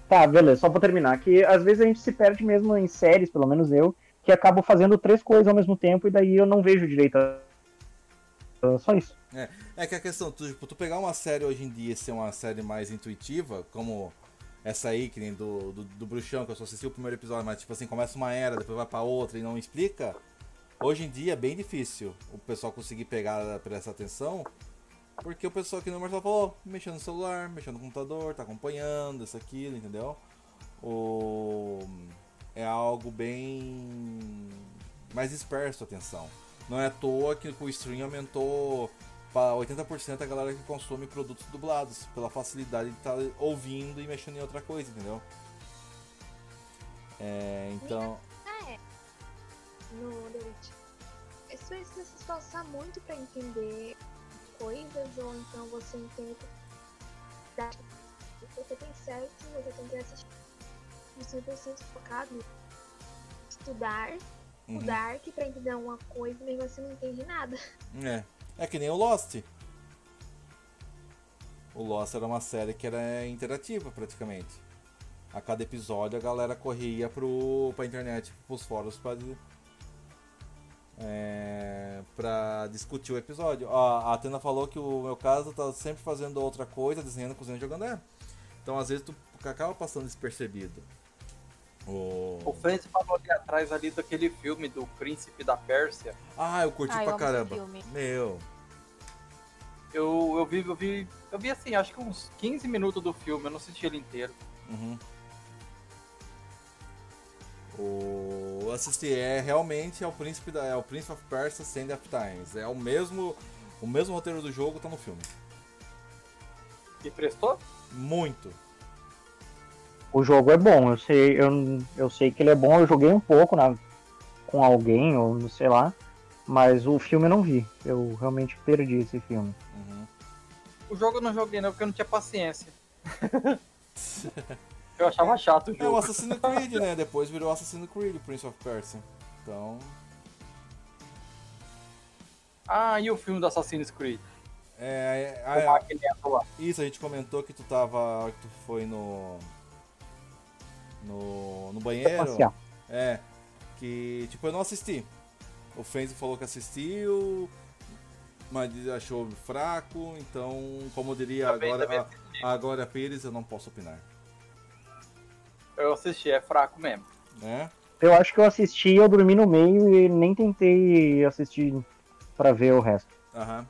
Tá, beleza, só pra terminar. Que às vezes a gente se perde mesmo em séries, pelo menos eu, que acabo fazendo três coisas ao mesmo tempo e daí eu não vejo direito. a- Só isso. É que a questão, tu, tipo, tu pegar uma série hoje em dia e ser uma série mais intuitiva, como essa aí, que nem do, do, do Bruxão, que eu só assisti o primeiro episódio, mas tipo assim, começa uma era, depois vai pra outra e não explica. Hoje em dia é bem difícil o pessoal conseguir pegar, prestar atenção, porque o pessoal que no Marcelo falou, mexendo no celular, mexendo no computador, tá acompanhando, isso, aquilo, entendeu? O... É algo bem mais disperso a atenção. Não é à toa que o stream aumentou para 80% a galera que consome produtos dublados, pela facilidade de estar ouvindo e mexendo em outra coisa, entendeu? É, então. Ah, é. No The Witch. É isso você se esforçar muito pra entender coisas, ou então você entende. Você tem certo, você tem que assistir. Você precisa focar no estudar, uhum. estudar, que pra entender uma coisa, mesmo assim não entende nada. É. É que nem o Lost. O Lost era uma série que era interativa praticamente. A cada episódio a galera corria pro, pra internet, pros fóruns pra, é, pra discutir o episódio. A, a Atena falou que o meu caso tá sempre fazendo outra coisa, desenhando, cozinhando, jogando. É. Então às vezes tu acaba passando despercebido. O... O Fred falou ali atrás ali daquele filme do Príncipe da Pérsia. Ah, eu curti Ah, eu pra esse caramba. Meu. Eu, eu vi, eu vi. Eu vi assim, acho que uns 15 minutos do filme, eu não assisti ele inteiro. Uhum. O assistir é realmente é o príncipe da é o Prince of Persia Sand of Times. É o mesmo o mesmo roteiro do jogo tá no filme. E prestou? Muito. O jogo é bom, eu sei, eu, eu sei que ele é bom, eu joguei um pouco na, com alguém, ou não sei lá, mas o filme eu não vi. Eu realmente perdi esse filme. Uhum. O jogo eu não joguei não, porque eu não tinha paciência. eu achava chato o É o jogo. Assassin's Creed, né? Depois virou Assassin's Creed, Prince of Persia. Então, Ah, e o filme do Assassin's Creed? é, Com é, o Magneto lá. isso a gente comentou que tu tava que tu foi no no, no banheiro. É, que tipo eu não assisti. O Frenzy falou que assistiu, mas achou fraco, então, como diria Também- agora também a, a Glória Pires, eu não posso opinar, Eu assisti, é fraco mesmo. né? Eu acho que eu assisti, eu dormi no meio e nem tentei assistir pra ver o resto. Aham,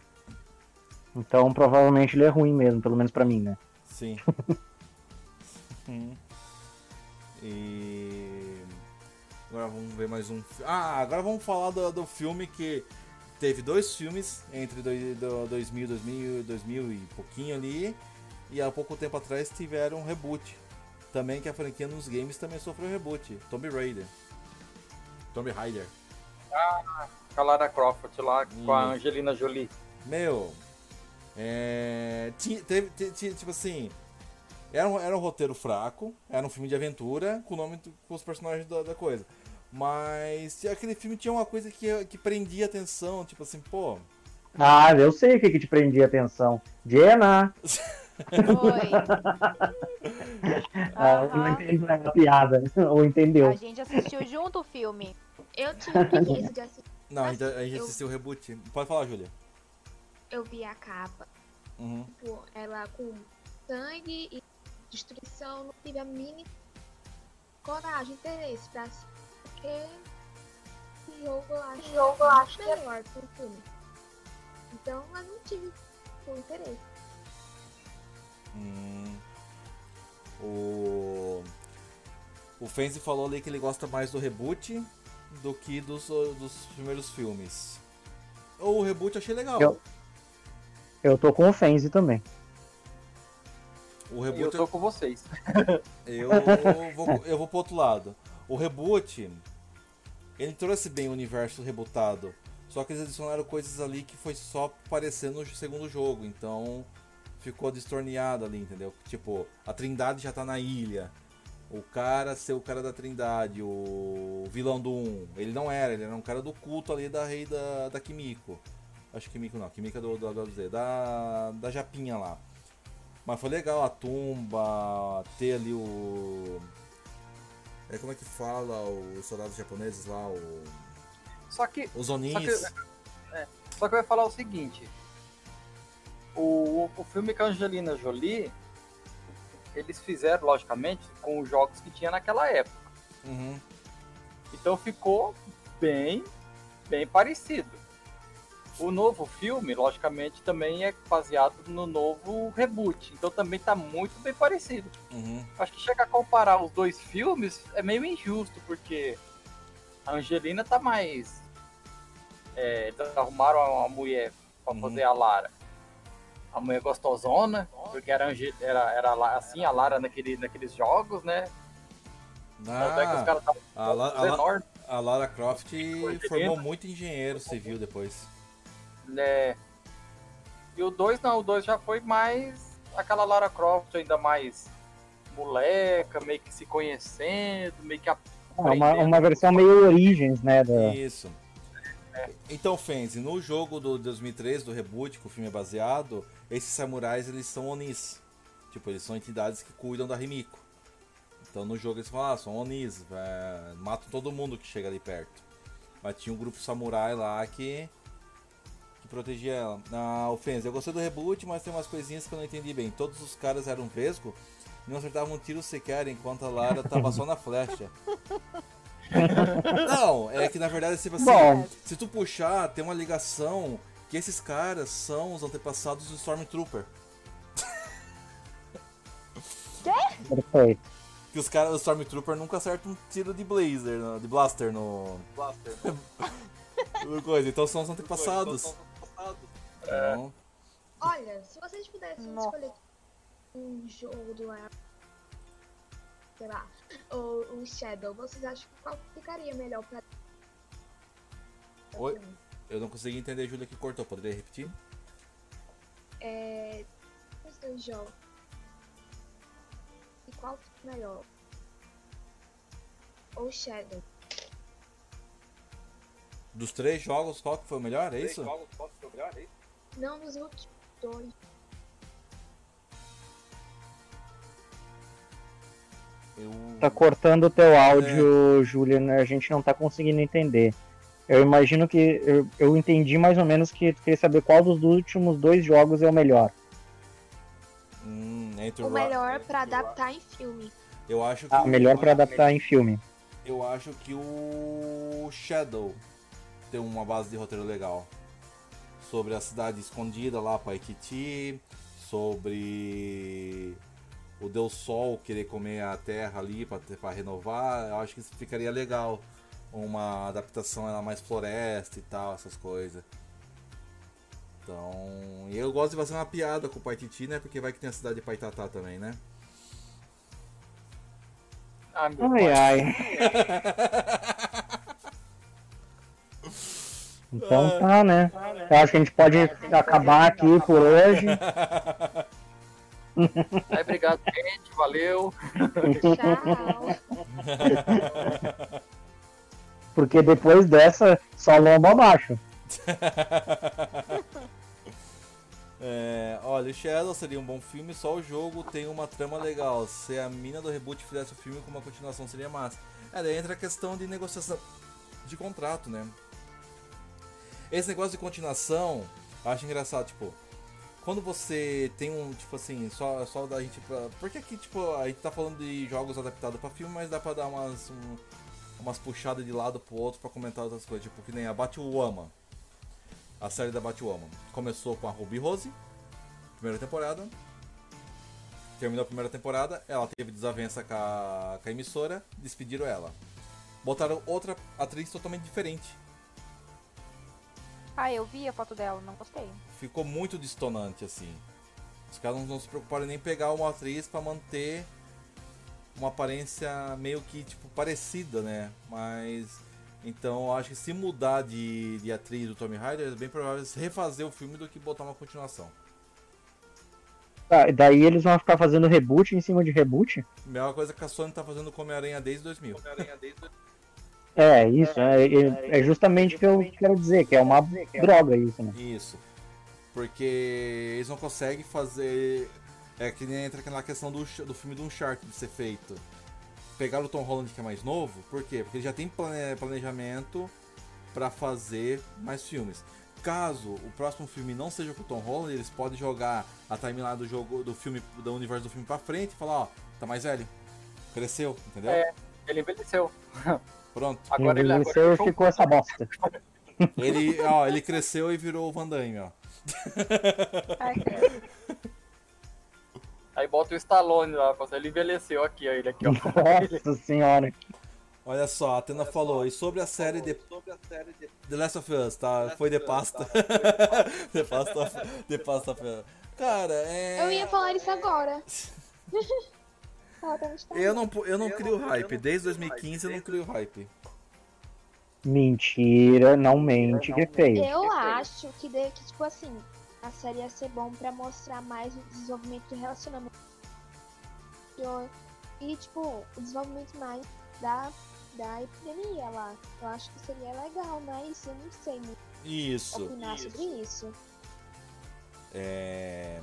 Então provavelmente ele é ruim mesmo, pelo menos pra mim, né? sim. Hum. E. Agora vamos ver mais um. Ah, agora vamos falar do, do filme que teve dois filmes entre dois- do 2000, 2000, 2000 e pouquinho ali. E há pouco tempo atrás tiveram um reboot. Também que a franquia nos games também sofreu reboot. Tomb Raider. Tomb Raider. Com a Lara Croft lá, com a. Angelina Jolie. Meu, é, teve, ti- ti- tipo assim, era um, era um roteiro fraco, era um filme de aventura com o nome do- com os personagens da, da coisa. Mas aquele filme tinha uma coisa que, que prendia atenção, tipo assim, pô. Ah, eu sei o que, que te prendia a atenção. Jenna! Oi. Ah, não Aham. entendeu a piada. Ou entendeu. A gente assistiu junto o filme. Eu tive preguiça de assistir. Não, a gente, a gente Eu- assistiu o reboot. Pode falar, Júlia. Eu vi a capa, Uhum. tipo, ela com sangue e destruição. Não tive a mini coragem, interesse pra assistir. Porque esse jogo eu acho, jogo eu acho melhor que o filme. Então eu não tive o interesse. Hum. O. O Fenzi falou ali que ele gosta mais do reboot do que dos, dos primeiros filmes. O reboot eu achei legal. Eu- Eu tô com o Fenzi também. O E eu reboot tô com vocês. eu vou, eu vou pro outro lado. O reboot, ele trouxe bem o universo rebutado. Só que eles adicionaram coisas ali que foi só aparecer no segundo jogo. Então ficou destorneado ali, entendeu? Tipo, a Trindade já tá na ilha. O cara ser o cara da Trindade, o vilão do 1. Ele não era, ele era um cara do culto ali da rei da, da Kimiko. Acho que Kimiko não, Kimiko é do, do, do da, da Japinha lá. Mas foi legal a tumba, ter ali o. É, como é que fala os soldados japoneses lá, o, Só que, os só Onis. que, é, só que eu ia falar o seguinte. O, o filme com a Angelina Jolie, eles fizeram, logicamente, com os jogos que tinha naquela época. Uhum. Então ficou bem, bem parecido. O novo filme, logicamente, também é baseado no novo reboot. Então também tá muito bem parecido. Uhum. Acho que chega a comparar os dois filmes é meio injusto, porque a Angelina tá mais. É, eles arrumaram uma mulher pra Uhum. fazer a Lara. A mulher gostosona, porque era, era, era assim a Lara naquele, naqueles jogos, né? Tanto é que os Ah, caras estavam a, La- a La- a Lara Croft formou muito engenheiro civil depois. Né? E o 2 não, o 2 já foi mais aquela Lara Croft ainda mais moleca, meio que se conhecendo, meio que É uma, uma versão meio Origins, né? Da... Isso. Então, Fenzi, no jogo do 2003, do reboot, que o filme é baseado, esses samurais eles são Onis. Tipo, eles são entidades que cuidam da Rimiko. Então no jogo eles falam, ah, são Onis, é, matam todo mundo que chega ali perto. Mas tinha um grupo samurai lá que, que protegia ela. Ah, o Fenzi, eu gostei do reboot, mas tem umas coisinhas que eu não entendi bem. Todos os caras eram vesgo, não acertavam um tiro sequer, enquanto a Lara tava só na flecha. Não, é que na verdade, tipo assim, Bom. se tu puxar, tem uma ligação que esses caras são os antepassados do Stormtrooper. Perfeito. Que os caras do Stormtrooper nunca acertam um tiro de blazer, de blaster no. no coisa. Então são os antepassados. Então, Olha, se vocês pudessem Nossa. escolher um jogo do sei lá, ou um Shadow, vocês acham que qual ficaria melhor pra. Oi? eu não consegui entender, Júlia, que cortou. Poderia repetir? É. Os dois jogos. E qual fica melhor? Ou Shadow? Dos três jogos, qual que foi o melhor? É isso? Não últimos dois. Eu... Tá cortando o teu áudio, Julian, a gente não tá conseguindo entender. Eu imagino que. Eu, eu entendi mais ou menos que tu queria saber qual dos últimos dois jogos é o melhor. Hum, entre O melhor pra adaptar em filme. Eu acho que. Ah, o- melhor pra adaptar em filme. Eu acho que o Shadow tem uma base de roteiro legal. Sobre a cidade escondida lá, Paikiti, sobre o Deus Sol querer comer a Terra ali para renovar, eu acho que isso ficaria legal. Uma adaptação ela mais floresta e tal, essas coisas. Então, e eu gosto de fazer uma piada com o Paititi, né? Porque vai que tem a cidade de Paitatá também, né? Ah, meu Ai, pai. ai. Então tá, né? Eu acho que a gente pode acabar aqui por hoje. Aí, obrigado, gente. Valeu. Tchau. Porque depois dessa, só lomba abaixo. É, olha, o Shadow seria um bom filme, só o jogo tem uma trama legal. Se a mina do reboot fizesse o filme com uma continuação seria massa. É, daí entra a questão de negociação de contrato, né? Esse negócio de continuação, eu acho engraçado, tipo, quando você tem um, tipo assim, só, só da gente pra. Porque aqui, tipo, a gente tá falando de jogos adaptados pra filme, mas dá pra dar umas, um- umas puxadas de lado pro outro pra comentar outras coisas, tipo, que nem a Batwoman. A série da Batwoman. Começou com a Ruby Rose, primeira temporada. Terminou a primeira temporada, ela teve desavença com a, com a emissora, despediram ela. Botaram outra atriz totalmente diferente. Ah, eu vi a foto dela, não gostei. Ficou muito distonante assim. Os caras não, não se preocuparam em nem pegar uma atriz pra manter uma aparência meio que tipo parecida, né? Mas então eu acho que se mudar de, de atriz do Tommy Ryder, é bem provável se refazer o filme do que botar uma continuação. Tá, e daí eles vão ficar fazendo reboot em cima de reboot? Mesma coisa que a Sony tá fazendo com Homem-Aranha desde 2000. É, isso. É, é- é justamente o que eu quero dizer, que é uma droga isso, né? Isso. Porque eles não conseguem fazer. É que nem entra aquela questão do, do filme do Uncharted ser feito. Pegaram o Tom Holland que é mais novo, por quê? Porque ele já tem plane- planejamento pra fazer mais filmes. Caso o próximo filme não seja com o Tom Holland, eles podem jogar a timeline do jogo do filme, do universo do filme pra frente e falar, ó, tá mais velho. Cresceu, entendeu? É. Ele envelheceu. Pronto. Agora ele, ele e ficou essa bosta. Ele, ó, ele cresceu e virou o Van Damme, ó. Ai. Aí bota o Stallone lá, pra- ele envelheceu aqui, ó, ele aqui, ó. Nossa senhora. Olha só, a Atena falou, e sobre a série de The Last of Us, tá? Foi The Pasta. The Pasta of, The Pasta of Us. Cara, é. Eu ia falar isso agora. Eu não, eu não crio hype. Desde 2015 eu não crio hype. Mentira, não mente que é feio. Eu acho que, de, que, tipo assim, a série ia ser bom pra mostrar mais o desenvolvimento do relacionamento. E, tipo, o desenvolvimento mais da, da epidemia lá. Eu acho que seria legal, mas eu não sei muito Isso. opinar sobre isso. É.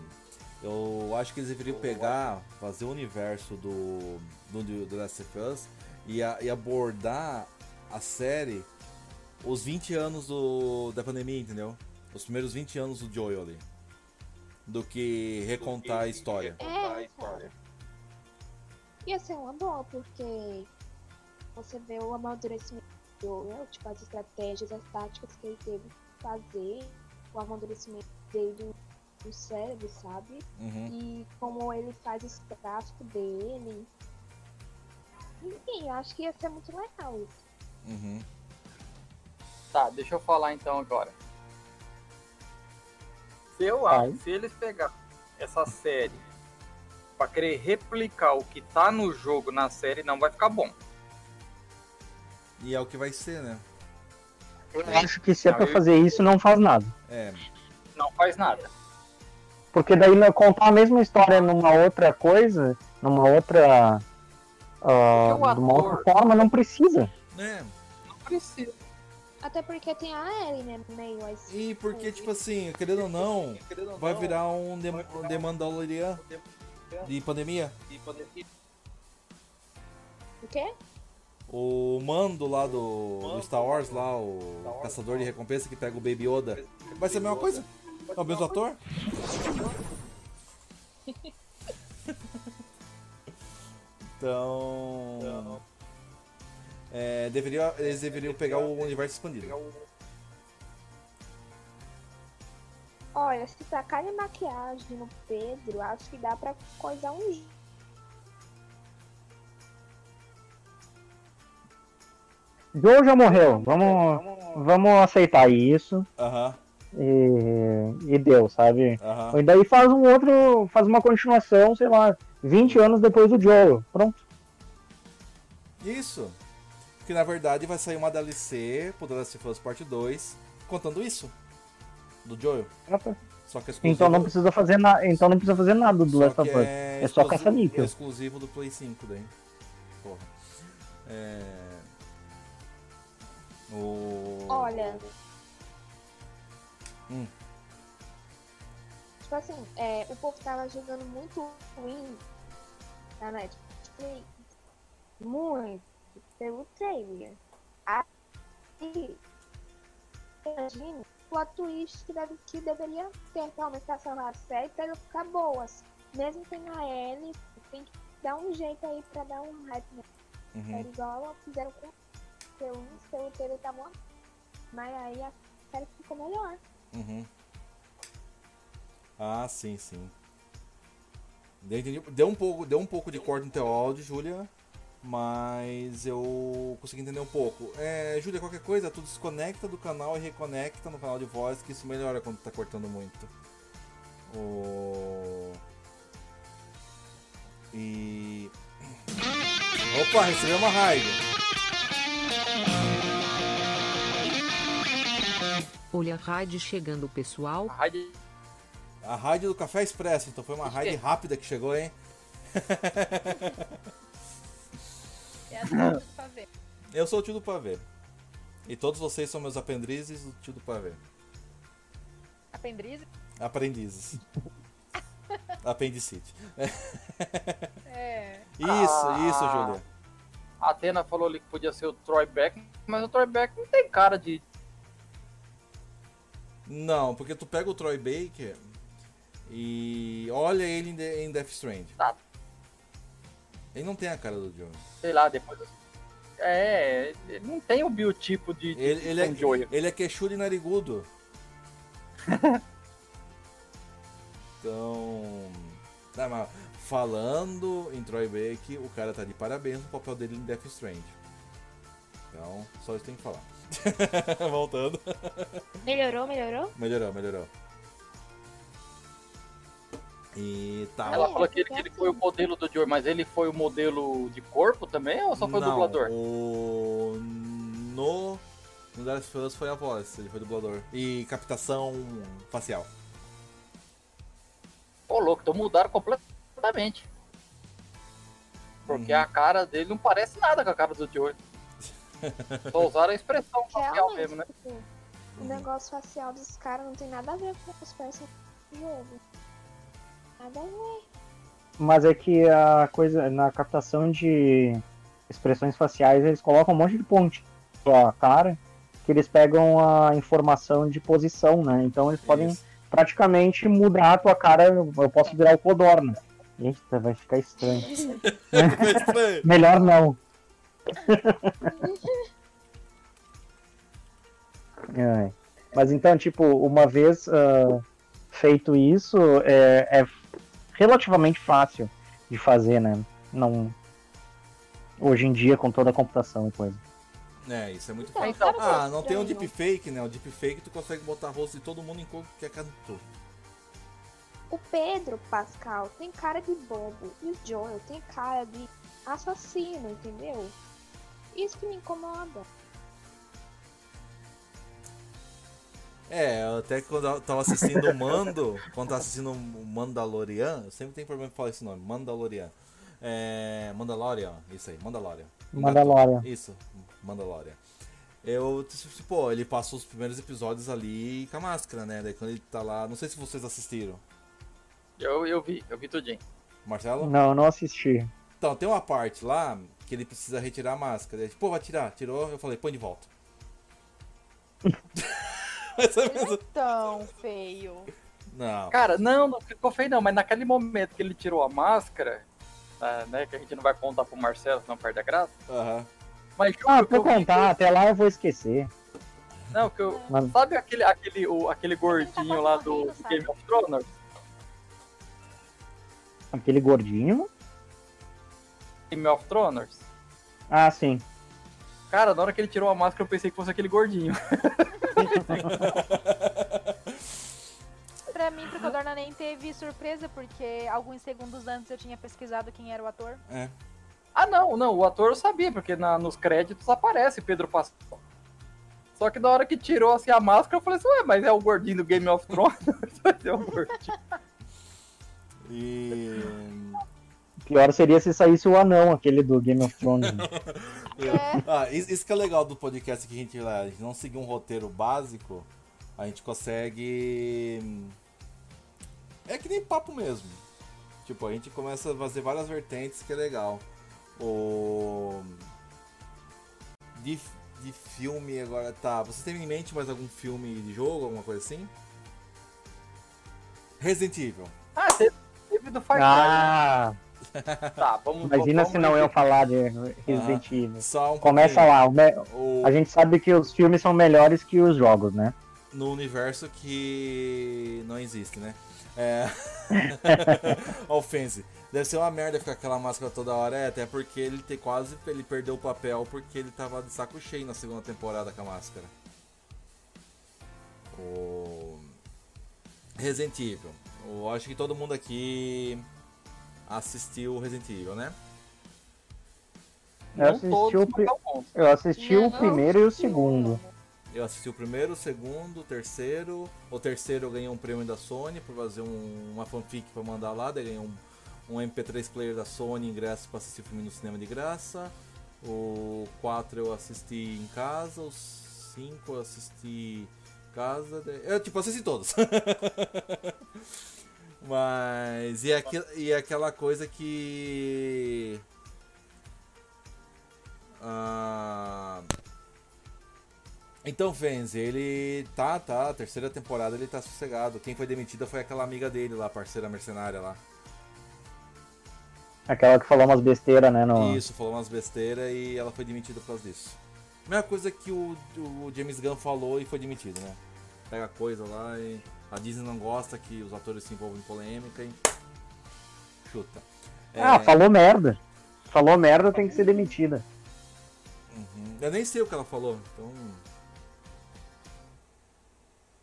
Eu acho que eles deveriam pegar, fazer o universo do, do, do The Last of Us e, a- e abordar a série os 20 anos do, da pandemia, entendeu? Os primeiros 20 anos do Joel ali. Do que recontar a história. É, cara. Ia ser uma boa, porque você vê o amadurecimento do Joel, tipo, as estratégias, as táticas que ele teve que fazer, o amadurecimento dele do, cérebro, sabe? Uhum. E como ele faz esse tráfico dele. Enfim, eu acho que ia ser muito legal isso. Uhum. Tá, deixa eu falar então agora. Se eu Vai. acho, se eles pegar essa série pra querer replicar o que tá no jogo na série, não vai ficar bom. E é o que vai ser, né? Eu acho que se é pra fazer isso, não faz nada. É. Não faz nada. Porque daí né, contar a mesma história numa outra coisa, numa outra. o de uma outra forma, não precisa. É. Não precisa. Até porque tem a Ellie, né, no meio. Assim. E porque, tipo assim, querendo ou não, vai virar um The, um The Mandalorian de pandemia. O quê? O mando lá do, do Star Wars, lá, o caçador de recompensa que pega o Baby Yoda. Vai ser a mesma coisa? É o mesmo ator? Então, então. É, deveria, eles deveriam pegar o universo expandido. Olha, se tacarem maquiagem no Pedro, acho que dá pra coisar um. Joe já morreu, vamos, vamos aceitar isso. Aham. E, e deu, sabe? aham. E daí faz um outro. Faz uma continuação, sei lá, 20 anos depois do Joel. Pronto. Isso. Que na verdade vai sair uma DLC pro The Last of Us Part 2 contando isso. Do Joel. Só que é exclusivo. Então não precisa fazer nada. Então não precisa fazer nada do só Last of Us. é, É só exclusivo- caça-níquel. É exclusivo do Play 5 daí. Porra. É... O... Olha. Hum. Tipo assim, é, o povo tava jogando muito ruim na Netflix. Muito. Pelo trailer. Aí. Imagina o plot twist que, deve, que deveria ter pra aumentar a série pra ela ficar boa. assim. Mesmo sem a Ellie, tem que dar um jeito aí pra dar um hype na Uhum. série igual fizeram com o seu seu trailer tá bom. Mas aí a série ficou melhor. Uhum. Ah, sim, sim. Deu, um pouco, deu um pouco de corte no teu áudio, Júlia, mas eu consegui entender um pouco. É, Júlia, qualquer coisa, tu desconecta do canal e reconecta no canal de voz, que isso melhora quando tá cortando muito. O... E... Opa, recebeu uma raid. Olha a raid chegando, pessoal. A rádio A raid do Café Expresso, então foi uma raid rápida que chegou, hein? É assim pra ver. Eu sou o tio do pavê. E todos vocês são meus aprendizes do tio do pavê. Aprendiz? Aprendizes. Apendicite. É. Isso, Ah. isso, Júlia. A Atena falou ali que podia ser o Troy Beck, mas o Troy Beck não tem cara de. Não, porque tu pega o Troy Baker e olha ele em, em Death Strand. Tá. Ele não tem a cara do Joe. Sei lá, depois. É, ele não tem o biotipo de, de Ele, ele, é, ele é queixudo e narigudo. então. Tá, mas falando em Troy Baker, o cara tá de parabéns no papel dele em Death Strand. Então, só isso tem que falar. Voltando. Melhorou, melhorou? Melhorou, melhorou. E tá. Ela falou que ele, que ele foi o modelo do Joy, mas ele foi o modelo de corpo também ou só foi o Não, dublador? O... No. No Us foi a voz, ele foi dublador. E captação facial. Ô, louco, então mudaram completamente. Porque Uhum. a cara dele não parece nada com a cara do Joy. Só usaram a expressão facial mesmo, né? tipo, o negócio facial dos caras não tem nada a ver com os personagens do jogo. Nada a ver. Mas é que a coisa, na captação de expressões faciais, eles colocam um monte de ponte na cara, que eles pegam a informação de posição, né? Então eles podem Isso. praticamente mudar a tua cara. Eu posso virar o Codorna. Eita, vai ficar estranho. Melhor não. Ai. Mas então, tipo, uma vez ah, feito isso, é, é relativamente fácil de fazer, né? Não. Hoje em dia, com toda a computação e coisa. É, isso é muito Então, fácil. que é Ah, não tem o estranho? deepfake, né? O deepfake tu consegue botar rosto de todo mundo em qualquer canto. O Pedro Pascal tem cara de bobo e o Joel tem cara de assassino, entendeu? Isso que me incomoda. É, até quando eu tava assistindo o Mando, quando tava assistindo o Mandalorian, eu sempre tenho problema em falar esse nome, Mandalorian. É. Mandalorian, isso aí, Mandalorian. Mandalorian. Isso, Mandalorian. Eu, tipo, ele passou os primeiros episódios ali com a máscara, né? Daí quando ele tá lá, não sei se vocês assistiram. Eu, eu vi, eu vi tudinho. Marcelo? Não, eu não assisti. Então, tem uma parte lá que ele precisa retirar a máscara. Ele, pô, vai tirar. Tirou, eu falei, põe de volta. Mas é mesmo. Tão feio. Não. Cara, não, não ficou feio não, mas naquele momento que ele tirou a máscara, ah, né, que a gente não vai contar pro Marcelo, senão perde a graça, Aham. mas Ah, eu vi- contar, até lá eu vou esquecer. não, que eu, Mas- sabe aquele, aquele, o, aquele gordinho lá do, do? Game of Thrones? Aquele gordinho? Game of Thrones? Ah, sim. Cara, na hora que ele tirou a máscara, eu pensei que fosse aquele gordinho. Pra mim, pro Codorna nem teve surpresa, porque alguns segundos antes eu tinha pesquisado quem era o ator. É. Ah, não, não, o ator eu sabia, porque na- nos créditos aparece Pedro Pascal. Só que na hora que tirou assim a máscara, eu falei assim, ué, mas é o gordinho do Game of Thrones? é o gordinho. E. Pior seria se saísse o anão, aquele do Game of Thrones. né? É, Ah, isso que é legal do podcast que a gente, a gente não seguir um roteiro básico, a gente consegue. É que nem papo mesmo. Tipo, a gente começa a fazer várias vertentes que é legal. O. De, de filme agora, tá. Você tem em mente mais algum filme de jogo, alguma coisa assim? Resident Evil. Ah, teve, teve do Far Cry. Ah, Tá, vamos imagina vamos se não eu falar de Resident Evil. Só um Começa pouquinho. lá, o a gente sabe que os filmes são melhores que os jogos, né? no universo que não existe, né? É. Offense. Deve ser uma merda ficar aquela máscara toda hora, é, até porque ele tem quase ele perdeu o papel porque ele tava de saco cheio na segunda temporada com a máscara. O Resident Evil. Eu acho que todo mundo aqui assistiu Resident Evil, né? Eu Não assisti, todos, o, pri- eu assisti o Não, primeiro e o segundo. Eu assisti o primeiro, o segundo, o terceiro. O terceiro eu ganhei um prêmio da Sony por fazer um- uma fanfic pra mandar lá. Daí ganhei um, um MP3 player da Sony, ingresso pra assistir o filme no cinema de graça. O 4 eu assisti em casa. O 5 eu assisti em casa. Eu, tipo, assisti todos. Mas. E, aqui, e aquela coisa que. Ah. Então, Fenzi, ele tá, tá, a terceira temporada ele tá sossegado. Quem foi demitida foi aquela amiga dele lá, parceira mercenária lá. Aquela que falou umas besteiras, né? No... Isso, falou umas besteiras e ela foi demitida por causa disso. Mesma coisa que o, o James Gunn falou e foi demitido, né? Pega coisa lá e a Disney não gosta que os atores se envolvam em polêmica e chuta. Ah, É, falou merda. Falou merda, tem que ser demitida. uhum. Eu nem sei o que ela falou, então.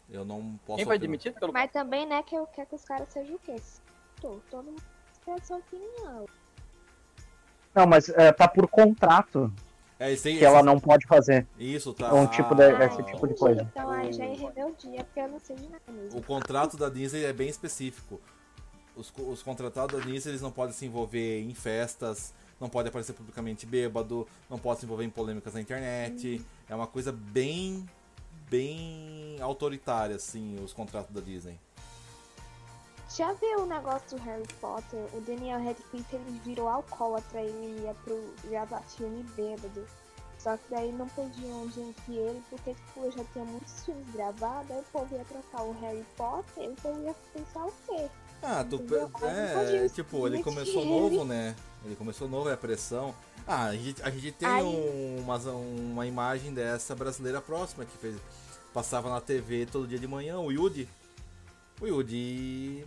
Eu não posso. Quem foi demitido pelo Mas também, né, que eu quero que os caras sejam o quê? Tô, todo mundo quer sua opinião. Não, mas é, tá por contrato É, esse, que ela não pode fazer. Isso, tá. Um tipo de- Ah, esse tipo de coisa. Então aí já errei meu dia, porque eu não sei de nada mesmo. O contrato da Disney é bem específico. Os, os contratados da Disney eles não podem se envolver em festas, não podem aparecer publicamente bêbado, não podem se envolver em polêmicas na internet. É uma coisa bem, bem autoritária, assim, os contratos da Disney. Já viu o negócio do Harry Potter? O Daniel Radcliffe ele virou alcoólatra, ele ia pro gravar filme bêbado. Só que daí não podiam gente ele, porque tipo, já tinha muitos filmes gravados, aí o povo ia trocar o Harry Potter, e o povo ia pensar o quê? Ah, tu, é, tipo, ele começou ele. novo, né? Ele começou novo, é a pressão. Ah, a gente, a gente tem Aí- um- uma, uma imagem dessa brasileira próxima que fez, passava na TV todo dia de manhã, o Yudi. O Yudi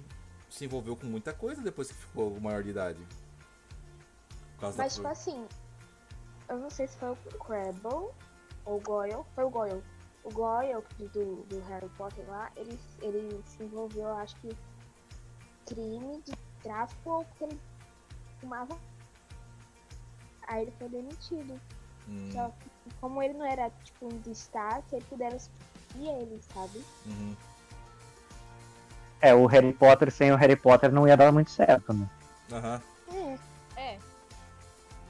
se envolveu com muita coisa depois que ficou maior de idade. Mas tipo assim, eu não sei se foi o Crabble ou o Goyle, foi o Goyle. O Goyle do, do Harry Potter lá, ele, ele se envolveu, eu acho que crime de tráfico ou porque ele fumava. Aí ele foi demitido. Hum, Só que como ele não era tipo um destaque, ele puderam substituir ele, sabe? uhum. É, o Harry Potter sem o Harry Potter não ia dar muito certo, né? Aham. É. É.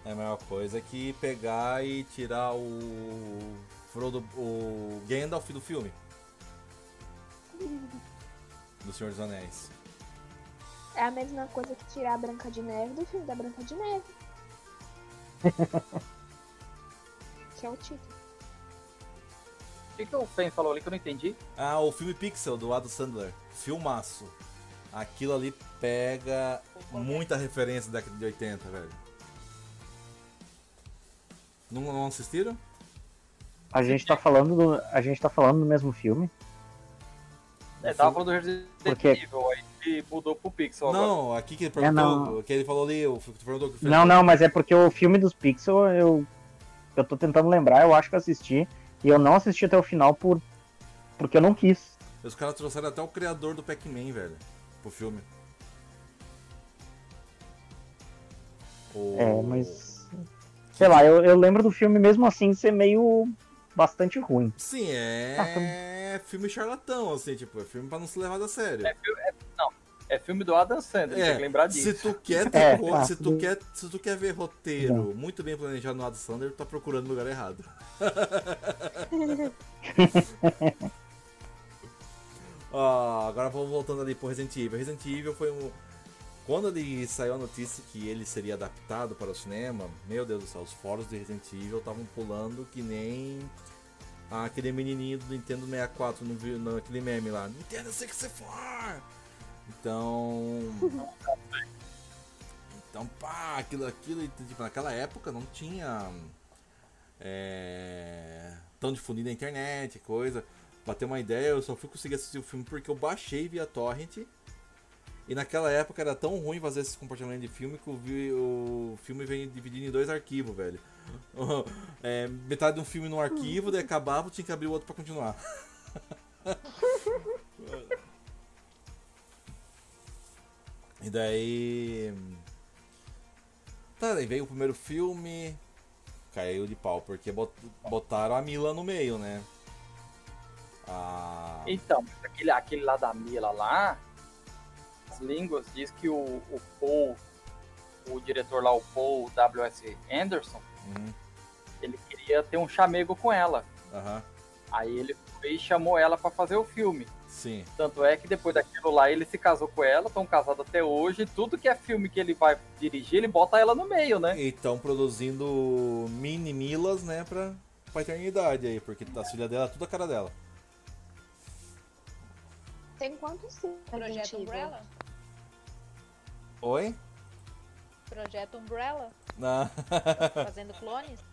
É a mesma coisa que pegar e tirar o Frodo, o Gandalf do filme. Do Senhor dos Anéis. É a mesma coisa que tirar a Branca de Neve do filme da Branca de Neve. que é o título. O que, que o Fen falou ali que eu não entendi? Ah, o filme Pixel do Adam Sandler. Filmaço. Aquilo ali pega muita referência da década de 80, velho. Não, não assistiram? A gente tá falando do, a gente tá falando do mesmo filme. É, tava falando do Resident Porque- Evil, aí ele mudou pro Pixel agora. Não, aqui que ele perguntou, não. que ele falou ali, perguntou que fez- Não, não, mas é porque o filme dos Pixel eu eu tô tentando lembrar, eu acho que eu assisti. E eu não assisti até o final por porque eu não quis. Os caras trouxeram até o criador do Pac-Man, velho, pro filme. O- É, mas. Sei lá, eu, eu lembro do filme mesmo assim ser meio. bastante ruim. Sim, Ah, é filme charlatão, assim, tipo, é filme pra não ser levado a sério. É, é- não, é filme do Adam Sandler, tem que lembrar disso. Se tu quer ter É, ro- tá, se tu quer, se tu quer ver roteiro muito bem planejado no Adam Sandler, tu tá procurando no lugar errado. Ah, agora vamos voltando ali pro Resident Evil. Resident Evil foi um quando ele saiu a notícia que ele seria adaptado para o cinema, meu Deus do céu, os fóruns de Resident Evil estavam pulando que nem aquele menininho do Nintendo 64 no, no aquele meme lá, Nintendo 64. Então, então, pá, aquilo, aquilo, tipo, naquela época não tinha é, tão difundido na internet, coisa. Pra ter uma ideia, eu só fui conseguir assistir o filme porque eu baixei via torrent. E naquela época era tão ruim fazer esse compartilhamento de filme que o, filme veio dividido em dois arquivos, velho. É, metade de um filme num arquivo, daí acabava, tinha que abrir o outro pra continuar. e daí. Tá, daí veio o primeiro filme, caiu de pau, porque bot- botaram a Mila no meio, né? A... Então, aquele, aquele lá da Mila lá, as línguas diz que o, o Paul, o diretor lá, o Paul W.S. Anderson, Uhum, ele queria ter um chamego com ela. aham, Aí ele foi e chamou ela pra fazer o filme. sim. Tanto é que depois daquilo lá ele se casou com ela, estão casados até hoje. Tudo que é filme que ele vai dirigir, ele bota ela no meio, né? E estão produzindo mini Milas, né, pra, pra eternidade aí, porque a filha dela, tudo a cara dela. Tem quantos? Projeto? Umbrella? Oi? Projeto Umbrella? Na... Fazendo clones?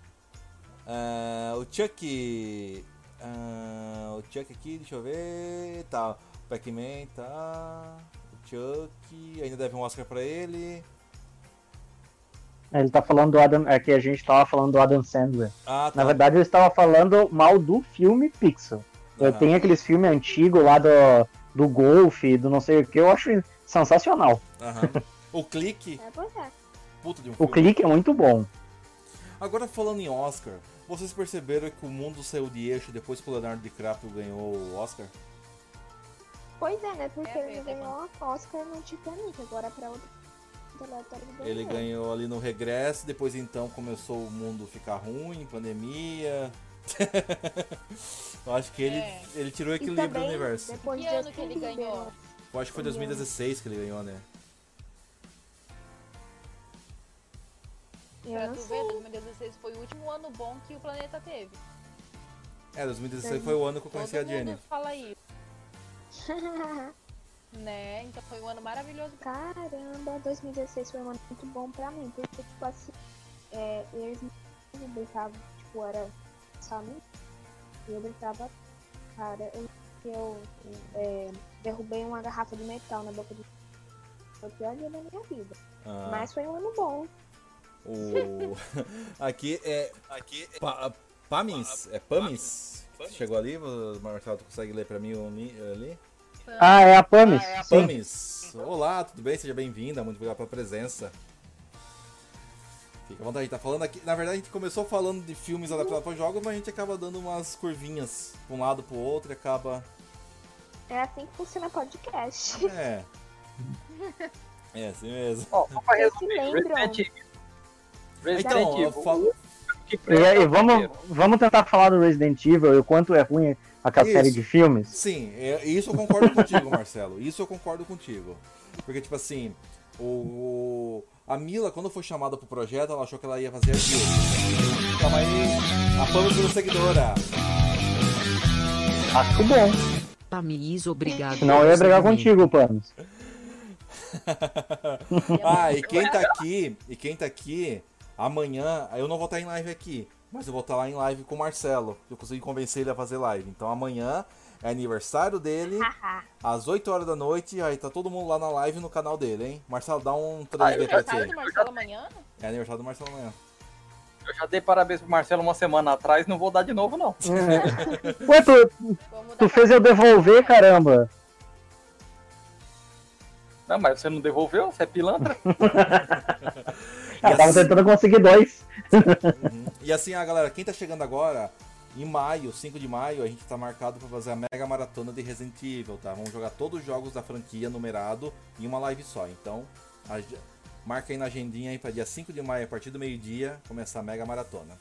Ah, o Chuck. ah, o Chuck aqui, deixa eu ver. Tá. O Pac-Man, tá. O Chuck. Ainda deve um Oscar pra ele. Ele tá falando do Adam. É que a gente tava falando do Adam Sandler. Ah, tá. Na verdade, eu estava falando mal do filme Pixel. Eu tenho aqueles filmes antigos lá do, do Golf, do não sei o que, eu acho sensacional. Aham. O clique. É, pois é. Puta de um O filme. clique é muito bom. Agora falando em Oscar, vocês perceberam que o mundo saiu de eixo depois que o Leonardo DiCaprio ganhou o Oscar? Pois é, né? Porque É, ele foi ganhou a Oscar no Titanic, agora pra outro Ele ganhou ali no regresso, depois então começou o mundo ficar ruim, pandemia. Eu acho que ele, É. ele tirou o E equilíbrio do também, universo. depois Que de ano que ele ganhou? Eu acho que foi 2016 que ele ganhou, né? Eu Pra tu ver, 2016 foi o último ano bom que o planeta teve. É, 2016 foi o ano que eu conheci Todo a Jenny. mundo fala isso, né? Então foi um ano maravilhoso. Caramba, 2016 foi um ano muito bom pra mim, porque, tipo assim, é, eles eu brincava, tipo, era só mim, e eu brincava, cara, eu, eu é, derrubei uma garrafa de metal na boca de foi o pior dia da minha vida. Ah, Mas foi um ano bom. o... aqui é. Aqui é. Pa- Pamins? É Pamins? Que Chegou ali? Marcelo, tu consegue ler pra mim ali? Ah, é a Pamis. Sim. Pamis! Olá, tudo bem? Seja bem-vinda, muito obrigado pela presença. Fica à vontade, a gente tá falando aqui. Na verdade, a gente começou falando de filmes adaptados para jogos, mas a gente acaba dando umas curvinhas pra um lado pro outro e acaba. É assim que funciona podcast. É. É, assim mesmo. Ó, só pra Vocês se resumir, lembram? Resident Evil. Resident Então, eu Evil. falo. E, vamos, vamos tentar falar do Resident Evil e o quanto é ruim aquela Isso. série de filmes. Sim, é- isso eu concordo contigo, Marcelo. Isso eu concordo contigo. Porque, tipo assim, o. A Mila, quando foi chamada pro projeto, ela achou que ela ia fazer a Jill. Calma aí, a fama virou seguidora. Acho bom. Pamis, obrigado. Senão eu ia brigar contigo, Pamis. ah, e quem tá aqui, e quem tá aqui, amanhã, eu não vou estar em live aqui, mas eu vou estar lá em live com o Marcelo. Eu consegui convencer ele a fazer live. Então amanhã é aniversário dele, às 8 horas da noite, aí tá todo mundo lá na live no canal dele, hein? Marcelo, dá um 3D pra Aniversário ti. do Marcelo amanhã? É aniversário do Marcelo amanhã. Eu já dei parabéns pro Marcelo uma semana atrás, não vou dar de novo, não. Ué, tu, tu fez eu devolver, caramba. Não, mas você não devolveu? Você é pilantra? Ah, E tava assim- tentando conseguir dois. Uhum. E assim, a galera, quem tá chegando agora, em maio, 5 de maio, a gente tá marcado pra fazer a mega maratona de Resident Evil, tá? Vamos jogar todos os jogos da franquia numerado em uma live só. Então, a- marca aí na agendinha aí pra dia 5 de maio, a partir do meio-dia, começar a mega maratona.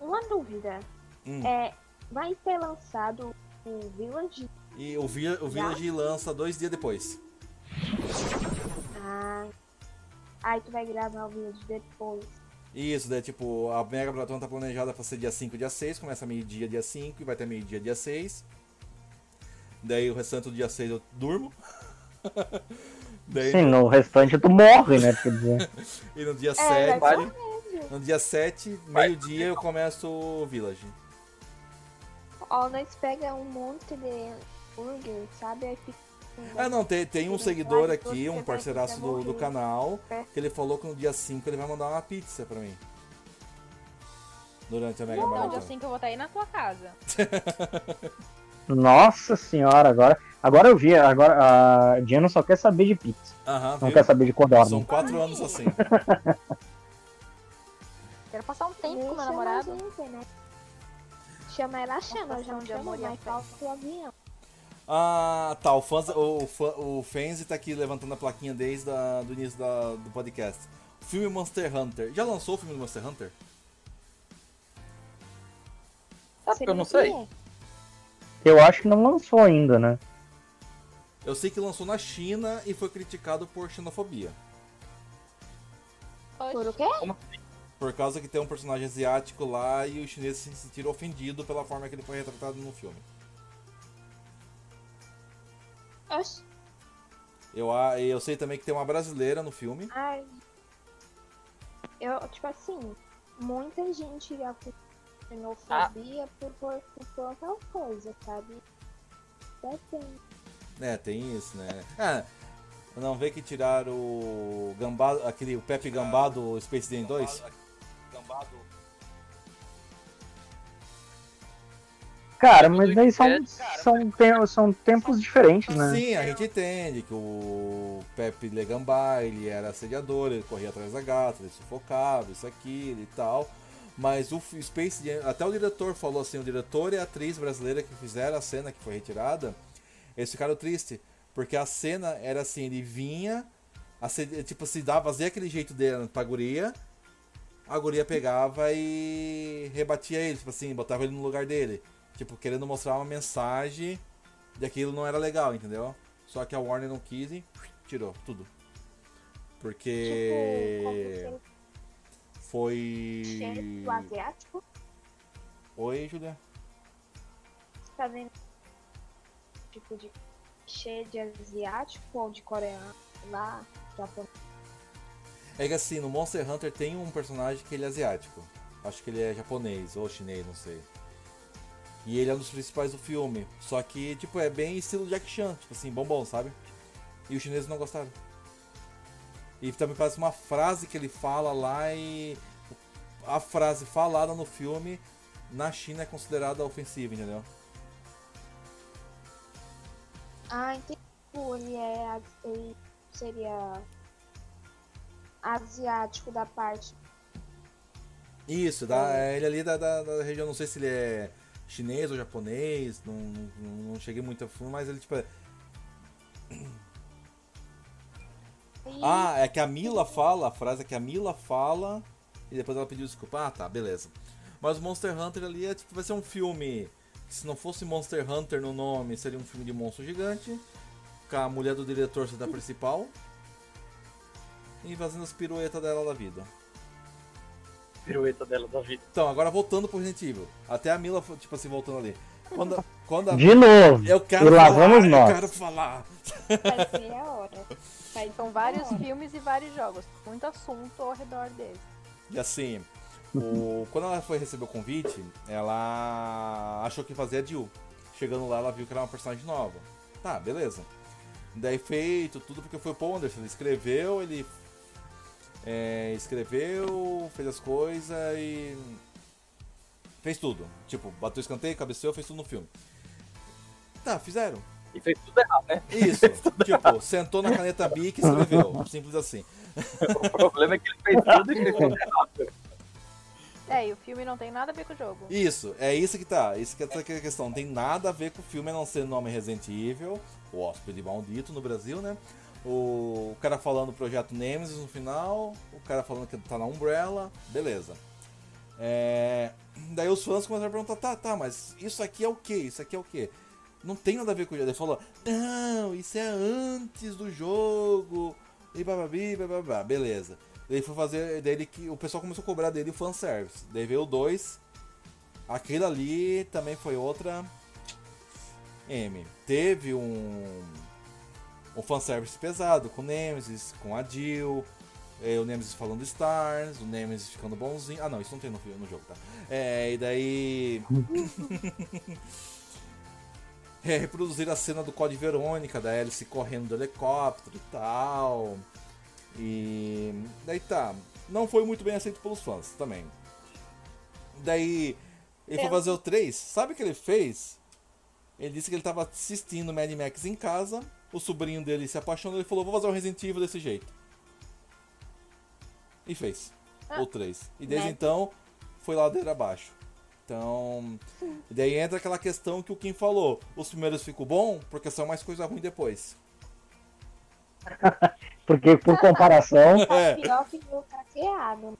Uma dúvida. Hum. É, vai ser lançado o Village? E o, Vi- o Village lança dois dias depois. Ah, aí tu vai gravar o Village depois. Isso, daí tipo, a Mega Maratona tá planejada pra ser dia 5, dia 6, começa meio-dia, dia 5 e vai até meio-dia, dia 6. Daí o restante do dia 6 eu durmo. daí, Sim, no restante tu morre, né? Quer dizer. E no dia É, 7, vai Vai. no dia 7, meio-dia eu começo o Village. Ó, nós pega um monte de burger, sabe? Aí fica. Ah não, tem, tem um seguidor aqui, um parceiraço do, do canal, É. que ele falou que no dia 5 ele vai mandar uma pizza pra mim. Durante a Mega Então, Maratona. dia 5 eu vou estar aí na tua casa. Nossa senhora, agora. Agora eu vi, agora a Diana só quer saber de pizza. Aham, Não viu? quer saber de São codorna. 4 anos assim. Quero passar um tempo com meu namorado. né? Chama ela, chama, já não de amor e falta o avião. Ah, tá. O, fãs, o, o, fã- o Fenzi tá aqui levantando a plaquinha desde o do início da- do podcast. Filme Monster Hunter. Já lançou o filme do Monster Hunter? Que eu não sei? o? Eu acho que não lançou ainda, né? Eu sei que lançou na China e foi criticado por xenofobia. Por o quê? Por causa que tem um personagem asiático lá e os chineses se sentiram ofendidos pela forma que ele foi retratado no filme. Oxi. Eu, a- eu sei também que tem uma brasileira no filme. Ai. Eu, tipo assim, muita gente já com xenofobia por, por, por, por tal coisa, sabe? Depende. É, tem isso, né? Ah, não vê que tiraram o Gambá, aquele o Pepe Gambá do Space Jam 2? Cara, mas daí são, são, tem- são tempos diferentes, né? Sim, a gente entende que o Pepe Legambá, ele era assediador, ele corria atrás da gata, ele sufocava, isso aquilo e tal. Mas o Space Jam, até o diretor falou assim, o diretor e a atriz brasileira que fizeram a cena que foi retirada, eles ficaram tristes, porque a cena era assim, ele vinha, assedi- tipo, se dava, fazia aquele jeito dele pra guria, a guria pegava e rebatia ele, tipo assim, botava ele no lugar dele. Tipo, querendo mostrar uma mensagem de aquilo não era legal, entendeu? Só que a Warner não quis e tirou tudo. Tipo, Porque se foi. do asiático, Oi, Julia? tá vendo? Tipo de cheio de asiático ou de coreano lá, japonês. É que assim, no Monster Hunter tem um personagem que ele é asiático. Acho que ele é japonês ou chinês, não sei. E ele é um dos principais do filme. Só que, tipo, é bem estilo Jack Chan, tipo assim, bombom, sabe? E os chineses não gostaram. E também parece uma frase que ele fala lá e. A frase falada no filme na China é considerada ofensiva, entendeu? Ah, entendi. Ele é. Ele seria asiático da parte. Isso, da, é ele ali da, da, da região, não sei se ele é chinês ou japonês, não, não, não cheguei muito a fundo, mas ele tipo. é- Ah, é que a Mila fala, a frase é que a Mila fala e depois ela pediu desculpa. Ah, tá, beleza. Mas o Monster Hunter ali é tipo, vai ser um filme. que Se não fosse Monster Hunter no nome, seria um filme de monstro gigante. Com a mulher do diretor ser da principal. E fazendo as piruetas dela da vida. Pirueta dela da vida. Então, agora voltando pro Resident Evil. Até a Mila, tipo assim, voltando ali. Quando, quando a... De novo. Eu quero e lá falar, vamos eu nós. quero falar. vai ser a hora. São vários filmes e vários jogos. Muito assunto ao redor deles. E assim, o... quando ela foi receber o convite, ela achou que fazia a Jill. Chegando lá, ela viu que era uma personagem nova. Tá, beleza. Daí feito tudo porque foi o Paul Anderson. Ele escreveu, ele É, escreveu, fez as coisas e. Fez tudo. Tipo, bateu escanteio, cabeceou, fez tudo no filme. Tá, fizeram. E fez tudo errado, né? Isso. tipo, sentou na caneta Bic e escreveu. Simples assim. O problema é que ele fez tudo e fez tudo errado. É, e o filme não tem nada a ver com o jogo. Isso, é isso que tá. Isso que é a questão. Não tem nada a ver com o filme, a não ser o nome Resident Evil, o hóspede maldito no Brasil, né? O, cara falando projeto Nemesis no final, o cara falando que tá na Umbrella, beleza. É, daí os fãs começaram a perguntar, tá, tá, mas isso aqui é o que? Isso aqui é o que? Não tem nada a ver com o. Ele falou, não, isso é antes do jogo. E bababi, bababá, beleza. Daí foi fazer. Daí ele, o pessoal começou a cobrar dele fanservice. Daí veio o 2. Aquele ali também foi outra. M. Teve um. Um fanservice pesado com o Nemesis, com a Jill. é, o Nemesis falando Stars, o Nemesis ficando bonzinho. Ah não, isso não tem no, no jogo, tá? É, e daí. É, reproduzir a cena do Code Verônica, da Alice correndo do helicóptero e tal. E daí tá. Não foi muito bem aceito pelos fãs também. Daí ele foi Eu- fazer o 3. Sabe o que ele fez? Ele disse que ele tava assistindo Mad Max em casa. O sobrinho dele se apaixonou e falou: Vou fazer o Resident Evil desse jeito. E fez. Ah. O 3. E desde Né? então foi ladeira abaixo. Então. E daí entra aquela questão que o Kim falou: os primeiros ficam bom porque são mais coisa ruim depois. Porque, por comparação, É. Pior que viu craqueado.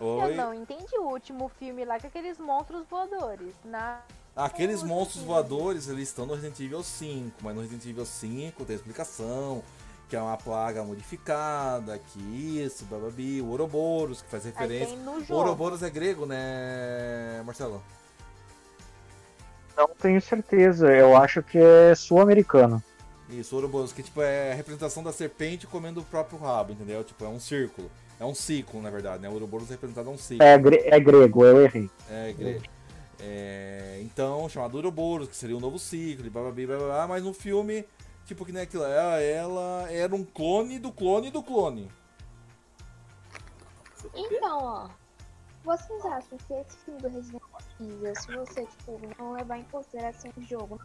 Oi. Eu não entendi o último filme lá com aqueles monstros voadores. Na... Aqueles monstros voadores, eles estão no Resident Evil 5, mas no Resident Evil 5 tem explicação, que é uma plaga modificada, que isso, bababi, o Ouroboros, que faz referência. O. Ouroboros é grego, né, Marcelo? não tenho certeza. Eu acho que é sul-americano. Isso, o Ouroboros, que tipo é a representação da serpente comendo o próprio rabo, entendeu? Tipo, é um círculo. É um ciclo, na verdade, né? O Ouroboros é representado a um ciclo. É, gre- é grego, eu errei. É, grego. É, então, chamado Ouroboros, que seria um novo ciclo, e blá blá blá blá, blá, mas no filme, tipo, que nem aquilo, ela, ela era um clone do clone do clone. Então, ó. Vocês acham que esse filme do Resident Evil, se você, tipo, não levar em consideração o jogo,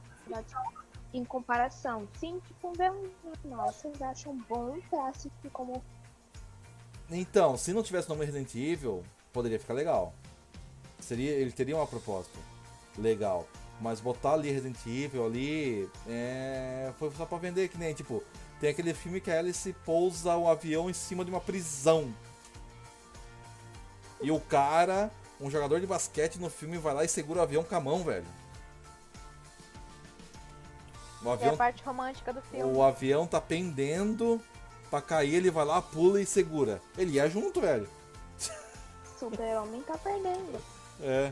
em comparação, sim, tipo, ver um normal, vocês acham bom pra assistir como Então, se não tivesse o nome Resident Evil, poderia ficar legal. Seria, ele teria uma proposta legal. Mas botar ali Resident Evil ali é, foi só pra vender, que nem, tipo, tem aquele filme que a Alice pousa o avião em cima de uma prisão. E o cara, um jogador de basquete no filme, vai lá e segura o avião com a mão, velho. O É a avião, parte romântica do filme. o avião tá pendendo pra cair, ele vai lá, pula e segura. Ele ia junto, velho. Super-Homem tá perdendo. É.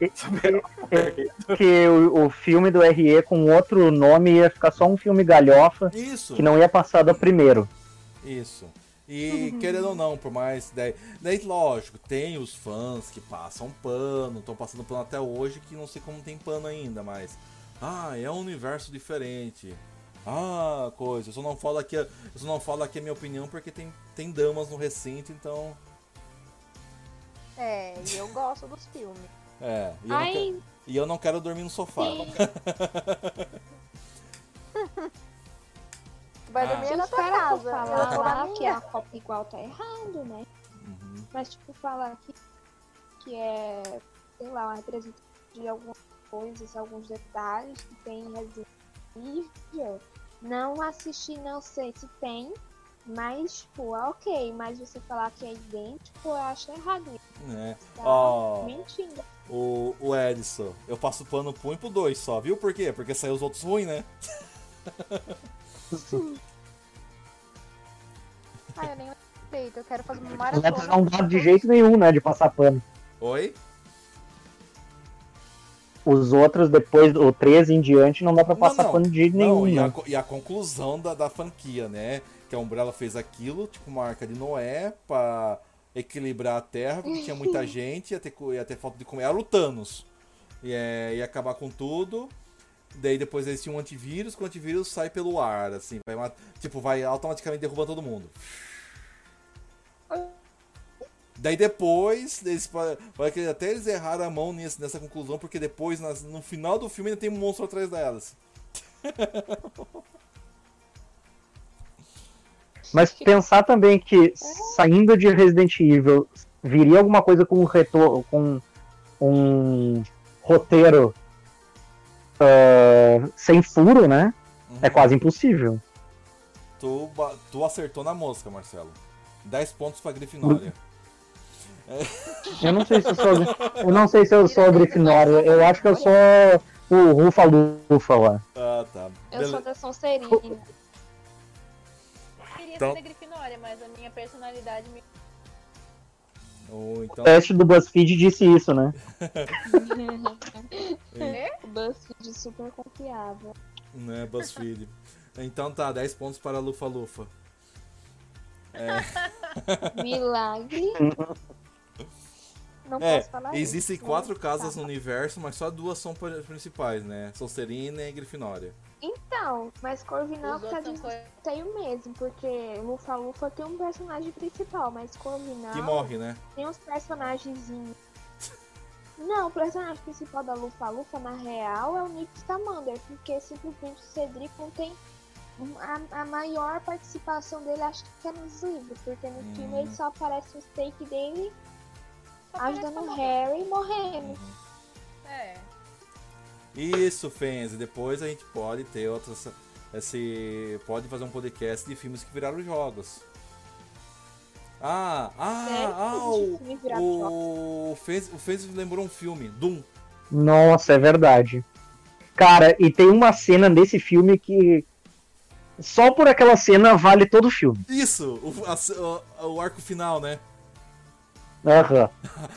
Que o, o filme do RE com outro nome ia ficar só um filme galhofa Isso. que não ia passar do primeiro. Isso. E querendo ou não, por mais. Daí, daí, lógico, tem os fãs que passam pano, estão passando pano até hoje, que não sei como tem pano ainda, mas. Ah, é um universo diferente. Ah, coisa. Eu só não falo aqui, eu só não falo aqui a minha opinião porque tem, tem damas no recinto, então. É, e eu gosto dos filmes. É. E eu, não, Ai, quero, e eu não quero dormir no sofá. sim. Vai Ah. dormir na tua casa. falar lá que a Copa igual tá errado, né? Uhum. Mas, tipo, falar que, que é, sei lá, uma representação de algumas coisas, alguns detalhes que tem Evil. Não assisti, não sei se tem, mas, tipo, é ok. Mas você falar que é idêntico, eu acho errado. É. Tá Ó. mentindo. O, o Edson, eu passo pano pro 1 e pro 2 só, viu por quê? Porque saiu os outros ruins, né? Ah, eu nem respeito. Eu quero fazer uma maratona. outros não dá de jeito nenhum, né, de passar pano. Oi? Os outros, depois do 13 em diante, não dá pra Não, passar não. pano de jeito Não, nenhum, e, a, né? e a conclusão da, da franquia, né? Que a Umbrella fez aquilo, tipo uma arca de Noé, pra equilibrar a Terra, porque tinha muita gente, ia ter, ia ter falta de comer. Era o Thanos. E, é, ia acabar com tudo. Daí depois eles tinham um antivírus, que o antivírus sai pelo ar, assim. Vai, tipo, vai automaticamente derrubando todo mundo. Daí depois, eles, até eles erraram a mão nesse- nessa conclusão, porque depois, no final do filme, ainda tem um monstro atrás delas. Mas pensar também que saindo de Resident Evil viria alguma coisa com um retorno, com um roteiro ah, sem furo, né? É quase impossível. Tu, tu acertou na mosca, Marcelo. 10 pontos pra Grifinória. Eu não sei se eu sou, eu não sei se eu sou Grifinória. Eu acho que eu sou o Rufa Lufa lá. Ah, tá. Eu Bele- sou da Sonserina. Então- ser da Grifinória, mas a minha personalidade me. Ou então, O teste do BuzzFeed disse isso, né? o BuzzFeed super confiável. né, BuzzFeed. Então tá, 10 pontos para a Lufa Lufa. Milagre. Não É, posso falar existem isso, quatro né? casas Tá. no universo, mas só duas são pri- principais, né? Sonserina e Grifinória. Então, mas Corvinal tá coisas. que tem o mesmo, porque Lufa Lufa tem um personagem principal, mas Corvinal Que morre, né? tem uns personagens. Não, o personagem principal da Lufa Lufa, na real, é o Nick Scamander, porque simplesmente o Cedric não tem. A, a maior participação dele acho que é nos livros, porque no Hum. filme ele só aparece o stake dele Só ajudando o Harry morrendo. É. Isso, fãs. E depois a gente pode ter outras. Esse, pode fazer um podcast de filmes que viraram jogos. Ah, ah, Sério? ah, o, o, Fez, o Fez lembrou um filme, Doom. Nossa, é verdade. Cara, e tem uma cena nesse filme que. Só por aquela cena vale todo o filme. Isso, o, a- o, o arco final, né? Aham.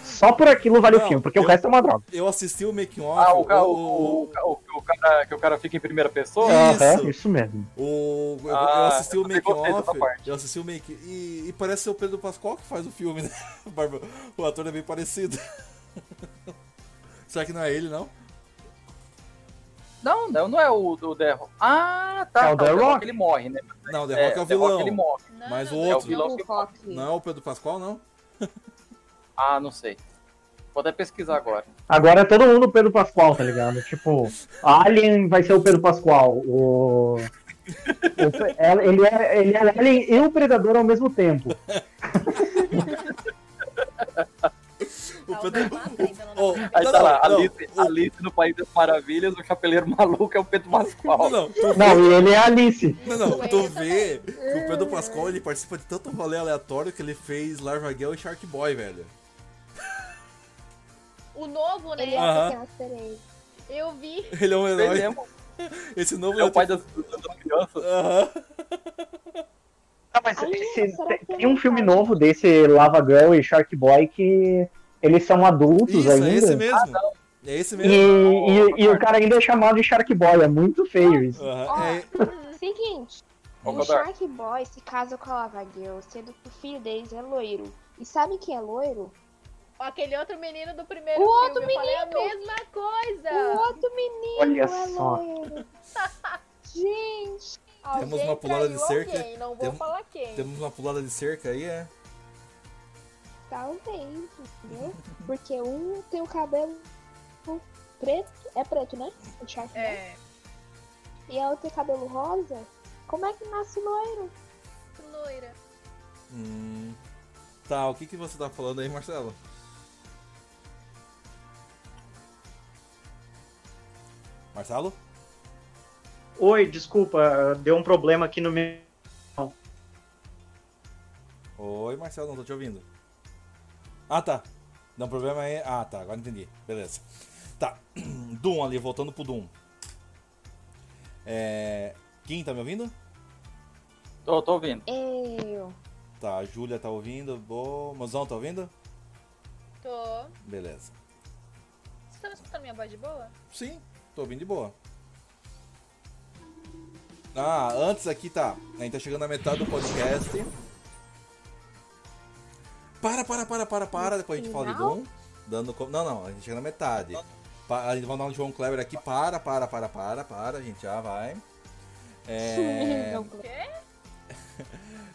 Só por aquilo vale Não, o filme, porque eu- o resto é uma droga. Eu assisti o making off. Ah, o, o, o, o, o, o cara, que o cara fica em primeira pessoa? Isso. Aham, isso mesmo. o- eu, eu Ah, assisti o eu também making off. Eu assisti o make e, e parece ser o Pedro Pascoal que faz o filme, né? O ator é bem parecido. Será que não é ele, não? Não, não, não é o do The Rock. Ah, tá. É o tá, The The Rock Rock? ele morre, né? Não, o The Rock é, o The Rock vilão. ele morre. Não, Mas não, o não. É o outro. vilão que Rock. Não é o Pedro Pascoal, não? Ah, não sei. Vou até pesquisar agora. Agora é todo mundo Pedro Pascoal, tá ligado? Tipo, Alien vai ser o Pedro Pascoal. O. o ele, é, ele é o Alien e o Predador ao mesmo tempo. O Pedro. Oh, pra Aí tá lá, não, Alice, o- Alice no País das Maravilhas, o Chapeleiro Maluco é o Pedro Pascoal. Não, tu, Não, e ele é Alice. não, não, tu vê que o Pedro Pascoal ele participa de tanto rolê aleatório que ele fez Larva Girl e Shark Boy, velho. O novo, né? Ele é sereia. Eu vi. Ele é um Ele herói. mesmo, Esse novo é o pai das crianças. Aham. Não, mas Ai, esse- tem, um filme faço? novo desse Lava Girl e Shark Boy que eles são adultos Isso, ainda. é esse mesmo. é esse E, mesmo. e, e o cara ainda é chamado de Shark Boy, é muito feio isso. Aham, Ó, é- Seguinte, Ô, o. Shark Boy se casa com a Lava Girl, sendo que o filho deles é loiro. E sabe quem é loiro? Aquele outro menino do primeiro O filme. outro Eu falei a menino! mesma coisa. O outro menino Olha é só. loiro. Gente, Temos uma pulada de cerca. Alguém, não vou Tem- falar quem. Temos uma pulada de cerca aí, é. talvez, entendeu? Porque um tem o cabelo preto, é preto, né? O Shark Boy. É. E a outra tem cabelo rosa. Como é que nasce loiro? Loira. Hum. Tá, o que, que você tá falando aí, Marcelo? Marcelo? Oi, desculpa, deu um problema aqui no meu. Oi, Marcelo, não tô te ouvindo. Ah, tá. Não, problema é. Ah, tá, agora entendi. Beleza. Tá. Doom ali, voltando pro Doom. É. Kim, tá me ouvindo? Tô, tô ouvindo. Eu. Tá, a Júlia tá ouvindo. Boa. Mozão, tá ouvindo? Tô. Beleza. Você tá me escutando minha voz de boa? Sim, tô ouvindo de boa. Ah, antes aqui tá. A gente tá chegando na metade do podcast. Para, para, para, para, para. Depois a gente fala de? Doom. Dando. co- Não, não, a gente chega na metade. Pa- A gente vai dar um João Kleber aqui. Para, para, para, para, para. A gente já vai. É.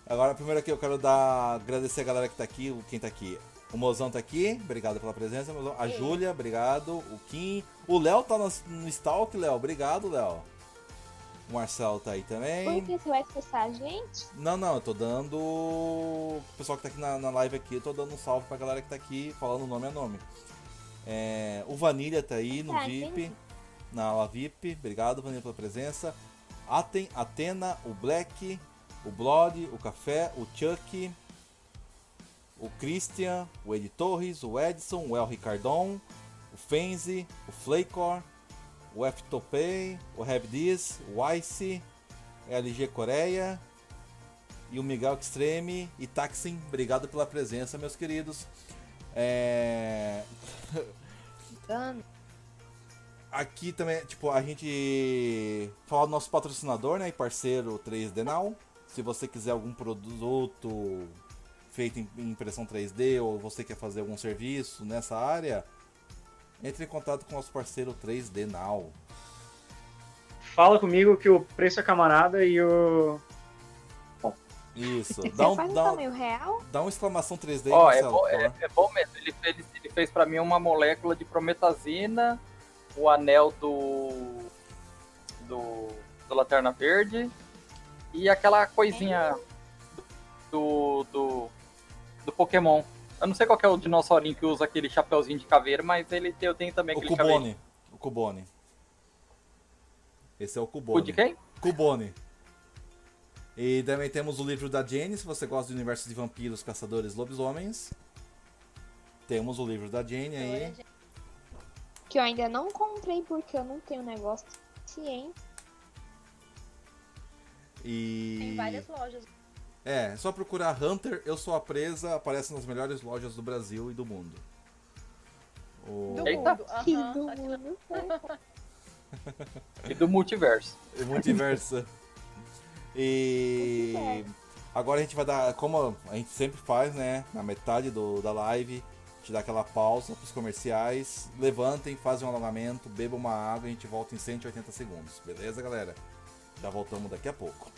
Agora, primeiro aqui, eu quero dar, agradecer a galera que tá aqui, o- quem tá aqui. O Mozão tá aqui, obrigado pela presença, Mozão. A Júlia, obrigado. O Kim. O Léo tá no, no Stalk, Léo. Obrigado, Léo. O Marcelo tá aí também. Por que você vai expulsar a gente? Não, não, eu tô dando. O pessoal que tá aqui na, na live aqui, eu tô dando um salve pra galera que tá aqui falando nome a nome. É, o Vanilha tá aí no Tá, VIP. entendi. Na aula VIP. Obrigado, Vanilha, pela presença. Aten, Atena, o Black, o Blood, o Café, o Chuck, o Christian, o Ed Torres, o Edson, o El Ricardon, Fenzi, o Flakor, o F Topei, o Habdiz, o Ice, LG Coreia e o Miguel Extreme e Taxin. Obrigado pela presença, meus queridos. É... Aqui também, tipo, a gente fala do nosso patrocinador, né, e parceiro 3D Now. Se você quiser algum produto feito em em impressão 3D ou você quer fazer algum serviço nessa área, entre em contato com o nosso parceiro 3D Now. Fala comigo que o preço é camarada e o. Isso. Dá um, faz dá, um- tamanho real? dá uma exclamação 3D aí, Ó, é Marcelo, bom, é, é bom mesmo. Ele fez, ele fez pra mim uma molécula de prometazina, o anel do. do. do Lanterna Verde e aquela coisinha do. do. do Pokémon. Eu não sei qual que é o dinossaurinho que usa aquele chapeuzinho de caveira, mas ele tem, eu tenho também O aquele chaveirinho. Cubone. O Cubone. Esse é o O Cubone. de quem? Cubone. E também temos o livro da Jenny, se você gosta do universo de vampiros, caçadores, lobisomens. Temos o livro da Jenny aí. Que eu ainda não comprei porque eu não tenho negócio suficiente. E. Tem várias lojas. É, só procurar Hunter, Eu Sou a Presa, aparece nas melhores lojas do Brasil e do mundo. O... Do Eita. mundo. Que aham, do tá mundo. E do multiverso. É multiverso. e agora a gente vai dar, como a gente sempre faz, né? Na metade do, da live, a gente dá aquela pausa pros comerciais. Levantem, fazem um alongamento, bebam uma água e a gente volta em 180 segundos. Beleza, galera? Já voltamos daqui a pouco.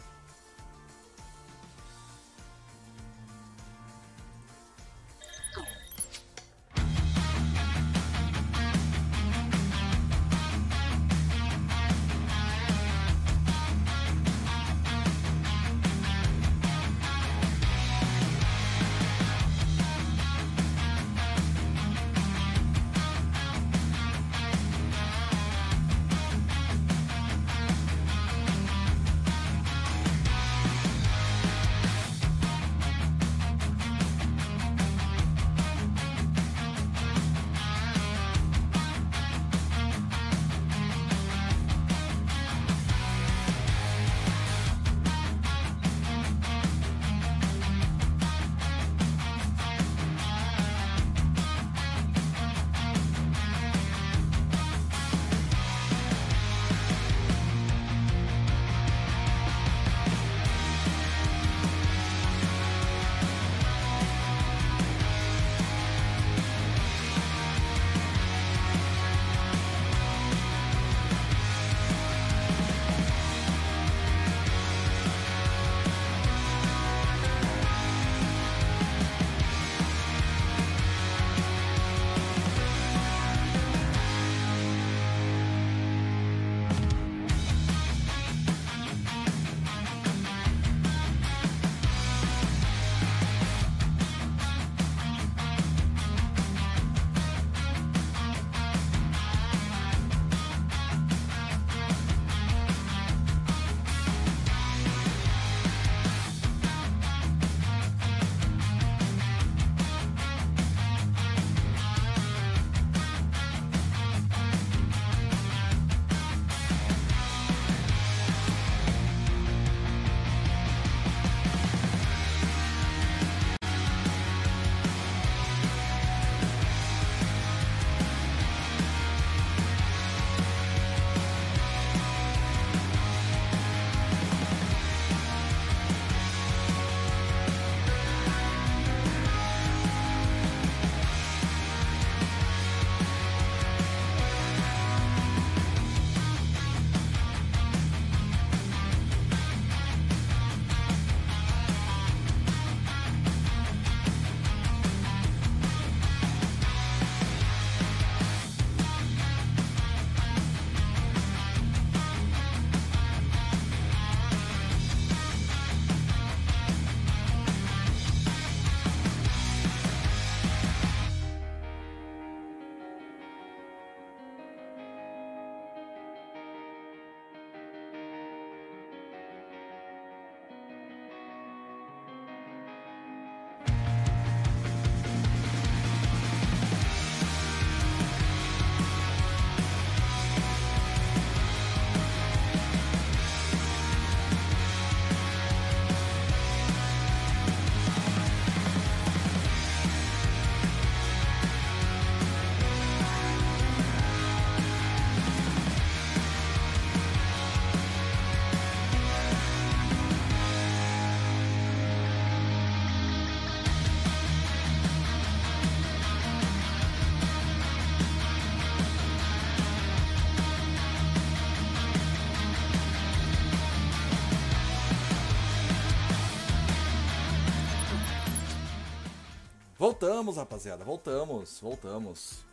Voltamos, rapaziada, voltamos, voltamos.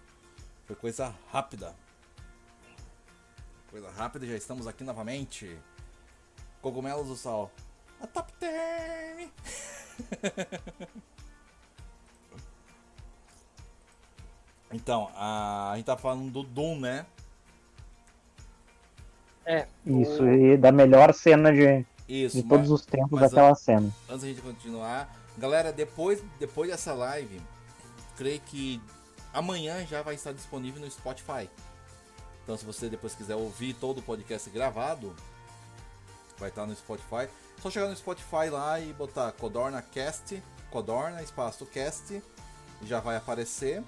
Foi coisa rápida. Coisa rápida, já estamos aqui novamente. Cogumelos do Sal. A Top Term! então, a, a gente tá falando do Doom, né? É. Isso, o- e da melhor cena de, Isso, de mas- todos os tempos mas daquela cena. antes da gente continuar, galera, depois, depois dessa live, creio que amanhã já vai estar disponível no Spotify. Então, se você depois quiser ouvir todo o podcast gravado, vai estar no Spotify. Só chegar no Spotify lá e botar Codorna Cast, Codorna espaço Cast, já vai aparecer.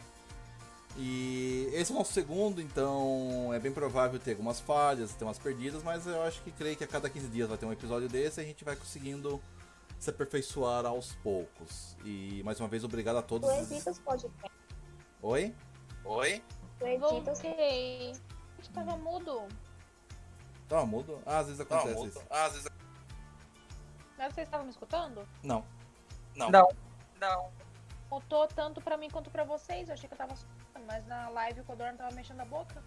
E esse é o nosso segundo, então é bem provável ter algumas falhas, ter umas perdidas, mas eu acho que creio que a cada 15 dias vai ter um episódio desse e a gente vai conseguindo se aperfeiçoar aos poucos. E mais uma vez, obrigado a todos. Tu edita os podcasts. Oi? Oi? Tu edita os Voltei. Gente, tava mudo. Tá mudo? Ah, às vezes acontece isso. Ah, às vezes Mas vocês estavam me escutando? Não. não. Não. Não. Mutou tanto pra mim quanto pra vocês. Eu achei que eu tava escutando, mas na live o Codorno tava mexendo a boca.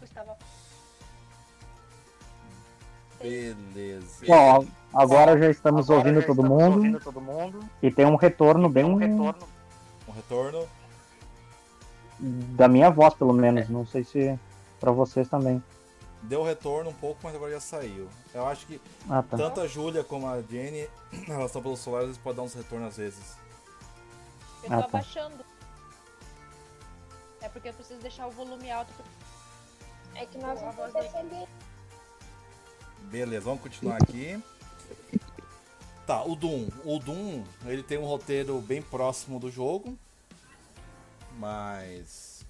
Eu estava. Beleza. Bom, agora já estamos Agora ouvindo já todo estamos mundo ouvindo todo mundo. e tem um retorno bem Um retorno. Um retorno. da minha voz, pelo menos. Não sei se pra vocês também. Deu retorno um pouco, mas agora já saiu. Eu acho que Ah, tá. tanto a Júlia como a Jenny, elas estão pelo celular, eles podem dar uns retornos às vezes. Eu tô Ah, tá. abaixando. É porque eu preciso deixar o volume alto. porque É que nós não voz. Beleza, vamos continuar aqui. Tá, o Doom. O Doom, ele tem um roteiro bem próximo do jogo. Mas.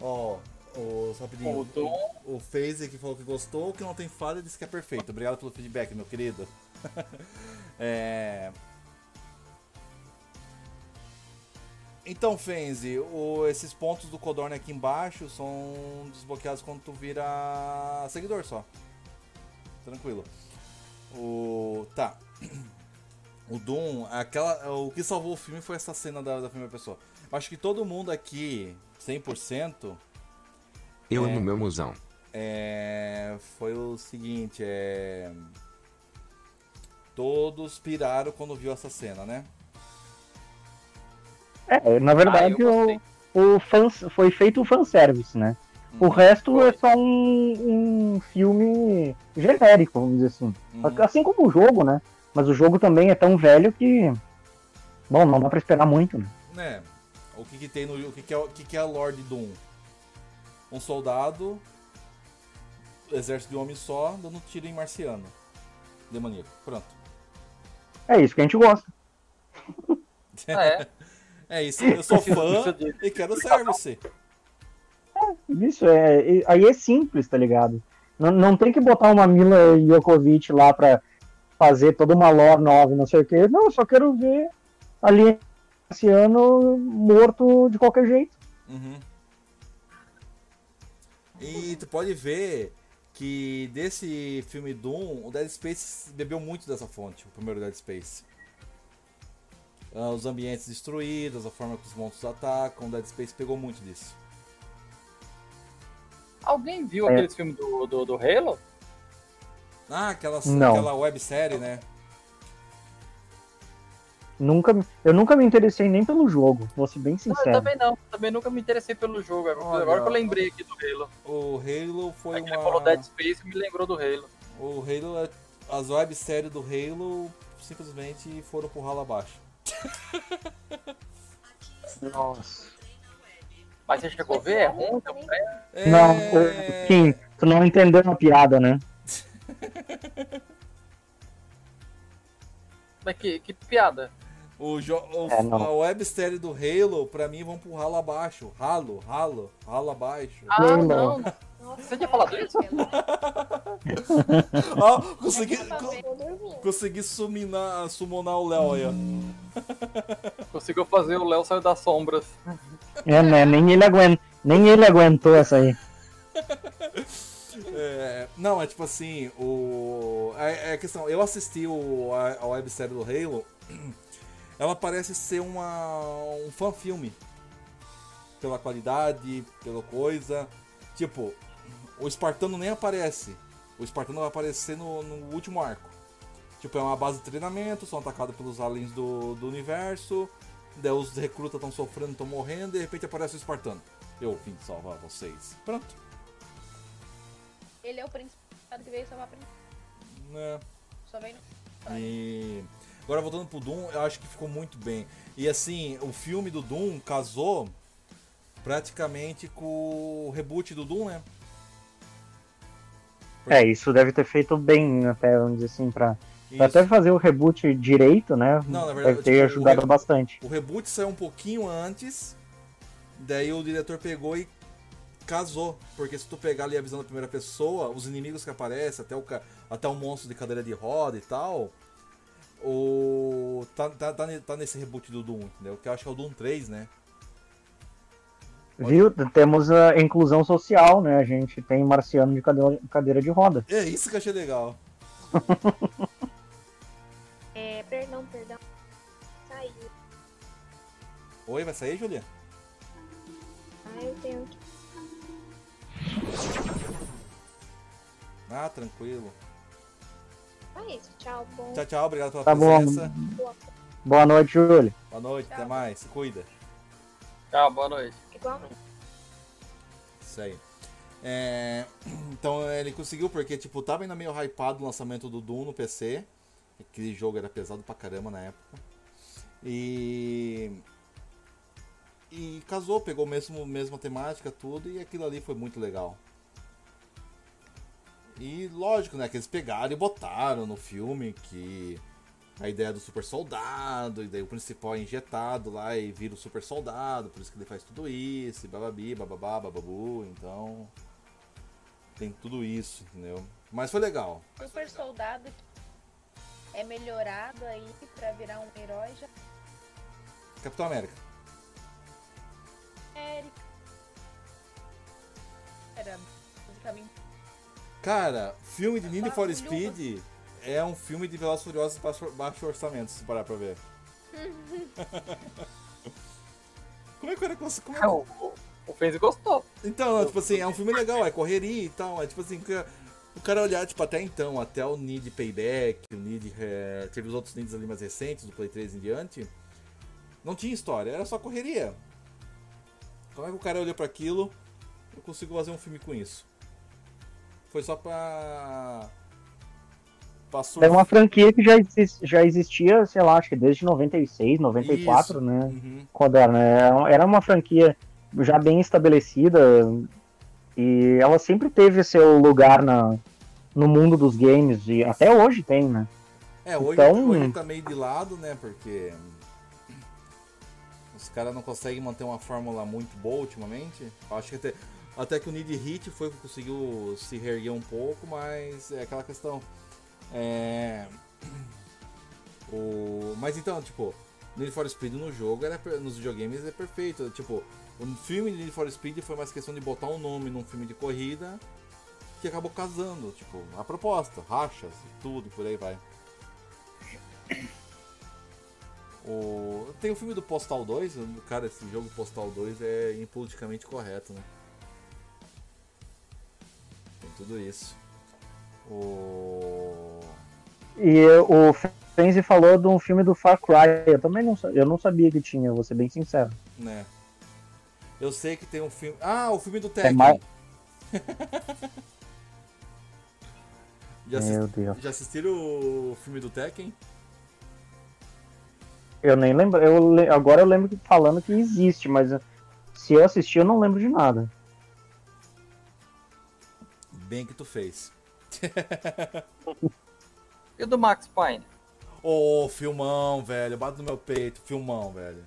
Ó, o rapidinho. O Doom- O Phase que falou que gostou, que não tem falha, disse que é perfeito. Obrigado pelo feedback, meu querido. é. Então, Fenzi, o- esses pontos do Codorna aqui embaixo são desbloqueados quando tu vira seguidor só. Tranquilo. O. Tá. O Doom, aquela, o que salvou o filme foi essa cena da, da primeira pessoa. Acho que todo mundo aqui, 100%, Eu É. no meu musão. é, foi o seguinte, é... Todos piraram quando viu essa cena, né? É, na Ah, verdade, eu o, o fans, foi feito o fanservice, né? O Uhum. resto é só um, um filme genérico, vamos dizer assim. Uhum. Assim como o jogo, né? Mas o jogo também é tão velho que. Bom, não dá pra esperar muito, né? né? O que que tem no o que que é o que que é a Lord Doom? Um soldado, exército de um homem só, dando tiro em marciano. Demoníaco. Pronto. É isso que a gente gosta. É. É isso. Eu sou fã Isso e quero service. Isso é. e- Aí é simples, tá ligado? Não, não tem que botar uma Mila Jokovic lá pra fazer toda uma lore nova, não sei o quê. Não, eu só quero ver ali esse ano morto de qualquer jeito. Uhum. E tu pode ver que desse filme Doom, o Dead Space bebeu muito dessa fonte, o primeiro Dead Space. Ah, os ambientes destruídos, a forma que os monstros atacam, Dead Space pegou muito disso. Alguém viu É. aquele filme do, do, do Halo? Ah, aquela, Não. aquela websérie, né? Nunca, eu nunca me interessei nem pelo jogo, vou ser bem Não, eu sincero. também não. Também nunca me interessei pelo jogo. Agora, Olha, agora que eu lembrei aqui do Halo. O Halo foi Aí que ele falou uma. Dead Space me lembrou do Halo. O Halo, é- as webséries do Halo simplesmente foram pro ralo abaixo. Nossa. Mas você chegou a ver? É ruim? É. Não, É... ô, Kim, tu não entendeu a piada, né? Mas que, que piada. O jo... o- É, a websérie do Halo, pra mim, vão pro ralo abaixo. Ralo, ralo, ralo abaixo. Ah, não. Nossa, Você tinha falado isso? Ó, consegui, co- consegui suminar, summonar o Léo aí, ó. Conseguiu fazer o Léo sair das sombras. É, né? Nem ele, aguent... Nem ele aguentou essa aí. É, não, é tipo assim, o. É, é a questão. Eu assisti o, a, a websérie do Halo. Ela parece ser uma, um fã-filme. Pela qualidade, pela coisa. Tipo, o Espartano nem aparece. O Espartano vai aparecer no, no último arco. Tipo, é uma base de treinamento, são atacados pelos aliens do, do universo. Daí os recrutas estão sofrendo, estão morrendo, e de repente aparece o Espartano. Eu vim salvar vocês. Pronto. Ele é o príncipe que veio salvar a princesa. É. Só vem no... E agora voltando pro Doom, eu acho que ficou muito bem. E assim, o filme do Doom casou praticamente com o reboot do Doom, né? É, isso deve ter feito bem, até, vamos dizer assim, pra, pra até fazer o reboot direito, né? Não, na verdade, deve ter tipo, o ajudado re- bastante. O reboot saiu um pouquinho antes, daí o diretor pegou e casou. Porque se tu pegar ali a visão da primeira pessoa, os inimigos que aparecem, até o, até o monstro de cadeira de roda e tal, o. Tá, tá, tá, tá nesse reboot do Doom, entendeu? Que eu acho que é o Doom 3, né? Viu? Temos a inclusão social, né? A gente tem marciano de cadeira, de roda. É isso que eu achei legal. É, perdão, perdão. Saiu. Oi, vai sair, Julia? Ah, eu tenho que. Ah, tranquilo. É isso, tchau, bom. Tchau, tchau, obrigado pela Tá bom. presença. Boa, Boa noite, Júlio. Boa noite, até mais, se cuida. Tchau, boa noite. Isso aí. É, Então ele conseguiu, porque tipo, tava ainda meio hypado o lançamento do Doom no PC. Aquele jogo era pesado pra caramba na época. E. E casou, pegou mesmo mesma temática, tudo, e aquilo ali foi muito legal. E lógico, né, que eles pegaram e botaram no filme que a ideia do super soldado, e daí o principal é injetado lá e vira o super soldado, por isso que ele faz tudo isso, e bababi, bababá, bababu, então. Tem tudo isso, entendeu? Mas foi legal. Super soldado que é melhorado aí pra virar um herói já. Capitão América. Eric. Era basicamente. Cara, filme de Need for. Speed é um filme de Velozes e Furiosos baixo, baixo orçamento, se parar pra ver. como é que era como é que- O, o, gostou. Então, não, tipo assim, é um filme legal, é correria e tal, é tipo assim, que o cara olhar, tipo, até então, até o Need Payback, o Need, é, teve os outros Needs ali mais recentes, do Play 3 em diante, não tinha história, era só correria. Como é que o cara olhou pra aquilo, eu consigo fazer um filme com isso? Foi só pra... pra É uma franquia que já, exis- já existia, sei lá, acho que desde 96, 94, Isso. né? Uhum. Quando era, né? Era uma franquia já bem estabelecida e ela sempre teve seu lugar na, no mundo dos games e até hoje tem, né? É, hoje, Então- hoje tá meio de lado, né? Porque os caras não conseguem manter uma fórmula muito boa ultimamente. Acho que até, até que o Need Hit foi que conseguiu se reerguer um pouco, mas é aquela questão. É. O... Mas então, tipo, Need for Speed no jogo, era, nos videogames é perfeito. Tipo, o filme de Need for Speed foi mais questão de botar um nome num filme de corrida que acabou casando, tipo, a proposta, rachas e tudo, por aí vai. O... Tem o filme do Postal 2, cara, esse jogo Postal 2 é impoliticamente correto, né? Tem tudo isso. O... E o Frenzy falou de um filme do Far Cry. Eu também não, eu não sabia que tinha, vou ser bem sincero. né? Eu sei que tem um filme. Ah, o filme do É Tekken. mais- Já, assis- Meu Deus. já assistiram o filme do Tekken? Eu nem lembro. Eu, le- agora eu lembro que falando que existe, mas se eu assistir eu não lembro de nada. Bem que tu fez. E o do Max Payne? Ô, filmão, velho. Bate no meu peito. Filmão, velho.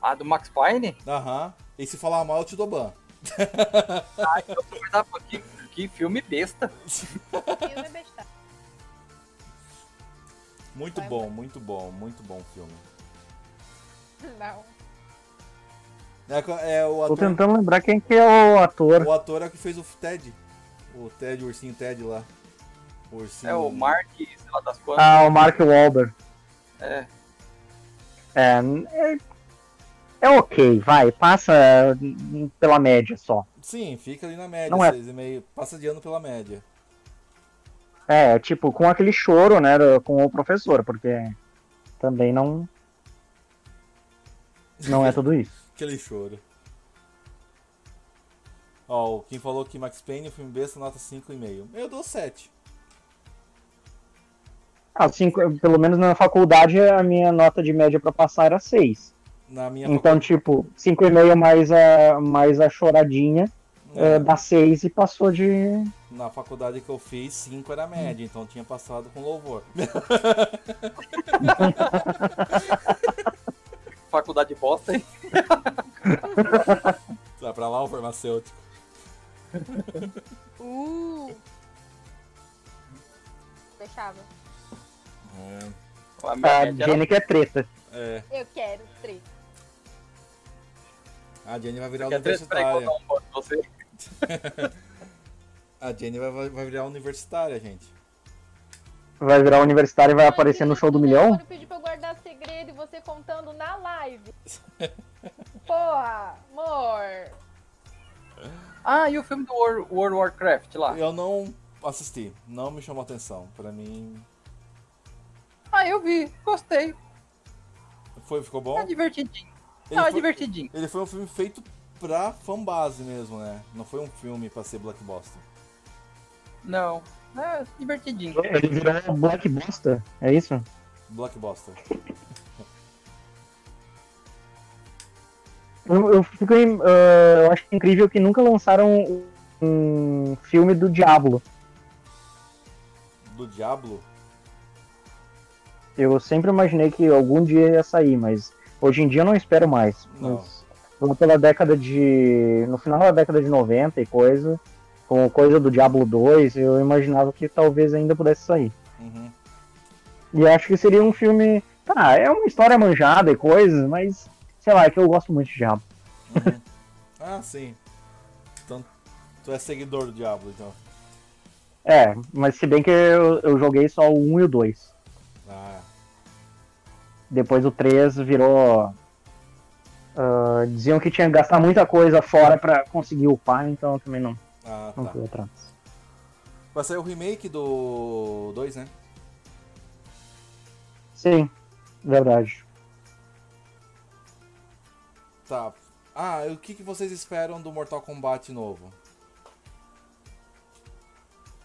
Ah, do Max Payne? Aham. E se falar mal, eu te dou ban. Ah, então tu vai dar pra- que, que filme besta. Filme besta. Muito Vai, bom, muito bom, muito bom filme. Não. É, é o Tô ator. tentando lembrar quem que é o ator. O ator é o que fez o Ted. O Ted, o ursinho Ted lá. O ursinho. É o Mark, sei lá das quantas. Ah, o Mark Wahlberg. É. É, é, é ok, vai, passa hum, pela média só. Sim, fica ali na média, Não é- 6,5. Passa de ano pela média. É, tipo, com aquele choro, né, do- com o professor, porque também não. Não é tudo isso. Aquele choro. Ó, quem falou que Max Payne, o filme besta, nota 5,5. Eu dou 7. Ah, cinco, pelo menos na faculdade a minha nota de média pra passar era 6. Na minha Então, tipo, 5,5 mais a, mais a choradinha É, é, dá 6 e passou de. Na faculdade que eu fiz, 5 era média, então tinha passado com louvor. Faculdade bosta, hein? Vai pra lá o farmacêutico. Uh! Deixava. É, A A era- Jenny que é treta. é, Eu quero três. a Jenny vai virar Quer universitária. você. A Jenny vai, vai vai virar universitária, gente. Vai virar universitário e vai aparecer no show do milhão? Ele pediu pra eu guardar segredo e você contando na live. Porra, amor. Ah, e o filme do World, World of Warcraft lá? Eu não assisti, não me chamou atenção. Pra mim, Ah, eu vi, gostei. foi, ficou bom? É divertidinho. Ele Não, é foi- divertidinho. Ele foi um filme feito pra fanbase mesmo, né? Não foi um filme pra ser blockbuster. Não, é divertidinho. Ele virou Black Bosta, é isso? Blockbuster. Eu, eu fico, em- ah, eu acho incrível que nunca lançaram um filme do Diablo. Do Diablo? Eu sempre imaginei que algum dia ia sair, mas hoje em dia eu não espero mais. Não. Mas pela década de. No final da década de 90 e coisa, com coisa do Diablo 2, eu imaginava que talvez ainda pudesse sair. Uhum. E acho que seria um filme. Tá, é uma história manjada e coisas, mas sei lá, é que eu gosto muito de Diablo. Uhum. ah, sim. Então, tu é seguidor do Diablo, então. É, mas se bem que eu, eu joguei só o 1 e o 2. Ah, Depois o 3 virou. ah, diziam que tinha que gastar muita coisa fora pra conseguir upar, então eu também não, ah não tá. fui atrás. Vai sair o remake do 2, né? Sim, verdade. Tá. Ah, o que, que vocês esperam do Mortal Kombat novo?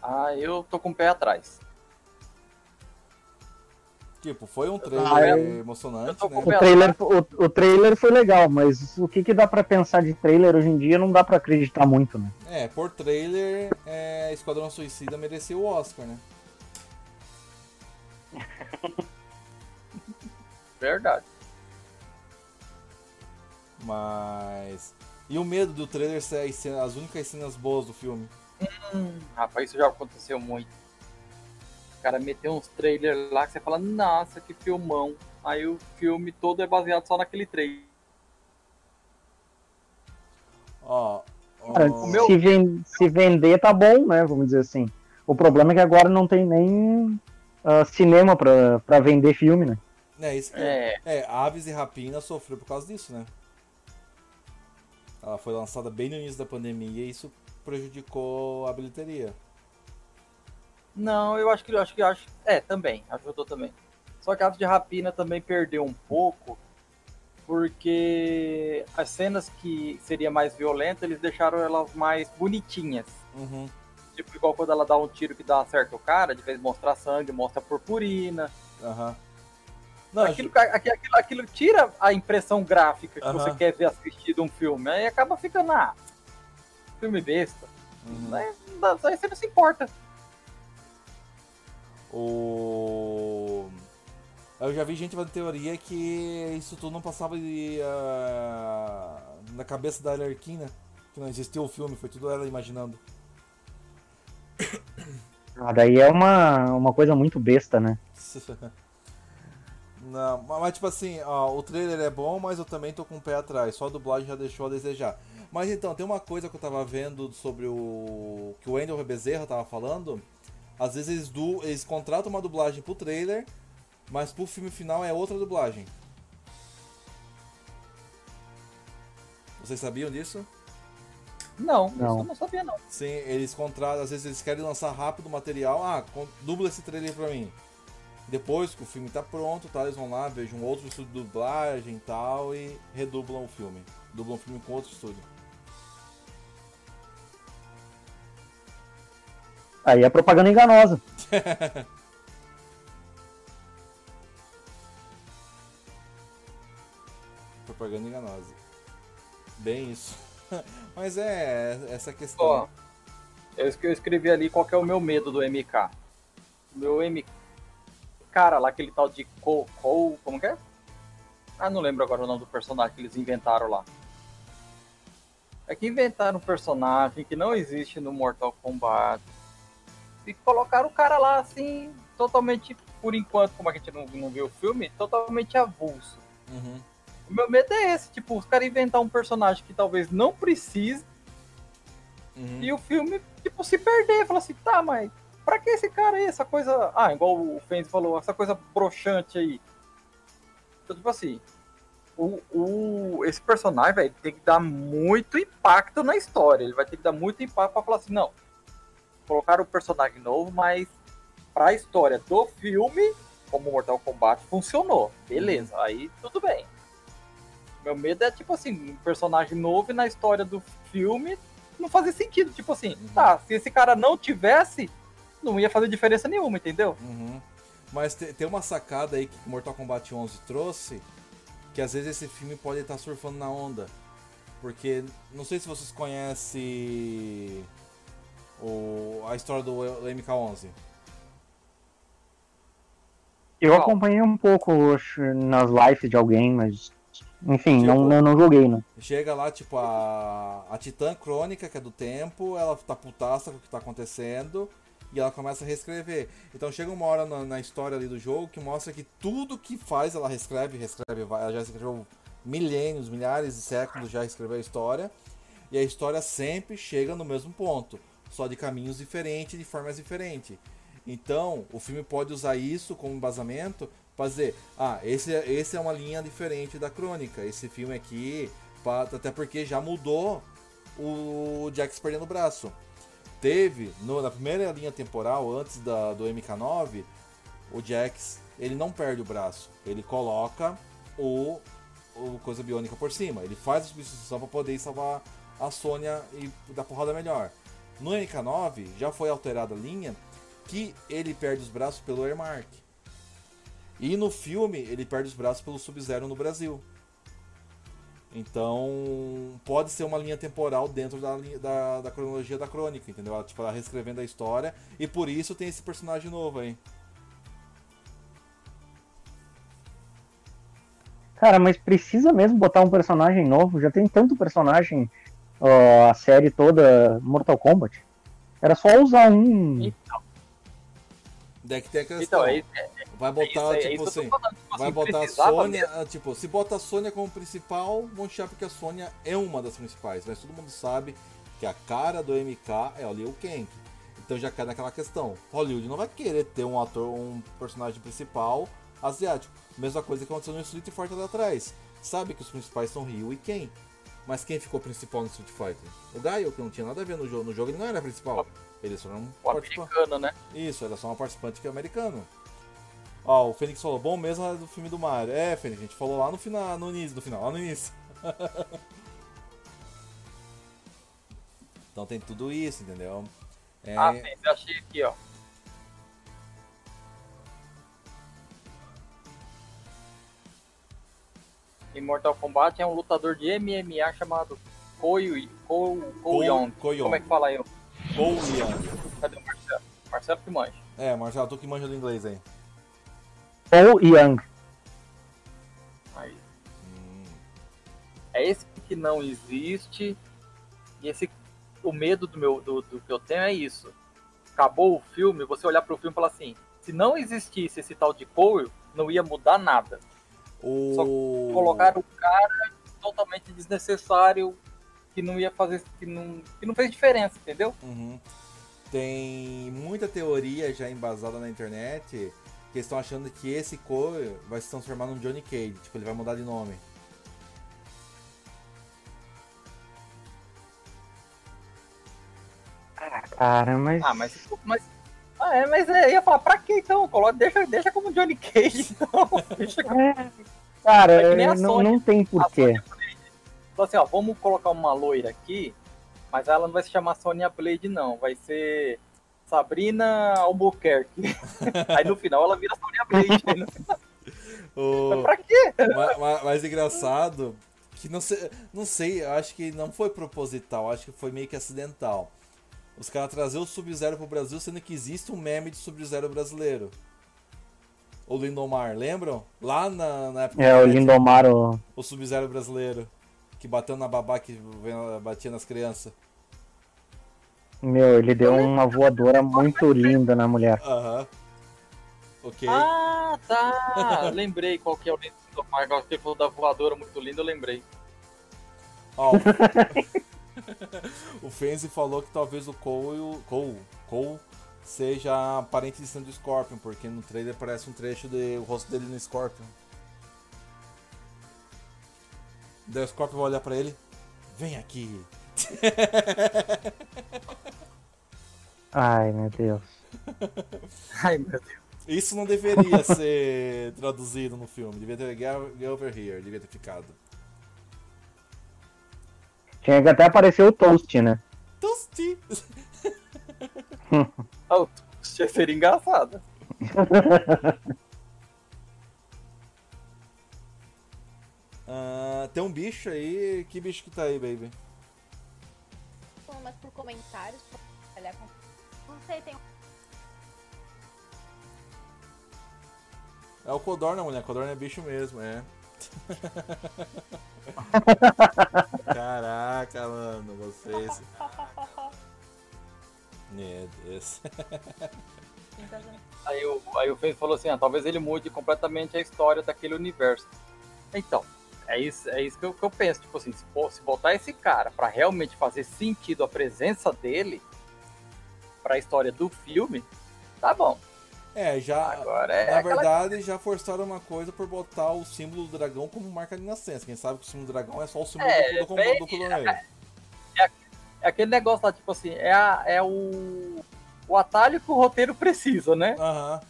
Ah, eu tô com o pé atrás. Tipo, foi um trailer Ah, eu- emocionante, eu né? O trailer, o, o trailer foi legal, mas o que, que dá pra pensar de trailer hoje em dia não dá pra acreditar muito, né? É, por trailer, é, Esquadrão Suicida mereceu o Oscar, né? Verdade. Mas. E o medo do trailer ser as, cenas- as únicas cenas boas do filme? Hum, rapaz, isso já aconteceu muito. O cara meteu uns trailers lá que você fala, nossa, que filmão. Aí o filme todo é baseado só naquele trailer. Ó. ó, Cara, o meu- se, ven- se vender tá bom, né? Vamos dizer assim. O problema é que agora não tem nem ah, cinema pra, pra vender filme, né? É, isso que É, É, Aves e Rapina sofreu por causa disso, né? Ela foi lançada bem no início da pandemia e isso prejudicou a bilheteria. não, eu acho que eu acho que acho. É, também, ajudou também. Só que a de Rapina também perdeu um pouco, porque as cenas que seria mais violenta, eles deixaram elas mais bonitinhas. Uhum. Tipo, igual quando ela dá um tiro que dá certo o cara, de vez de mostrar sangue, mostra purpurina. Aham. Não, Aquilo, aquilo, aquilo, aquilo tira a impressão gráfica que Aham. você quer ver assistido um filme. Aí acaba ficando, ah, filme besta. uhum. Aí, dá- aí você não se importa. O... Eu já vi gente fazendo teoria que isso tudo não passava de, ah, na cabeça da Arlequina, que não existiu o filme, foi tudo ela imaginando. Ah, daí é uma, uma coisa muito besta, né? Não, mas tipo assim, ó, o trailer é bom, mas eu também tô com o pé atrás. Só a dublagem já deixou a desejar. Mas então, tem uma coisa que eu tava vendo sobre o. que o Wendel Bezerra tava falando. Às vezes eles, du... eles contratam uma dublagem pro trailer, mas pro filme final é outra dublagem. Vocês sabiam disso? Não, Não. isso eu não sabia não. Sim, eles contratam, às vezes eles querem lançar rápido o material. Ah, dubla esse trailer pra mim. Depois que o filme tá pronto, tá, eles vão lá, vejam um outro estúdio de dublagem e tal e redublam o filme. Dublam o filme com outro estúdio. Aí é propaganda enganosa. Propaganda enganosa. Bem isso. Mas é essa questão. Ó, eu es- eu escrevi ali qual que é o meu medo do MK. O meu M. Cara, lá aquele tal de Co. Co como que é? Ah, não lembro agora o nome do personagem que eles inventaram lá. É que inventaram um personagem que não existe no Mortal Kombat. E colocaram o cara lá assim, totalmente, por enquanto, como a gente não, não viu o filme, totalmente avulso. Uhum. O meu medo é esse, tipo, os caras inventar um personagem que talvez não precise Uhum. e o filme, tipo, se perder. Fala assim, tá, mas pra que esse cara aí? Essa coisa. Ah, igual o Fenz falou, essa coisa broxante aí. Então, tipo assim, o, o, esse personagem, velho, tem que dar muito impacto na história. Ele vai ter que dar muito impacto pra falar assim, não. Colocaram o personagem novo, mas pra história do filme, como Mortal Kombat, funcionou. Beleza, aí tudo bem. Meu medo é, tipo assim, um personagem novo e na história do filme não fazer sentido. Tipo assim, Uhum. tá, se esse cara não tivesse, não ia fazer diferença nenhuma, entendeu? Uhum. Mas te- tem uma sacada aí que Mortal Kombat 11 trouxe, que às vezes esse filme pode estar surfando na onda. Porque, não sei se vocês conhecem o, a história do MK11. Eu acompanhei um pouco nas lives de alguém, mas. Enfim, Tipo- não, não, não joguei, né? Chega lá, tipo, a, a Titã Crônica, que é do tempo, ela tá putaça com o que tá acontecendo e ela começa a reescrever. Então chega uma hora na, na história ali do jogo que mostra que tudo que faz ela reescreve, reescreve, ela já escreveu milênios, milhares de séculos, já escreveu a história. E a história sempre chega no mesmo ponto, só de caminhos diferentes, de formas diferentes. Então, o filme pode usar isso como embasamento para dizer, ah, esse, é- esse é uma linha diferente da crônica. Esse filme aqui, pa- até porque já mudou o Jax perdendo o braço. Teve, no- na primeira linha temporal, antes da, do MK9, o Jax, ele não perde o braço. Ele coloca o, o coisa biônica por cima. Ele faz a substituição para poder salvar a Sônia e dar porrada melhor. No MK9, já foi alterada a linha que ele perde os braços pelo Airmark. E no filme, ele perde os braços pelo Sub-Zero no Brasil. Então, pode ser uma linha temporal dentro da, linha- da, da cronologia da crônica, entendeu? Ela, tipo, ela reescrevendo a história. E por isso tem esse personagem novo aí. Cara, mas precisa mesmo botar um personagem novo? Já tem tanto personagem, ó, a série toda Mortal Kombat. Era só usar um. Então, que tem a questão. então é, vai é botar, isso, aí, é tipo eu assim. falando. Tipo Vai assim, botar a Sônia, mesmo. tipo, se bota a Sônia como principal, vão achar porque a Sônia é uma das principais, mas todo mundo sabe que a cara do MK é o Liu Kang. Então já cai naquela questão. Hollywood não vai querer ter um ator, um personagem principal asiático. Mesma coisa que aconteceu no Street Fighter lá atrás. Sabe que os principais são Ryu e Ken. Mas quem ficou principal no Street Fighter? O Gaio, que não tinha nada a ver no jogo. No jogo ele não era principal. Ele só era um O participante. americano, né? Isso, era só uma participante que é americano. Ó, o Fênix falou, bom mesmo é do filme do Mario. É, Fênix, a gente falou lá no final, no início, no final, lá no início. então tem tudo isso, entendeu? É, Ah, sim, eu achei aqui, ó. Em Mortal Kombat é um lutador de MMA chamado Koyu, Ko, Ko Young. Ko-Young. Como é que fala aí? Young. Cadê o Marcelo? Marcelo que manja. É, Marcelo, tu que manja do inglês aí. Ou Young. Aí. Hum, É esse que não existe. E esse o medo do meu do, do que eu tenho é isso. Acabou o filme, você olhar pro filme e falar assim: se não existisse esse tal de Koyu, não ia mudar nada. o... Colocaram o cara totalmente desnecessário, que não ia fazer. que não, que não fez diferença, entendeu? Uhum. Tem muita teoria já embasada na internet que estão achando que esse Cole vai se transformar num Johnny Cage, tipo, ele vai mudar de nome. Cara, mas. Ah, mas. mas ah, é, mas é, eu ia falar, pra que então? Coloca, deixa, deixa como Johnny Cage, então. Deixa como... É, cara, É não, não tem porquê. Falou assim, ó, vamos colocar uma loira aqui, mas ela não vai se chamar Sonya Blade, não. Vai ser Sabrina Albuquerque. Aí no final ela vira Sonya Blade. Aí no final, O... mas pra quê? Ma- ma- mais engraçado que não sei, não sei, acho que não foi proposital, acho que foi meio que acidental. Os caras trazer o Sub-Zero pro Brasil, sendo que existe um meme de Sub-Zero brasileiro. O Lindomar, lembram? Lá na, na época É, o Lindomar, o... o Sub-Zero brasileiro. Que bateu na babá que batia nas crianças. Meu, ele deu uma voadora muito linda na mulher. Aham. Ok. Ah, tá. lembrei qual que é o lento do Mar. Agora que ele falou da voadora muito linda, eu lembrei. Ó, o... Fenzi falou que talvez o Cole, o- Cole, Cole seja parente distante do Scorpion, porque no trailer parece um trecho do rosto dele no Scorpion. Daí o Scorpion vai olhar pra ele. Vem aqui. Ai, meu Deus. Ai, meu Deus. Isso não deveria ser traduzido no filme. Devia ter get, over here, devia ter ficado. Tinha que até aparecer o Toast, né? Toasty! Ah, o Tuxia seria engraçado. Ah, tem um bicho aí. Que bicho que tá aí, baby? Mas por comentários, trabalhar com. Não sei, tem um. É o Codorna, mulher. Codorna é bicho mesmo, é. Caraca, mano, vocês. Meu Deus. Aí o, aí o Fez falou assim, ah, talvez ele mude completamente a história daquele universo. Então, é isso, é isso que, eu, que eu penso. Tipo assim, se, se botar esse cara pra realmente fazer sentido a presença dele pra história do filme, tá bom. É, já. Agora é na aquela- verdade, já forçaram uma coisa por botar o símbolo do dragão como marca de nascença. Quem sabe que o símbolo do dragão é só o símbolo É, do, do, bem- do coroneiro. É aquele negócio lá, tipo assim, é, a- é o, o atalho que o roteiro precisa, né? Aham.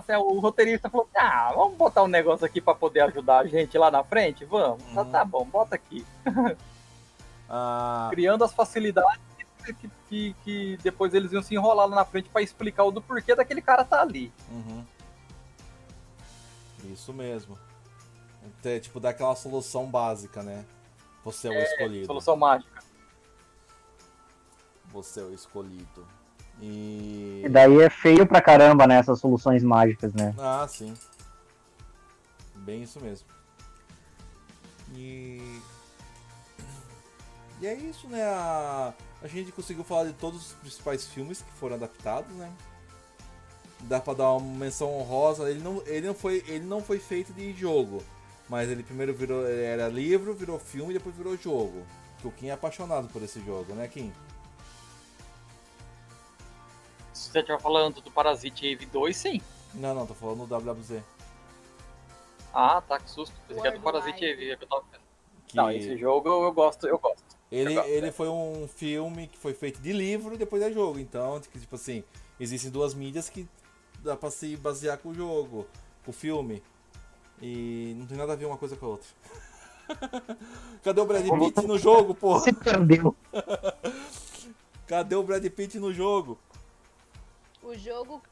Tipo assim, o roteirista falou, ah, vamos botar um negócio aqui pra poder ajudar a gente lá na frente? Vamos. Tá, Uhum. tá bom, bota aqui. Ah, criando as facilidades que, que, que depois eles iam se enrolar lá na frente pra explicar o do porquê daquele cara tá ali. uhum. Isso mesmo. É, tipo, dar aquela solução básica, né? Você é o escolhido. Solução mágica. Você é o escolhido. E. E daí é feio pra caramba, né? Essas soluções mágicas, né? Ah, sim. Bem isso mesmo. E. E é isso, né? A, a gente conseguiu falar de todos os principais filmes que foram adaptados, né? Dá pra dar uma menção honrosa. Ele não, ele não, foi, ele não foi feito de jogo. Mas ele primeiro virou. ele Era livro, virou filme e depois virou jogo. Que o Kim é apaixonado por esse jogo, né, Kim? Se você estiver falando do Parasite Eve 2, sim. Não, não, tô falando do WWZ. Ah, tá, que susto. Pensei que era do. Parasite Eve. é que eu tava pensando. Que... Não, esse jogo eu, eu gosto, eu gosto. Ele, ele foi um filme que foi feito de livro e depois é jogo. Então, tipo assim, existem duas mídias que dá pra se basear com o jogo, com o filme. E não tem nada a ver uma coisa com a outra. Cadê o Brad Pitt no jogo, porra? Se perdeu. Cadê o Brad Pitt no jogo? O jogo.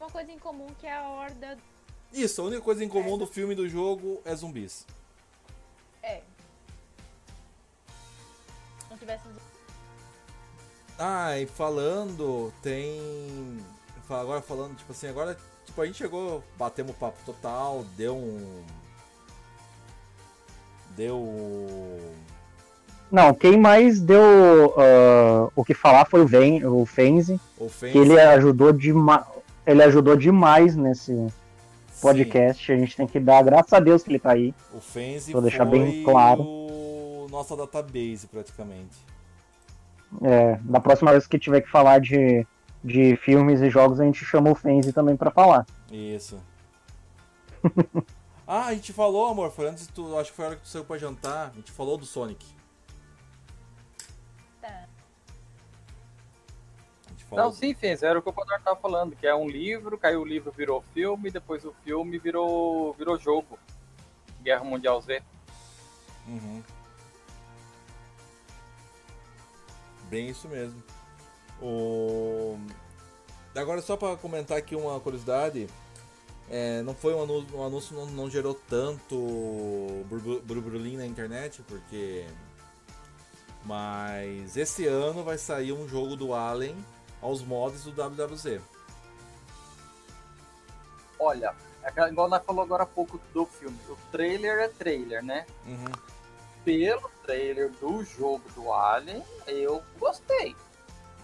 Uma coisa em comum que é a horda. Isso, a única coisa em comum do filme e do jogo é zumbis. É. Não tivesse. Ah, e falando, tem. Agora falando, tipo assim, agora tipo, a gente chegou, batemos o papo total, deu um. Deu. Não, quem mais deu ah, o que falar foi o, Ven, o Fenzi, que ele ajudou, dema ele ajudou demais nesse podcast. A gente tem que dar graças a Deus que ele tá aí. O Fenzi Vou deixar foi bem claro. o nossa database praticamente. É, da próxima vez que tiver que falar de, de filmes e jogos, a gente chama o Fenzi também pra falar. Isso. ah, a gente falou, amor, foi antes tu, acho que foi a hora que tu saiu pra jantar, a gente falou do Sonic. Não, sim, fez. Era o que o Codor tava falando, que é um livro, caiu o livro, virou filme, depois o filme virou, virou jogo. Guerra Mundial Z. Uhum. Bem isso mesmo. O... Agora só para comentar aqui uma curiosidade, é, não foi um anúncio, um anúncio não, não gerou tanto burbu- burburinho na internet, porque mas esse ano vai sair um jogo do Alien aos mods do WWZ. Olha, é igual nós falou agora há pouco do filme. O trailer é trailer, né? Uhum. Pelo trailer do jogo do Alien, eu gostei.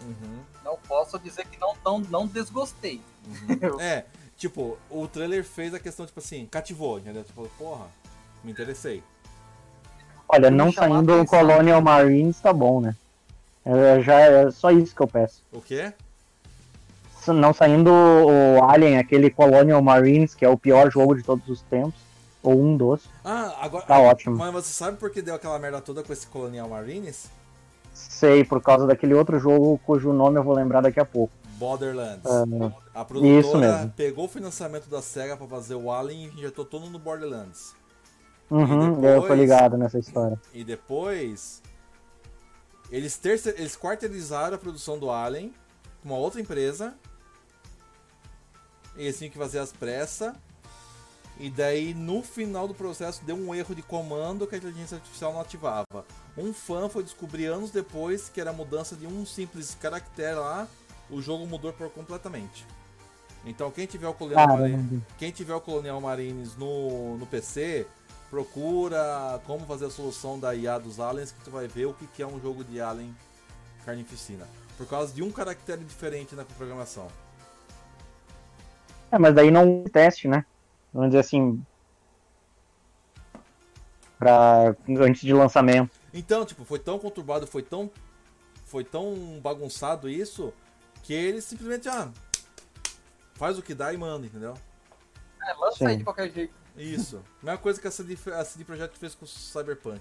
Uhum. Não posso dizer que não, não, não desgostei. Uhum. É, tipo, o trailer fez a questão, tipo assim, cativou, entendeu? Tipo, porra, me interessei. Olha, não saindo o. Colonial Marines tá bom, né? É, já é só isso que eu peço. O quê? Não saindo o Alien, aquele Colonial Marines, que é o pior jogo de todos os tempos, ou um dos, Ah, agora. tá ótimo. Mas você sabe por que deu aquela merda toda com esse Colonial Marines? Sei, por causa daquele outro jogo cujo nome eu vou lembrar daqui a pouco. Borderlands. Ah, A produtora isso mesmo. pegou o financiamento da SEGA pra fazer o Alien e injetou todo no Borderlands. uhum, depois- eu tô ligado nessa história. E depois. Eles, eles quarteirizaram a produção do Alien com uma outra empresa. Eles tinham que fazer as pressas. E daí, no final do processo, deu um erro de comando que a inteligência artificial não ativava. Um fã foi descobrir anos depois que era a mudança de um simples caractere lá, o jogo mudou por completamente. Então, quem tiver o Colonial. Marines, quem tiver o Colonial Marines no, no PC, procura como fazer a solução da IA dos aliens que tu vai ver o que, que é um jogo de alien carnificina. Por causa de um caractere diferente na programação. É, mas daí não é teste, né? Vamos dizer assim. Pra, antes de lançamento. Então, tipo, foi tão conturbado, foi tão. Foi tão bagunçado isso que eles simplesmente, ah, faz o que dá e manda, entendeu? É, lança aí Sim. de qualquer jeito. Isso. Mesma coisa que a CD, a CD Projekt fez com o Cyberpunk.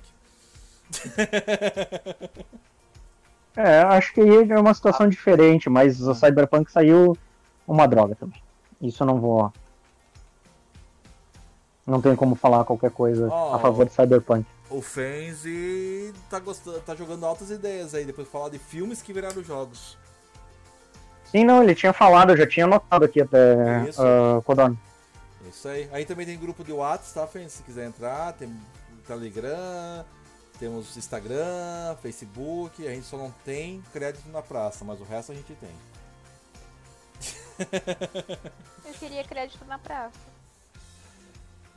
É, acho que aí é uma situação diferente, mas o Cyberpunk saiu uma droga também. Isso eu não vou. Não tenho como falar qualquer coisa Oh. a favor de Cyberpunk. O Fenzi tá, gostando, tá jogando altas ideias aí, depois de falar de filmes que viraram jogos. Sim, não, ele tinha falado, eu já tinha anotado aqui até, Isso. Kodon. Isso aí. Aí também tem grupo de WhatsApp, tá, Fenzi? Se quiser entrar, tem Telegram, temos Instagram, Facebook, a gente só não tem crédito na praça, mas o resto a gente tem. Eu queria crédito na praça.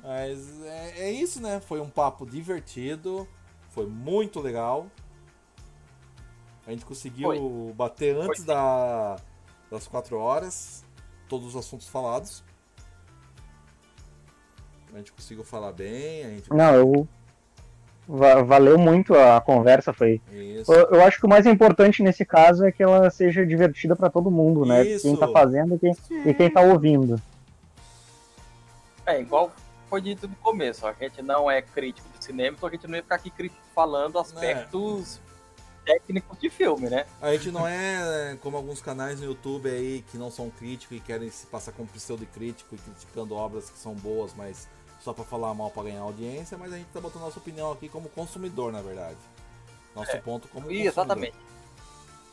Mas é, é isso, né? Foi um papo divertido, foi muito legal. A gente conseguiu Foi. bater antes da, das 4 horas, todos os assuntos falados. A gente conseguiu falar bem, a gente. Não, eu. va- valeu muito a conversa, foi. Isso. Eu, eu acho que o mais importante nesse caso é que ela seja divertida pra todo mundo, né? Isso. Quem tá fazendo e quem, e quem tá ouvindo. É, igual foi dito no começo, a gente não é crítico de cinema, então a gente não ia ficar aqui falando aspectos técnicos de filme, né? A gente não é como alguns canais no YouTube aí que não são críticos e querem se passar como pseudo crítico e criticando obras que são boas, mas só pra falar mal pra ganhar audiência, mas a gente tá botando nossa opinião aqui como consumidor, na verdade. Nosso É. ponto como E consumidor. exatamente.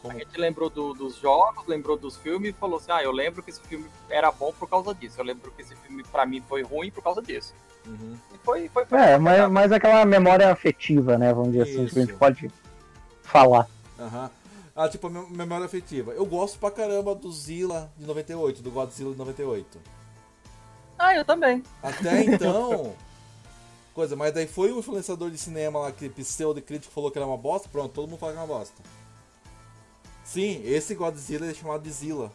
Como- A gente lembrou do- dos jogos, lembrou dos filmes e falou assim: ah, eu lembro que esse filme era bom por causa disso. Eu lembro que esse filme pra mim foi ruim por causa disso. Uhum. E foi, foi, foi É, mas, mas aquela memória afetiva, né? Vamos dizer assim, que a gente Isso. pode falar. Aham. Ah, tipo, memória afetiva. Eu gosto pra caramba do Zilla de 98, do Godzilla de 98. Ah, eu também. Até então. Coisa, mas daí foi o influenciador de cinema lá que pseudo crítico falou que era uma bosta. Pronto, todo mundo fala que é uma bosta. Sim, esse Godzilla é chamado de Zilla.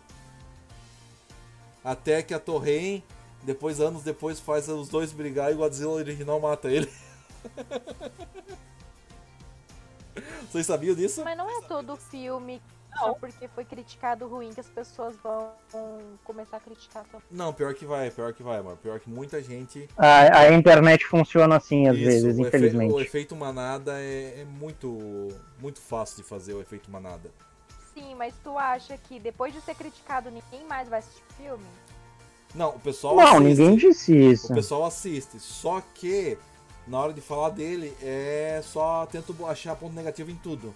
Até que a Torren, depois, anos depois, faz os dois brigar e o Godzilla original mata ele. Vocês sabiam disso? Mas não é todo filme só porque foi criticado ruim que as pessoas vão começar a criticar também. Não, pior que vai, pior que vai, mano. Pior que muita gente. A, a internet funciona assim às Isso, vezes, o efe- infelizmente. o efeito manada é, é muito, muito fácil de fazer o efeito manada. Sim, mas tu acha que depois de ser criticado ninguém mais vai assistir filme? Não, o pessoal Não, assiste. ninguém disse isso. O pessoal assiste. Só que na hora de falar dele é só tento achar ponto negativo em tudo.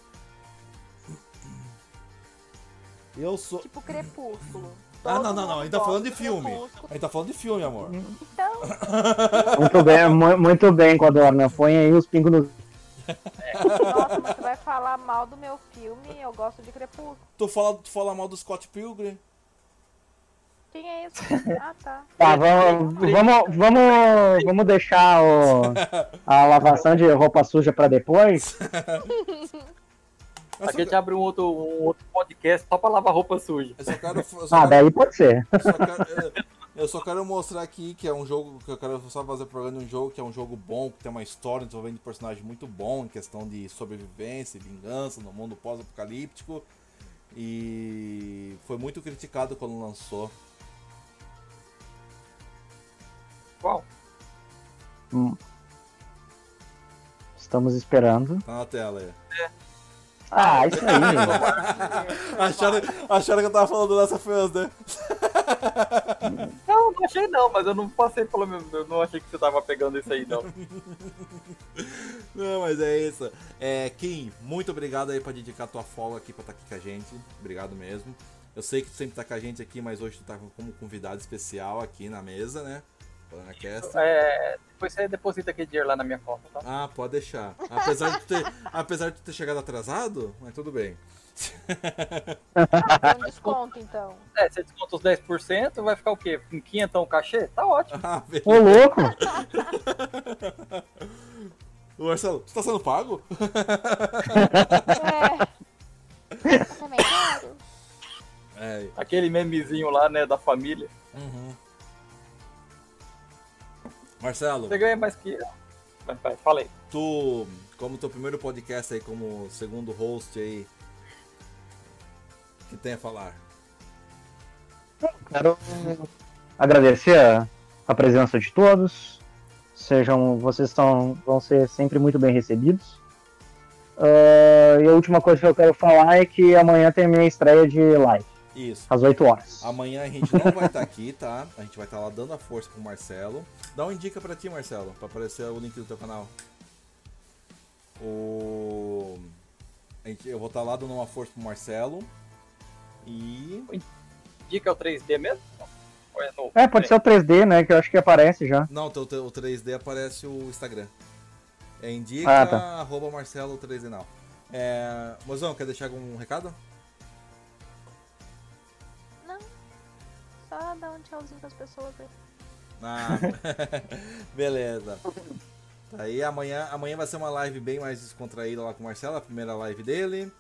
Eu sou. Tipo Crepúsculo. Ah, Todo não, não, não. A gente tá falando de filme. Crepúsculo. A gente tá falando de filme, amor. Então, Muito bem, mu- muito bem, Codorna. Põe aí os pingos nos. nossa, mas tu vai falar mal do meu filme, eu gosto de Crepúsculo. Tu fala, tu fala mal do Scott Pilgrim? Quem é esse? Ah, tá. Tá, vamos, vamos, vamos, vamos deixar o, a lavação de roupa suja pra depois. A só, gente abre um outro, um outro podcast só pra lavar roupa suja. eu só quero. Eu só Ah, quero, daí pode ser. eu só quero- eu- só quero mostrar aqui que é um jogo que eu quero só fazer propaganda de um jogo que é um jogo bom, que tem uma história, um desenvolvimento de personagem muito bom, em questão de sobrevivência e vingança no mundo pós-apocalíptico. E foi muito criticado quando lançou. Estamos esperando. Tá na tela aí. Ah, isso aí. Acharam, acharam que eu tava falando dessa Us, né? Não, não achei não, mas eu não passei pelo meu. Eu não achei que você tava pegando isso aí, não. Não, mas é isso. É, Kim, muito obrigado aí pra dedicar tua folga aqui pra estar aqui com a gente. Obrigado mesmo. Eu sei que tu sempre tá com a gente aqui, mas hoje tu tá como convidado especial aqui na mesa, né? Falando Cast. É, depois você deposita aquele dinheiro lá na minha conta, tá? Ah, pode deixar. Apesar de, tu ter, apesar de ter chegado atrasado, mas tudo bem. Ah, tem um desconto então. É, você desconta os 10%, vai ficar o quê? Com 500 o cachê? Tá ótimo. Ah. Ô, louco! Ô, Marcelo, tu tá sendo pago? É. Também quero. É. Aquele memezinho lá, né, da família. Uhum. Marcelo, Você ganha mais que. Vai, vai, fala aí. tu, como teu primeiro podcast aí, como segundo host aí, que tem a falar? Quero agradecer a, a presença de todos. Sejam, vocês estão, vão ser sempre muito bem recebidos. Ah, e a última coisa que eu quero falar é que amanhã tem a minha estreia de live, Isso. às 8 horas. Amanhã a gente não vai estar aqui, tá? A gente vai estar lá dando a força pro Marcelo. Dá uma dica pra ti, Marcelo, pra aparecer o link do teu canal. O... a gente- eu vou estar lá dando uma força pro Marcelo. E. Dica é o 3D mesmo? Ou é novo? É, pode ser o 3D, né? Que eu acho que aparece já. Não, o 3D aparece o Instagram. É indica Ah, tá. arroba Marcelo 3D não. É, Mozão, quer deixar algum recado? Só dar um tchauzinho pras pessoas aí. Ah, beleza. Tá Aí amanhã, amanhã vai ser uma live bem mais descontraída lá com o Marcelo, a primeira live dele.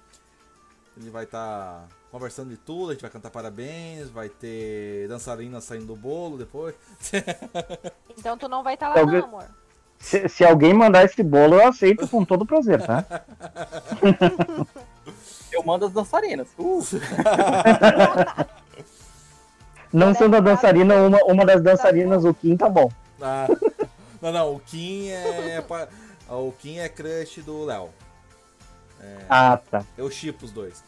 Ele vai estar conversando de tudo, a gente vai cantar parabéns, vai ter dançarina saindo do bolo depois. Então tu não vai estar lá Alguém- não, amor. Se, se alguém mandar esse bolo, eu aceito com todo prazer, tá? Eu mando as dançarinas. Uh, Não sendo a dançarina, uma, uma das dançarinas, o Kim, tá bom. Ah, não, não, o Kim é. pa- O Kim é crush do Léo. Ah, tá. Eu chipo os dois.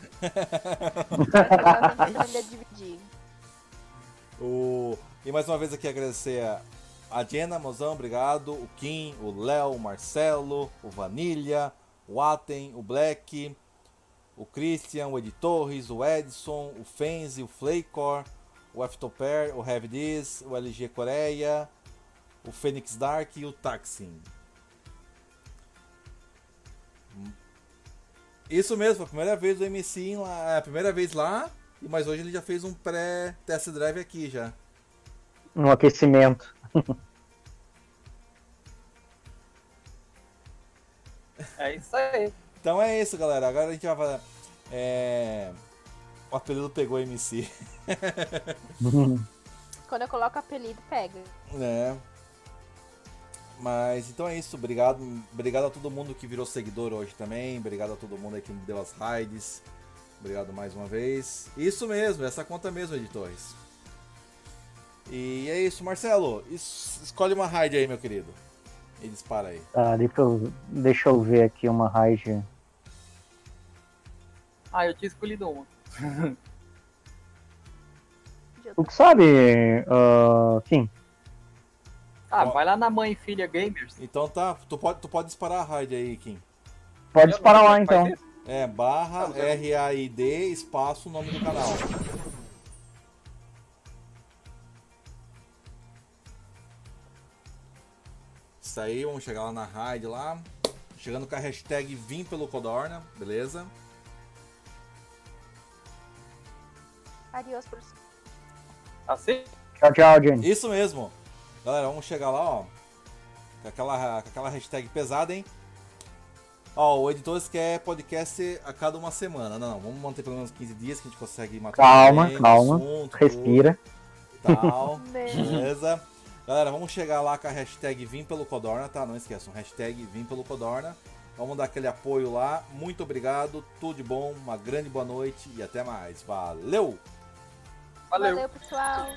Dividir. O... E mais uma vez aqui agradecer a- a Jenna, Mozão, obrigado. O Kim, o Léo, o Marcelo, o Vanilha, o Aten, o Black, o Christian, o Ed Torres, o Edson, o Fenzi, o Flaycor, o Aftoper, o Heavy This, o LG Coreia, o Phoenix Dark e o Taxin. Isso mesmo, foi a primeira vez do MC lá, é a primeira vez lá, mas hoje ele já fez um pré-test drive aqui já. No aquecimento. é isso aí. Então é isso, galera. Agora a gente vai falar. É... O apelido pegou MC. Quando eu coloco apelido, pega. né? Mas então é isso, obrigado, obrigado a todo mundo que virou seguidor hoje também, obrigado a todo mundo aí que me deu as raids, obrigado mais uma vez. Isso mesmo, essa conta mesmo, editores. E é isso, Marcelo, es- escolhe uma raid aí, meu querido. E dispara aí. Tá, deixa eu, deixa eu ver aqui uma raid. Ah, eu tinha escolhido uma. Tu que sabe, ah, Kim? Ah, Ó. vai lá na mãe e filha gamers. Então tá, tu pode, tu pode disparar a raid aí, Kim. Pode Eu disparar não lá então. É, barra quero. R-A-I-D, espaço, nome do canal. Isso aí, vamos chegar lá na raid lá. Chegando com a hashtag Vim pelo Codorna, beleza? Adiós, por Assim? Tchau, tchau, gente. Isso mesmo. Galera, vamos chegar lá, ó. Com aquela, com aquela hashtag pesada, hein? Ó, o Editores quer podcast a cada uma semana. Não, não, vamos manter pelo menos 15 dias que a gente consegue matar Calma, bem calma. assunto, Respira. tal. Beleza? Galera, vamos chegar lá com a hashtag Vim pelo Codorna, tá? Não esqueçam, hashtag Vim pelo Codorna. Vamos dar aquele apoio lá. Muito obrigado, tudo de bom, uma grande boa noite e até mais. Valeu! Valeu. Valeu, pessoal.